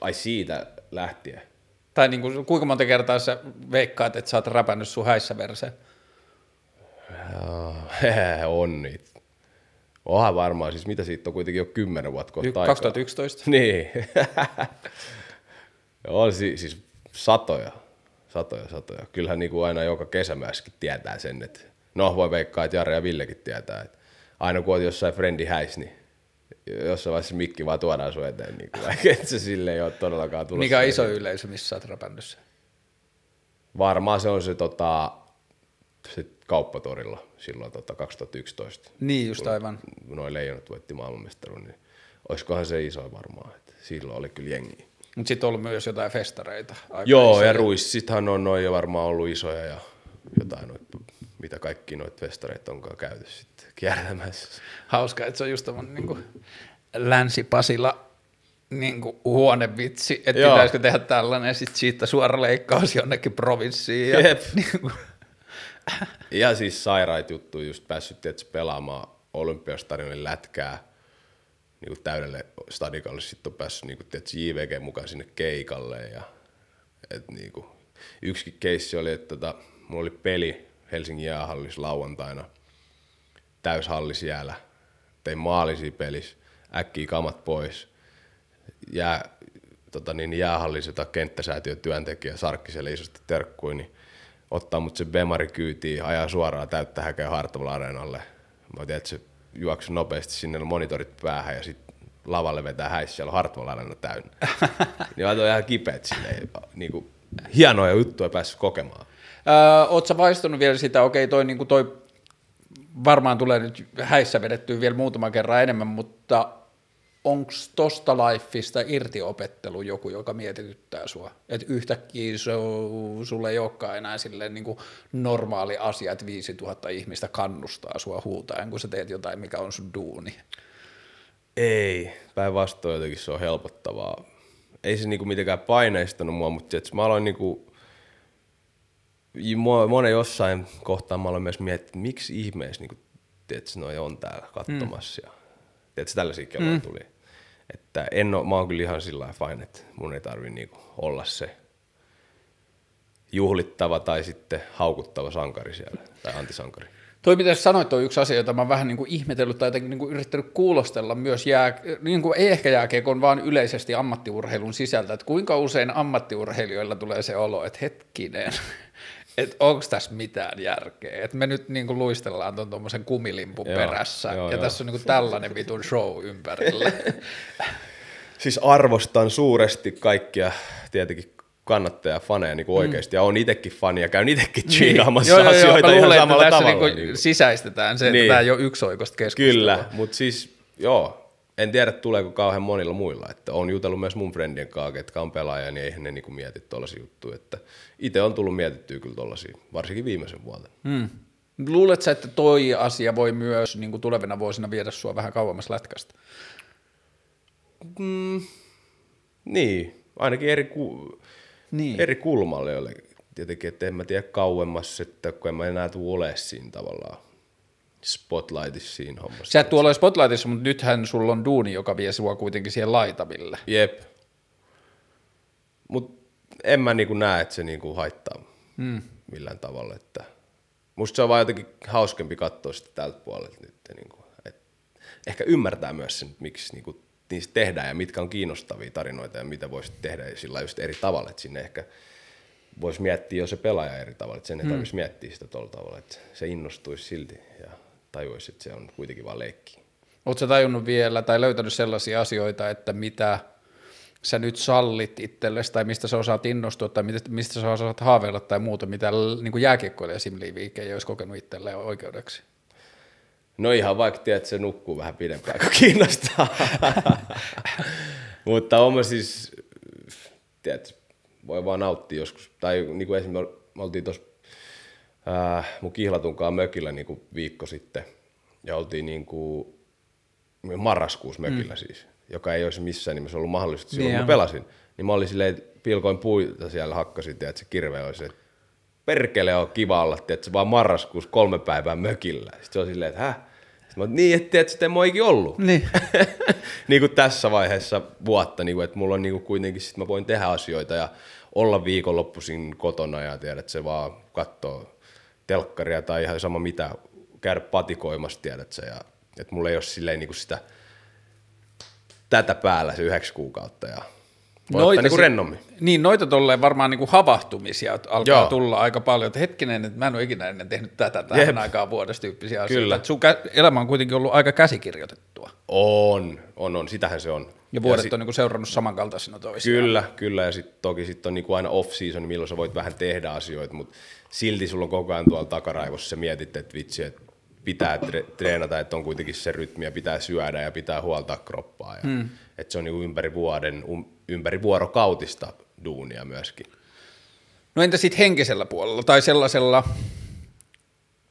Ai siitä lähtien. Tai niin kuin, kuinka monta kertaa sä veikkaat, että sä oot räpännyt sun häissä verse? Joo, on niitä. Onhan varmaan, siis mitä siitä on kuitenkin jo kymmenen vuotta kohta aikaa. 2011? Niin. on si- siis satoja, satoja, satoja. Kyllähän niin kuin aina joka kesämässäkin tietää sen, että no voi veikkaa, että Jari ja Villekin tietää, että aina kun oot jossain frendi häis, niin jossain vaiheessa mikki vaan tuodaan sun eteen, niin kuin, vaikka et se silleen ei ole todellakaan tulossa. Mikä on iso yleisö, missä sä oot? Varmaan se on se, tota, se kauppatorilla silloin tota, 2011. Niin, just aivan. Noin leijonat voitti maailmanmestaruun, niin olisikohan se iso varmaan, että silloin oli kyllä jengi. Mutta sitten on ollut myös jotain festareita. aika Joo, isoja. ja ruissithan on noin jo varmaan ollut isoja ja jotain noit, mitä kaikki noita festareita onkaan käyty sitten kiertämässä. Hauska, että se on just tämmöinen niin Länsi-Pasila niin kuin huonevitsi, että Joo. pitäisikö tehdä tällainen sitten siitä suora leikkaus jonnekin provinssiin. Ja, Jep. niin kuin, Ja siis sairaat juttuja, just päässyt tietysti pelaamaan olympiastadionin lätkää niin kuin täydelle stadikalle, sitten on päässyt niin kuin, tietysti JVG mukaan sinne keikalle ja et, niin kuin, yksikin keissi oli, että tota, mulla oli peli Helsingin jäähallissa lauantaina, täyshalli siellä, tein maalisia pelissä, äkkiä kamat pois, jää, tota niin, jäähalli sitä kenttäsäätiön työntekijä Sarkkiselle isosti terkkuin, niin ottaa mut se Bemari kyytiin, ajaa suoraan täyttä häkeä Hartwell Areenalle. Mä tiedän, että se juoksi nopeasti sinne monitorit päähän ja sitten lavalle vetää häissä, siellä on Hartwell Areena täynnä. niin mä ihan kipeät silleen, niin kuin, hienoja juttuja päässyt kokemaan. Öö, sä vaistunut vielä sitä, okei toi, niin toi varmaan tulee nyt häissä vedettyä vielä muutaman kerran enemmän, mutta onko tosta lifeista irtiopettelu joku, joka mietityttää sua? Että yhtäkkiä se, sulle ei olekaan enää silleen niin normaali asia, että 5000 ihmistä kannustaa sua huutaen, kun sä teet jotain, mikä on sun duuni. Ei, päinvastoin jotenkin se on helpottavaa. Ei se niinku mitenkään paineistanut mua, mutta mä aloin niinku, monen jossain kohtaa mä aloin myös miettiä, että miksi ihmeessä niinku, tiiätkö, noi on täällä katsomassa. Mm. Ja, tällaisia kelloja mm. tuli. Että en oo, mä oon kyllä ihan sillä lailla fine, että mun ei tarvi niinku olla se juhlittava tai sitten haukuttava sankari siellä, tai antisankari. Toi, mitä sä sanoit, on yksi asia, jota mä vähän niin kuin ihmetellyt tai jotenkin niin kuin yrittänyt kuulostella myös, jää, niin kuin ei ehkä jääkiekon, vaan yleisesti ammattiurheilun sisältä, että kuinka usein ammattiurheilijoilla tulee se olo, että hetkinen, että onko tässä mitään järkeä, että me nyt niin kuin luistellaan tuon tuommoisen kumilimpun Joo, perässä, joo, ja joo. tässä on niin kuin tällainen vitun show ympärillä. Siis arvostan suuresti kaikkia tietenkin kannattajia, faneja niin oikeasti, ja on itsekin fani ja käyn itsekin chillaamassa Niin. Joo, joo, joo, asioita ihan luulen, että samalla tässä tavalla. niin kuin niin kuin. sisäistetään se, että Niin. tämä ei ole yksioikoista keskustelua. Kyllä, mutta siis joo, en tiedä tuleeko kauhean monilla muilla, että on jutellut myös mun friendien kanssa, ketkä on pelaajia, niin eihän ne niinku mieti tollaisia juttuja, että itse on tullut mietittyä kyllä tollaisia, varsinkin viimeisen vuoden. Mm. Luuletko sä, että toi asia voi myös niin kuin tulevina vuosina viedä sua vähän kauemmas lätkästä? Niin, ainakin eri, ku, Niin. eri kulmalle oli tietenkin, että en mä tiedä kauemmas, että kun en mä enää tule ole siinä tavallaan spotlightissa siinä hommassa. Sä et tuolla Spotlightissa, mutta nythän sulla on duuni, joka vie sua kuitenkin siihen laitaville. Jep. Mut en mä niinku näe, että se niinku haittaa. mm. millään tavalla. Että musta se on vaan jotenkin hauskempi katsoa sitä tältä puolelta nyt. Niin kuin, että ehkä ymmärtää myös sen, miksi niin kuin, niistä tehdään ja mitkä on kiinnostavia tarinoita ja mitä voisi tehdä sillä just eri tavalla, että sinne ehkä voisi miettiä jo se pelaaja eri tavalla, että sen ei mm. tarvitsisi miettiä sitä tuolla tavalla, että se innostuisi silti ja tajuisi, että se on kuitenkin vaan leikki. Oletko tajunnut vielä tai löytänyt sellaisia asioita, että mitä sä nyt sallit itsellesi tai mistä sä osaat innostua tai mistä sä osaat haaveilla tai muuta, mitä niin jääkiekkoilija Simliiviike ei olisi kokenut itselleen oikeudeksi? No ihan vaikka tiedät, että se nukkuu vähän pidempään, kun kiinnostaa. Mutta on siis, tiedät, voi vaan nauttia joskus. Tai niin kuin esimerkiksi me oltiin tuossa äh, mun kihlatunkaan mökillä niin kuin viikko sitten. Ja oltiin niin kuin marraskuussa mökillä mm. siis, joka ei olisi missään nimessä ollut mahdollista silloin, niin kun mä pelasin. Niin mä olin silleen, pilkoin puita siellä, hakkasin, että se kirve olisi, että perkele on kiva olla, että vaan marraskuussa kolme päivää mökillä. Sitten se on silleen, että häh? Sitten mä niin, että että sitten mä ollut. Niin. niin kuin tässä vaiheessa vuotta, niin kuin, että mulla on niin kuin kuitenkin, sit mä voin tehdä asioita ja olla viikonloppuisin kotona ja tiedät, että se vaan katsoo telkkaria tai ihan sama mitä, käydä patikoimassa, tiedät sä, ja että mulla ei ole silleen niin kuin sitä tätä päällä se yhdeksän kuukautta ja noita niin kuin rennommin. Niin, noita tolleen varmaan niin kuin havahtumisia alkaa Joo. tulla aika paljon, että hetkinen, että mä en ole ikinä ennen tehnyt tätä tähän Jep. aikaan vuodesta tyyppisiä asioita. Kyllä. Että sun elämä on kuitenkin ollut aika käsikirjoitettua. On, on, on, sitähän se on. Ja vuodet ja sit, on niin kuin seurannut samankaltaisina toisiaan. Kyllä, kyllä, ja sitten toki sit on niin kuin aina off-season, milloin sä voit vähän tehdä asioita, mutta silti sulla on koko ajan tuolla takaraivossa sä mietit, että vitsi, että pitää tre- treenata, että on kuitenkin se rytmi ja pitää syödä ja pitää huoltaa kroppaa. Ja, hmm. Että se on niin ympäri vuoden, um, ympäri vuorokautista duunia myöskin. No entä sitten henkisellä puolella tai sellaisella,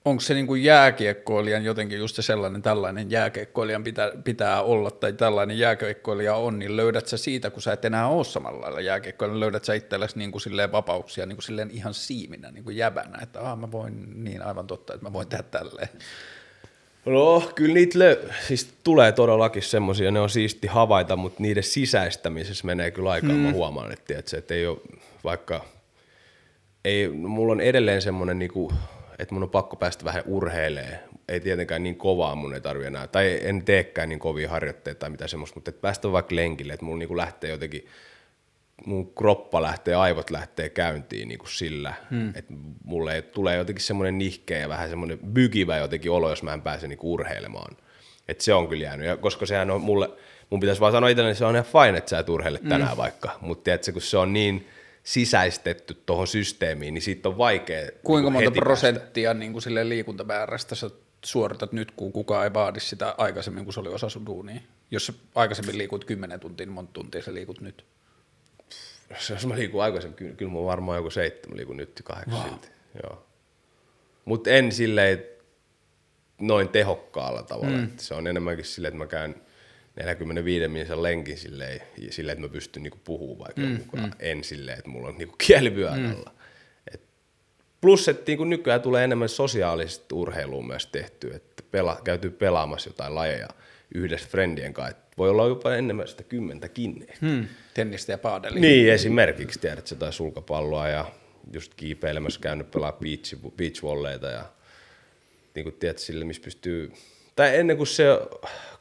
onko se niin jääkiekkoilijan jotenkin just se sellainen tällainen jääkiekkoilijan pitää, pitää olla tai tällainen jääkiekkoilija on, niin löydät sä siitä, kun sä et enää ole samalla lailla jääkiekkoilija, löydät sä itsellesi niin kuin silleen vapauksia niin kuin silleen ihan siiminä, niin kuin jäbänä, että ah, mä voin, niin aivan totta, että mä voin tehdä tälleen. No, kyllä niitä lö- siis tulee todellakin semmoisia, ne on siisti havaita, mutta niiden sisäistämisessä menee kyllä aikaa, hmm. mä huomaan, että, että, että ei ole vaikka, ei, mulla on edelleen semmoinen niinku, että mun on pakko päästä vähän urheilee. Ei tietenkään niin kovaa mun ei tarvi enää, tai en teekään niin kovia harjoitteita tai mitä semmoista, mutta että päästä vaikka lenkille, että mulla niin lähtee jotenkin, mun kroppa lähtee, aivot lähtee käyntiin niin kuin sillä, hmm. että mulle tulee jotenkin semmoinen nihkeä ja vähän semmoinen bygivä jotenkin olo, jos mä en pääse niin urheilemaan. Että se on kyllä jäänyt, ja koska sehän on mulle, mun pitäisi vaan sanoa itselleni, että se on ihan fine, että sä et urheile tänään hmm. vaikka, mutta tiedätkö, kun se on niin, sisäistetty tuohon systeemiin, niin siitä on vaikea Kuinka monta prosenttia niin kuin sille liikuntamäärästä sä suoritat nyt, kun kukaan ei vaadi sitä aikaisemmin, kun se oli osa sun duunia? Jos sä aikaisemmin liikut 10 tuntia, niin monta tuntia sä liikut nyt? Jos mä liikun aikaisemmin, kyllä, kyllä mä varmaan joku seitsemän liikun nyt kahdeksan wow. Joo. Mutta en silleen noin tehokkaalla tavalla. Mm. Se on enemmänkin silleen, että mä käyn – 45 minuutin lenkin silleen, silleen, että mä pystyn niinku puhumaan vaikka mm, mukaan. Mm. En silleen, että mulla on niinku kielivyön mm. alla. Et plus, että niinku nykyään tulee enemmän sosiaalista urheilua myös tehty, että pela, käytyy pelaamassa jotain lajeja yhdessä friendien kanssa. Et voi olla jopa enemmän sitä kymmentäkin. Hmm. Tennistä ja paadelia. Niin, esimerkiksi tiedät sä tai sulkapalloa ja just kiipeilemässä käynyt pelaa beach, beach volleyta ja niin kuin tiedät sille, missä pystyy, tai ennen kuin se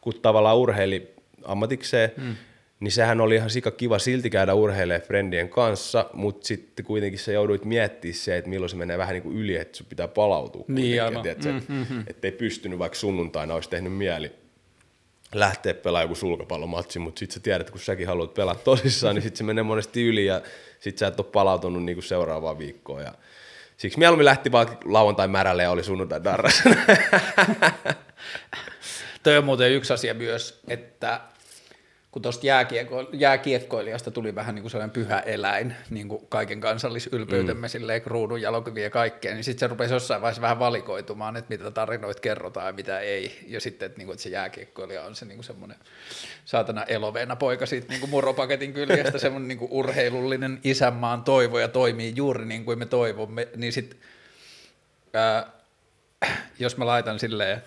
kun tavallaan urheili ammatikseen, mm. niin sehän oli ihan sika kiva silti käydä urheilemaan friendien kanssa, mutta sitten kuitenkin sä jouduit miettimään se, että milloin se menee vähän niin kuin yli, että sun pitää palautua. Niin, aivan. Tiedätkö, mm, mm, mm. Että ei pystynyt vaikka sunnuntaina, olisi tehnyt mieli lähteä pelaamaan joku sulkapallomatsi, mutta sitten sä tiedät, että kun säkin haluat pelata tosissaan, niin sitten se menee monesti yli ja sitten sä et ole palautunut niin seuraavaan viikkoon. Ja siksi mieluummin lähti vaan lauantai märälle ja oli sunnuntai darras. Toi on muuten yksi asia myös, että kun tuosta jääkiekko, jääkiekkoilijasta tuli vähän niin kuin sellainen pyhä eläin, niin kuin kaiken kansallisylpeytemme mm. silleen, ruudun jalokuvia ja kaikkea, niin sitten se rupesi jossain vaiheessa vähän valikoitumaan, että mitä tarinoita kerrotaan ja mitä ei. Ja sitten, että, niin kuin, että se jääkiekkoilija on se niin kuin semmoinen saatana eloveena poika siitä niin kuin muropaketin kyljestä, semmoinen niin kuin urheilullinen isänmaan toivo ja toimii juuri niin kuin me toivomme, niin sitten jos mä laitan silleen,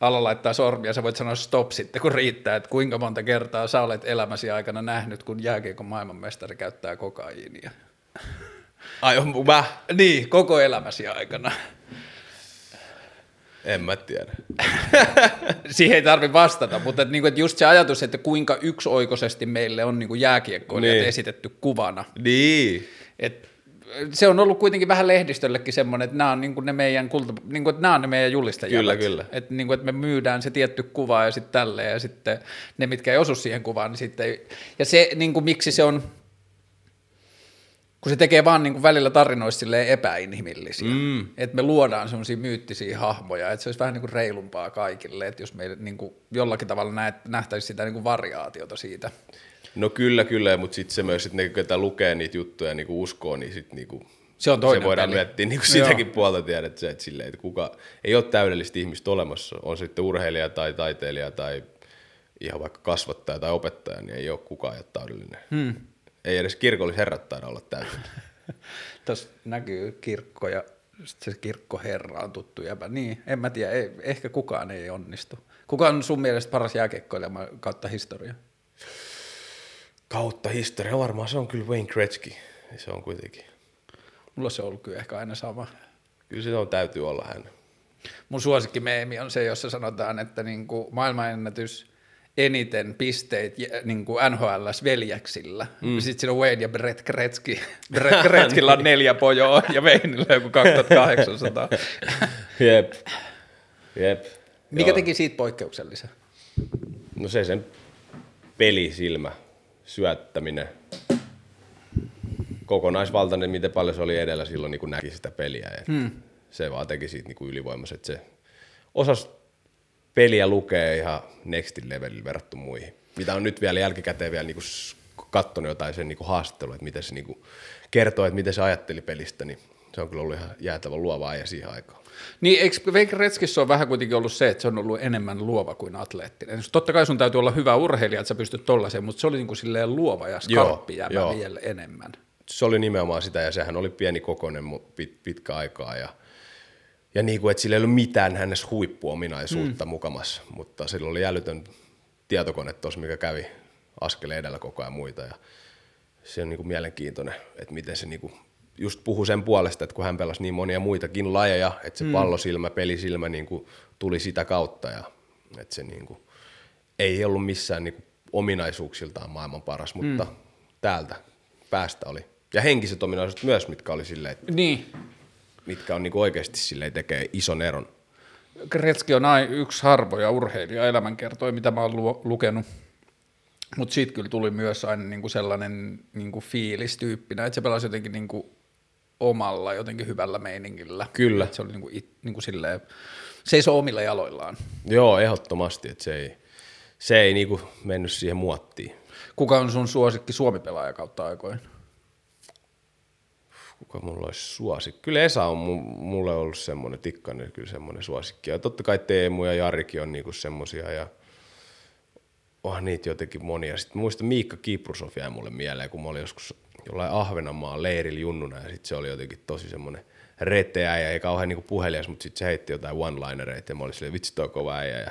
alla laittaa sormia, sä voit sanoa stop sitten, kun riittää, että kuinka monta kertaa sä olet elämäsi aikana nähnyt, kun jääkiekon maailmanmestari käyttää kokaiinia. Ai, on mä? Niin, koko elämäsi aikana. En mä tiedä. Siihen ei tarvi vastata, mutta et, niinku, et just se ajatus, että kuinka yksioikoisesti meille on niinku jääkiekkoilijat Niin. esitetty kuvana. Niin. Et, se on ollut kuitenkin vähän lehdistöllekin semmoinen, että nämä on niinku ne meidän kulta, niinku, että nämä on ne meidän julistajat. Kyllä, kyllä. Että niinku, et me myydään se tietty kuva ja sitten tälleen, ja sitten ne, mitkä ei osu siihen kuvaan, niin sitten ei. Ja se, niinku, miksi se on, kun se tekee vaan niinku välillä tarinoista epäinhimillisiä. Mm. Että me luodaan semmoisia myyttisiä hahmoja, että se olisi vähän niinku reilumpaa kaikille, että jos me niinku jollakin tavalla näet, nähtäisiin sitä niinku variaatiota siitä. No kyllä, kyllä, mutta sitten se myös, että ne, ketä lukee niitä juttuja niin uskoo, niin sitten niin Se on toinen se voidaan peli. miettiä niin Joo. sitäkin puolta tiedät, se, että, silleen, että kuka, ei ole täydellistä ihmistä olemassa, on sitten urheilija tai taiteilija tai ihan vaikka kasvattaja tai opettaja, niin ei ole kukaan ole täydellinen. Hmm. Ei edes kirkollisherrat taida olla täydellinen. Tässä näkyy kirkko ja sitten se kirkkoherra on tuttu jäbä. Niin, en mä tiedä, ei, ehkä kukaan ei onnistu. Kuka on sun mielestä paras jääkiekkoilija kautta historia? Kautta historia, varmaan se on kyllä Wayne Gretzky. Se on kuitenkin. Mulla se on ollut kyllä ehkä aina sama. Kyllä se on, täytyy olla hän. Mun suosikkimeemi on se, jossa sanotaan, että niin kuin maailmanennätys eniten pisteet niin kuin NHLs veljeksillä. Mm. Sitten siinä on Wayne ja Brett Gretzky. Brett Gretzkyllä on neljä pojoa ja Wayneillä joku 2800. Jep. Jep. Mikä Joo. teki siitä poikkeuksellisen? No se sen pelisilmä, syöttäminen, kokonaisvaltainen, miten paljon se oli edellä silloin, niin kun näki sitä peliä. Hmm. Se vaan teki siitä niin kuin ylivoimaiset. Se osasi peliä lukee ihan nextin levelillä verrattuna muihin. Mitä on nyt vielä jälkikäteen vielä niin katsonut jotain sen niin kuin haastattelua, että miten se niin kuin kertoo, että miten se ajatteli pelistä, niin se on kyllä ollut ihan jäätävän luova ja siihen aikaan. Niin, eikö Gretzkyssä on vähän kuitenkin ollut se, että se on ollut enemmän luova kuin atleettinen? Totta kai sun täytyy olla hyvä urheilija, että sä pystyt tollaiseen, mutta se oli niin kuin silleen luova ja skarppi jäbä joo. vielä enemmän. se oli nimenomaan sitä, ja sehän oli pieni kokoinen pit, pitkä aikaa, ja, ja niin kuin, että sillä ei ollut mitään hänessä huippuominaisuutta mm. mukamassa, mutta sillä oli älytön tietokone tuossa, mikä kävi askeleen edellä koko ajan muita, ja se on niin kuin mielenkiintoinen, että miten se niin kuin just puhui sen puolesta, että kun hän pelasi niin monia muitakin lajeja, että se mm. pallosilmä, pelisilmä niin kuin tuli sitä kautta, ja että se niin kuin, ei ollut missään niin kuin ominaisuuksiltaan maailman paras, mutta mm. täältä päästä oli. Ja henkiset ominaisuudet myös, mitkä oli silleen, että Niin, mitkä on niinku oikeasti silleen tekee ison eron. Gretzky on ai- yksi harvoja urheilija elämänkertoja, mitä mä oon lu- lukenut. Mutta siitä kyllä tuli myös aina niinku sellainen niinku fiilis tyyppinä, että se pelasi jotenkin niinku omalla jotenkin hyvällä meiningillä. Kyllä. Et se oli niinku, it, niinku silleen, seisoo omilla jaloillaan. Joo, ehdottomasti, että se ei, se ei niinku mennyt siihen muottiin. Kuka on sun suosikki Suomi-pelaaja kautta aikoin? Kuka mulla olisi suosikki? Kyllä Esa on mu- mulle ollut semmoinen, Tikkanen kyllä semmoinen suosikki. Ja totta kai Teemu ja Jarikin on niinku semmoisia ja onhan niitä jotenkin monia. Sitten mä muistan Miikka Kiprusov jäi mulle mieleen, kun mä olin joskus jollain Ahvenanmaan leirillä junnuna ja sitten se oli jotenkin tosi semmoinen reteä ja ei kauhean niinku puhelias, mutta sitten se heitti jotain one-linereita ja mä olin silleen, vitsi toi kova äijä ja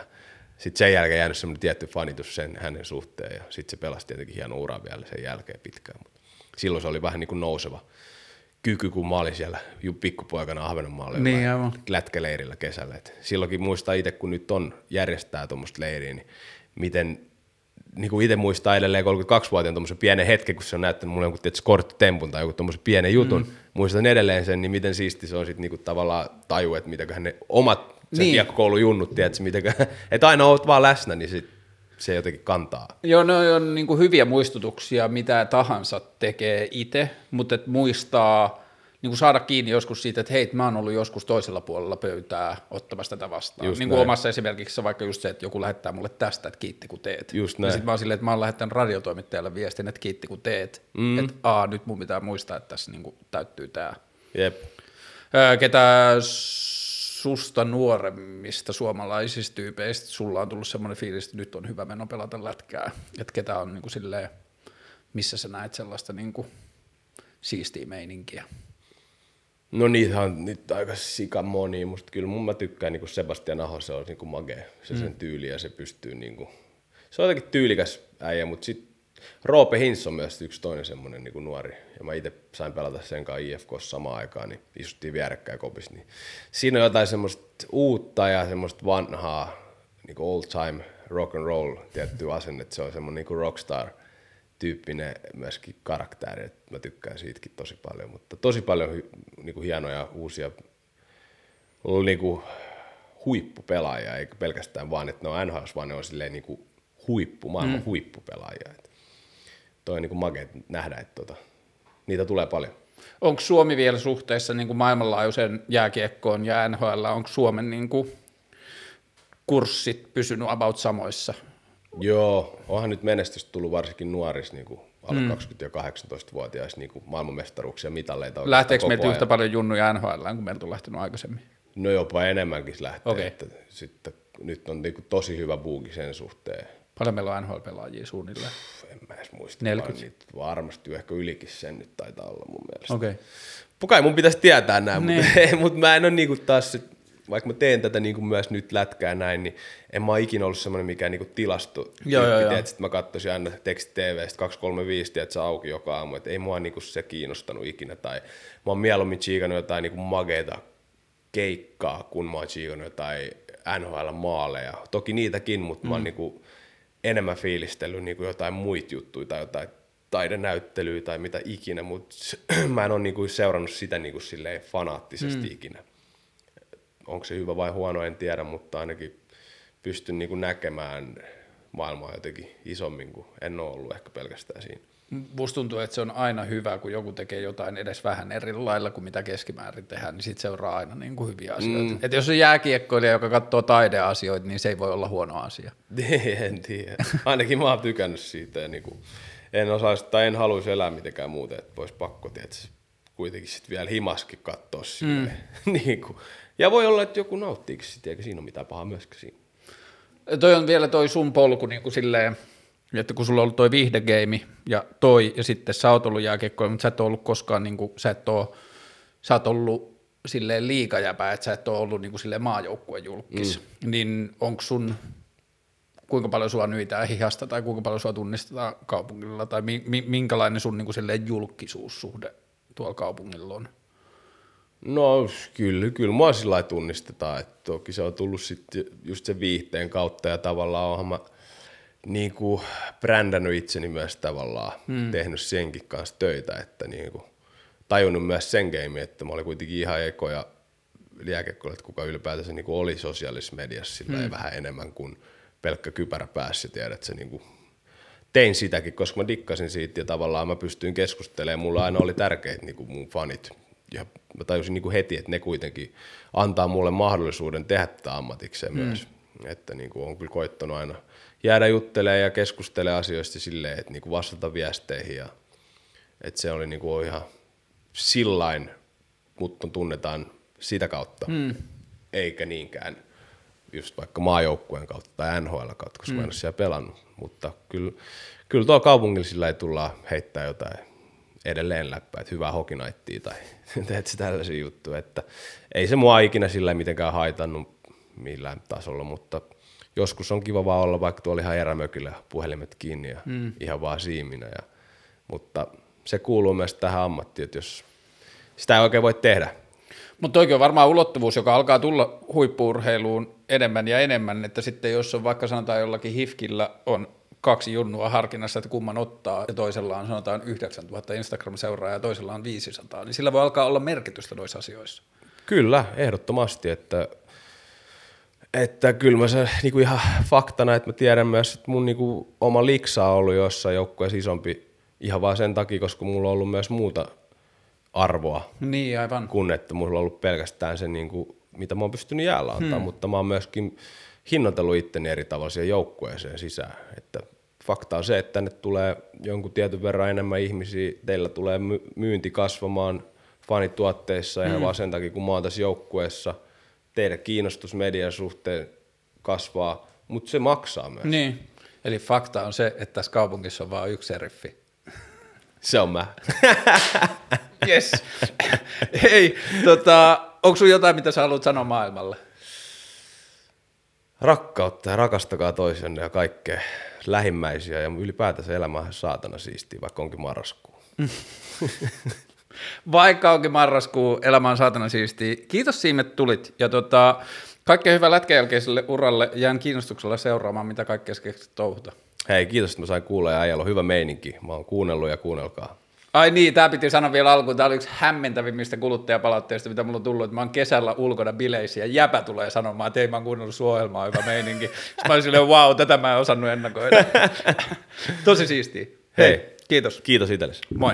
sitten sen jälkeen jäänyt semmoinen tietty fanitus sen hänen suhteen ja sitten se pelasi tietenkin hieno ura vielä sen jälkeen pitkään, mutta silloin se oli vähän niin kuin nouseva kyky, kun mä olin siellä ju- pikkupoikana Ahvenanmaalla Niin, aivan. lätkäleirillä kesällä. Et silloinkin muistaa itse, kun nyt on järjestää tuommoista leiriä, niin miten niin kuin itse muistaa edelleen 32-vuotiaan tuommoisen pienen hetken, kun se on näyttänyt mulle jonkun tietysti korttitempun tai joku tuommoisen pienen jutun. Mm. Muistan edelleen sen, niin miten siisti se on sitten niinku tavallaan taju, että mitäköhän ne omat sen Niin. niin. kiekkokoulun junnut, tiedätkö, mitäkö, että aina oot vaan läsnä, niin sit se jotenkin kantaa. Joo, ne on niin kuin hyviä muistutuksia, mitä tahansa tekee itse, mutta et muistaa niin kuin saada kiinni joskus siitä, että hei, mä oon ollut joskus toisella puolella pöytää ottamassa tätä vastaan. Just niin kuin näin. omassa esimerkiksi vaikka just se, että joku lähettää mulle tästä, että kiitti kun teet. Just Ja näin. sitten mä oon silleen, että mä oon lähettänyt radiotoimittajalle viestin, että kiitti kun teet. Mm. Että aa, nyt mun pitää muistaa, että tässä niin kuin täyttyy tämä. Jep. Ketä susta nuoremmista suomalaisista tyypeistä sulla on tullut semmoinen fiilis, että nyt on hyvä meno pelata lätkää, että ketä on niin kuin silleen, missä sä näet sellaista niin kuin siistiä meininkiä. No niitä on nyt aika sika moni, musta kyllä mun mä tykkään niin Sebastian Aho, se on niin kuin mage, se sen tyyli ja se pystyy niin kuin, se on jotenkin tyylikäs äijä, mutta sit Roope Hintz on myös yksi toinen semmoinen niin nuori, ja mä itse sain pelata sen kanssa IFK samaan aikaan, niin istuttiin vierekkäin kopissa. Niin siinä on jotain semmoista uutta ja semmoista vanhaa, niin kuin old time rock and roll tietty asenne, että se on semmoinen niin rockstar tyyppinen myöskin karakteri, että mä tykkään siitäkin tosi paljon, mutta tosi paljon niin kuin hienoja uusia niin kuin huippupelaajia, eikä pelkästään vaan, että ne on NHL, vaan ne on silleen niin kuin huippu, maailman mm. huippupelaajia. Et toi on niin kuin makea nähdä, että tota, niitä tulee paljon. Onko Suomi vielä suhteessa niin kuin maailmanlaajuisen jääkiekkoon ja NHL, onko Suomen niin kuin kurssit pysynyt about samoissa? Joo, onhan nyt menestystä tullut varsinkin nuorissa niin kuin alle mm. 20- ja 18-vuotiaissa niin kuin maailmanmestaruuksia, mitalleita. Lähteekö meiltä yhtä paljon junnuja NHL kuin meiltä on lähtenyt aikaisemmin? No jopa enemmänkin lähtee. Okei. Että sitten nyt on niin kuin tosi hyvä buuki sen suhteen. Paljon meillä on NHL-pelaajia suunnilleen? En mä edes muista. 40. vaan Niitä varmasti ehkä ylikin sen nyt taitaa olla mun mielestä. Okei. Pukai mun pitäisi tietää näin, Niin. mutta, mutta mä en ole niinku taas, se- vaikka mä teen tätä niinku myös nyt lätkää näin, niin en mä ikinä ollut semmoinen mikään niinku tilasto. Joo, joo, joo. Sitten mä katsoisin aina teksti TVstä 235, tiedät sä auki joka aamu, että ei mua niinku se kiinnostanut ikinä. Tai mä oon mieluummin chiikannut jotain niinku mageita keikkaa, kun mä oon chiikannut jotain NHL-maaleja. Toki niitäkin, mutta mm. mä oon niinku enemmän fiilistellyt niinku jotain muita juttuja tai jotain taidenäyttelyä tai mitä ikinä, mutta mä en ole niinku seurannut sitä niinku silleen fanaattisesti mm. ikinä. Onko se hyvä vai huono, en tiedä, mutta ainakin pystyn niinku näkemään maailmaa jotenkin isommin kuin en ole ollut ehkä pelkästään siinä. Musta tuntuu, että se on aina hyvä, kun joku tekee jotain edes vähän eri lailla kuin mitä keskimäärin tehdään, niin siitä seuraa aina niin kuin hyviä asioita. Mm. Et jos on jääkiekkoilija, joka katsoo taideasioita, niin se ei voi olla huono asia. en tiedä. Ainakin mä oon tykännyt siitä. Ja niinku, en osaisi tai en haluaisi elää mitenkään muuten, että olisi pakko tietysti kuitenkin sitten vielä himaskin katsoa. Mm. niinku. Ja voi olla, että joku nauttiikin sitä, eikä siinä ole mitään pahaa myöskään siinä. Toi on vielä toi sun polku niin kuin silleen, että kun sulla on ollut toi viihdegeimi ja toi, ja sitten sä oot ollut jääkiekkoja, mutta sä et ole ollut koskaan, niin kuin, sä et ole, sä oot ollut silleen liikajäpä, että sä et ole ollut niin kuin silleen maajoukkueen julkis, mm. niin onko sun, kuinka paljon sua nyitään hihasta tai kuinka paljon sua tunnistetaan kaupungilla tai mi, mi, minkälainen sun niin kuin silleen julkisuussuhde tuolla kaupungilla on? No kyllä, kyllä mua sillä lailla tunnistetaan, että toki se on tullut sitten just sen viihteen kautta ja tavallaan onhan mä niin kuin brändännyt itseni myös tavallaan, hmm. tehnyt senkin kanssa töitä, että niin kuin, tajunnut myös sen game, että mä olin kuitenkin ihan ekoja liäkekkoilla, kuka ylipäätänsä niin kuin oli sosiaalisessa mediassa sillä hmm. vähän enemmän kuin pelkkä kypärä päässä, tiedät se niin kuin, tein sitäkin, koska mä dikkasin siitä ja tavallaan mä pystyin keskustelemaan, mulla aina oli tärkeitä niin kuin mun fanit, ja mä tajusin niin kuin heti, että ne kuitenkin antaa mulle mahdollisuuden tehdä tätä ammatikseen mm. myös. Että niin kuin on kyllä koittanut aina jäädä juttelemaan ja keskustelemaan asioista silleen, että niin kuin vastata viesteihin. Ja, että se oli niin kuin ihan sillain, mutta tunnetaan sitä kautta, mm. eikä niinkään just vaikka maajoukkueen kautta tai NHL kautta, koska mm. mä en ole siellä pelannut. Mutta kyllä, kyllä tuolla kaupungilla sillä ei tulla heittää jotain edelleen läppää, että hyvää hokinaittia tai teet se tällaisia juttuja, että ei se mua ikinä sillä mitenkään haitannut millään tasolla, mutta joskus on kiva vaan olla vaikka tuolla ihan erämökillä puhelimet kiinni ja mm. ihan vaan siiminä, ja, mutta se kuuluu myös tähän ammattiin, että jos sitä ei oikein voi tehdä, Mutta toikin on varmaan ulottuvuus, joka alkaa tulla huippuurheiluun enemmän ja enemmän, että sitten jos on vaikka sanotaan jollakin hifkillä on kaksi junnua harkinnassa, että kumman ottaa, ja toisella on sanotaan 9000 Instagram-seuraajaa ja toisella on 500, niin sillä voi alkaa olla merkitystä noissa asioissa. Kyllä, ehdottomasti, että, että kyllä mä se niin kuin ihan faktana, että mä tiedän myös, että mun niin kuin oma liksa on ollut jossain joukkueessa isompi ihan vaan sen takia, koska mulla on ollut myös muuta arvoa Niin, aivan. kun että mulla on ollut pelkästään se, niin kuin, mitä mä oon pystynyt jäällä antaa, hmm. mutta mä oon myöskin hinnoitellut itteni eri tavalla siihen joukkueeseen sisään. Että fakta on se, että tänne tulee jonkun tietyn verran enemmän ihmisiä, teillä tulee my- myynti kasvamaan fanituotteissa ihan vaan sen takia, kun mä oon tässä joukkueessa, teidän kiinnostus median suhteen kasvaa, mutta se maksaa myös. Niin, eli fakta on se, että tässä kaupungissa on vain yksi seriffi. Se on mä. Yes. Hei, tota, onko sun jotain, mitä sä haluat sanoa maailmalle? Rakkautta ja rakastakaa toisenne ja kaikkea lähimmäisiä ja ylipäätänsä elämä on saatana siistiä, vaikka onkin marraskuu. Vaikka onkin marraskuu, elämä on saatana siistiä. Kiitos Siim, että tulit. Ja tota, kaikkea hyvää lätkän jälkeiselle uralle. Jään kiinnostuksella seuraamaan, mitä kaikkea keksit touhuta. Hei, kiitos, että mä sain kuulla ja äijällä on hyvä meininki. Mä oon kuunnellut ja kuunnelkaa. Ai niin, tämä piti sanoa vielä alkuun. Tämä oli yksi hämmentävimmistä kuluttajapalautteista, mitä mulla on tullut, että mä oon kesällä ulkona bileissä ja jäpä tulee sanomaan, että ei mä oon kuunnellut sun ohjelmaa, hyvä meininki. Sitten mä olin silleen, wow, tätä mä en osannut ennakoida. Tosi siistiä. Hei, Hei. kiitos. Kiitos itsellesi. Moi.